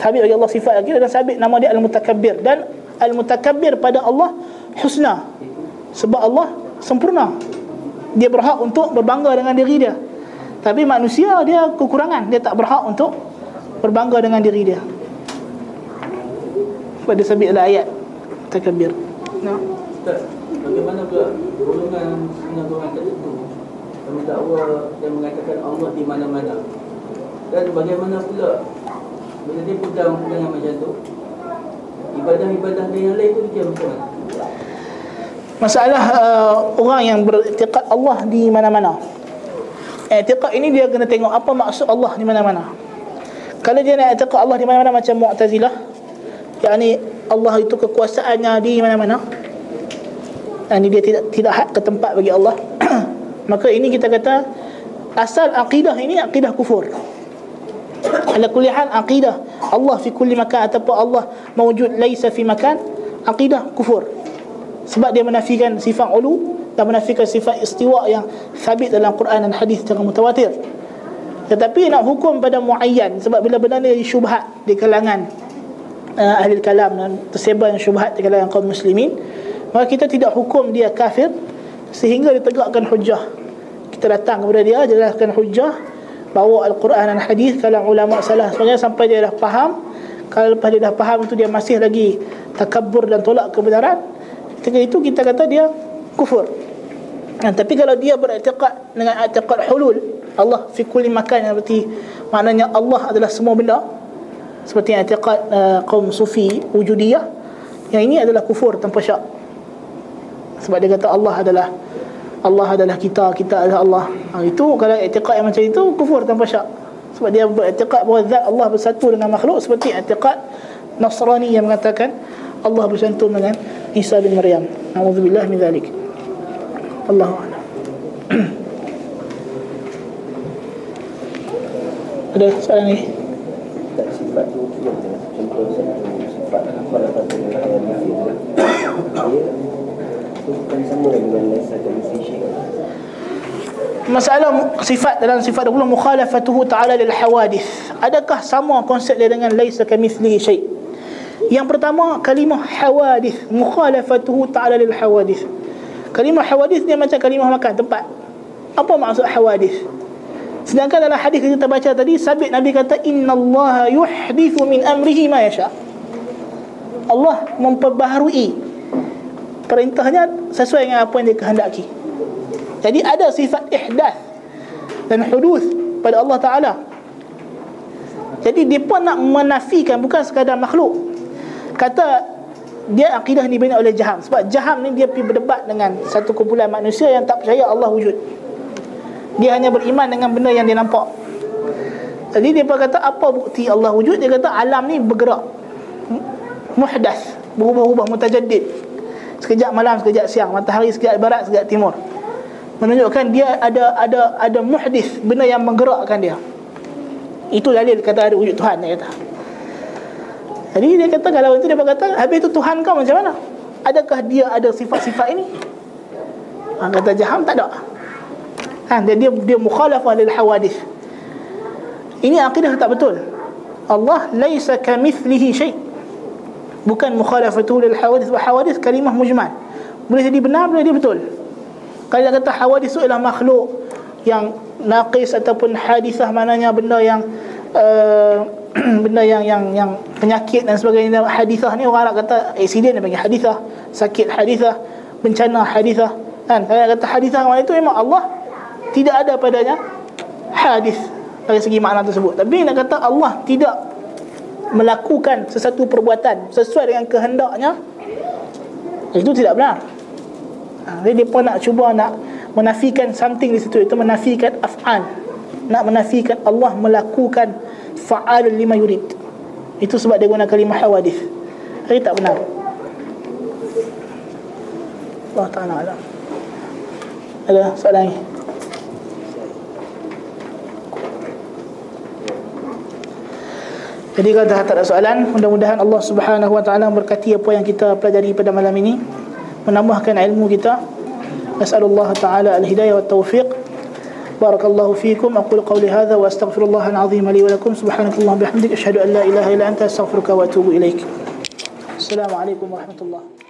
Sabit bagi Allah sifat al-kibriya dan sabit nama dia al-mutakabbir. Dan al-mutakabbir pada Allah husna. Sebab Allah sempurna. Dia berhak untuk berbangga dengan diri dia. Tapi manusia dia kekurangan. Dia tak berhak untuk berbangga dengan diri dia. Pada sabit ayat takabbir nah no
bagaimana pula golongan setengah orang tertentu yang mendakwa yang mengatakan Allah di mana-mana? Dan bagaimana pula bila dia pegang pegangan macam tu? Ibadah-ibadah dia yang lain tu dia macam mana
masalah uh, orang yang beriktikad Allah di mana-mana. I'tiqad ini dia kena tengok apa maksud Allah di mana-mana. Kalau dia nak i'tiqad Allah di mana-mana macam Mu'tazilah, yakni Allah itu kekuasaannya di mana-mana, dan dia tidak tidak hak ke tempat bagi Allah. [CLEARS THROAT] Maka ini kita kata asal akidah ini akidah kufur. Ala kulli hal akidah Allah fi kulli makan ataupun Allah mawjud laisa fi makan akidah kufur. Sebab dia menafikan sifat ulu dan menafikan sifat istiwa yang sabit dalam Quran dan hadis secara mutawatir. Tetapi nak hukum pada muayyan sebab bila benda ni syubhat di kalangan uh, ahli kalam dan tersebar syubhat di kalangan kaum muslimin maka kita tidak hukum dia kafir sehingga ditegakkan hujah kita datang kepada dia jelaskan hujah bawa al-Quran dan hadis kalau ulama salah sebenarnya sampai dia dah faham. Kalau lepas dia dah faham itu dia masih lagi takabur dan tolak kebenaran ketika itu kita kata dia kufur. Dan, tapi kalau dia beriktikad dengan i'tiqad hulul Allah fi kulli makan yang berarti maknanya Allah adalah semua benda seperti i'tiqad uh, kaum sufi wujudiyah yang ini adalah kufur tanpa syak sebab dia kata Allah adalah Allah adalah kita, kita adalah Allah. Ha, itu kalau i'tiqad yang macam itu kufur tanpa syak. Sebab dia beriktikad bahawa zat Allah bersatu dengan makhluk seperti i'tiqad Nasrani yang mengatakan Allah bersatu dengan Isa bin Maryam. Nauzubillah min zalik. Allahu. [CLEARS THROAT] Ada soalan ni?
Contoh sifat apa yang dia bukan sama dengan laisa kamitslihi
Masalah sifat dalam sifat dahulu mukhalafatuhu ta'ala lil hawadith. Adakah sama konsep dia dengan laisa kamitslihi syai? Yang pertama kalimah hawadith, mukhalafatuhu ta'ala lil hawadith. Kalimah hawadith dia macam kalimah makan tempat. Apa maksud hawadith? Sedangkan dalam hadis yang kita baca tadi sabit Nabi kata innallaha yuhdithu min amrihi ma yasha. Allah memperbaharui perintahnya sesuai dengan apa yang dia kehendaki. Jadi ada sifat ihdath dan hudus pada Allah Taala. Jadi dia pun nak menafikan bukan sekadar makhluk. Kata dia akidah ni dibina oleh Jaham sebab Jaham ni dia pergi berdebat dengan satu kumpulan manusia yang tak percaya Allah wujud. Dia hanya beriman dengan benda yang dia nampak. Jadi dia pun kata apa bukti Allah wujud? Dia kata alam ni bergerak. Muhdath, berubah-ubah mutajaddid sekejap malam sekejap siang matahari sekejap barat sekejap timur menunjukkan dia ada ada ada muhdis benda yang menggerakkan dia itu dalil kata ada wujud Tuhan dia kata Jadi dia kata kalau itu dia berkata habis itu Tuhan kau macam mana? Adakah dia ada sifat-sifat ini? Ha, kata Jaham tak ada. Ha, dia dia, dia mukhalafah lil hawadith. Ini akidah tak betul. Allah laisa kamithlihi syai. Bukan mukhalafatu lil hawadith wa hawadith kalimah mujmal. Boleh jadi benar boleh jadi betul. Kalau dia kata hawadith itu ialah makhluk yang naqis ataupun hadisah maknanya benda yang uh, [CLEARS THROAT] benda yang yang yang penyakit dan sebagainya hadisah ni orang nak kata accident dia panggil hadisah sakit hadisah bencana hadisah kan kalau kata hadisah mana itu memang Allah tidak ada padanya hadis dari segi makna tersebut. Tapi nak kata Allah tidak melakukan sesuatu perbuatan sesuai dengan kehendaknya itu tidak benar. Ha, jadi dia pun nak cuba nak menafikan something di situ itu menafikan af'al. Nak menafikan Allah melakukan fa'al lima yurid. Itu sebab dia guna kalimah hawadith jadi tak benar. Allah Ta'ala ada soalan lagi Jadi kalau dah tak ada soalan, mudah-mudahan Allah Subhanahu Wa Taala berkati apa yang kita pelajari pada malam ini, menambahkan ilmu kita. Nas'alullah Taala al-hidayah wa taufiq. Barakallahu fiikum. Aqulu qawli hadha wa astaghfirullah al-azim li wa lakum. Subhanakallah bihamdik asyhadu an la ilaha illa anta astaghfiruka wa atubu ilaik. Assalamualaikum warahmatullahi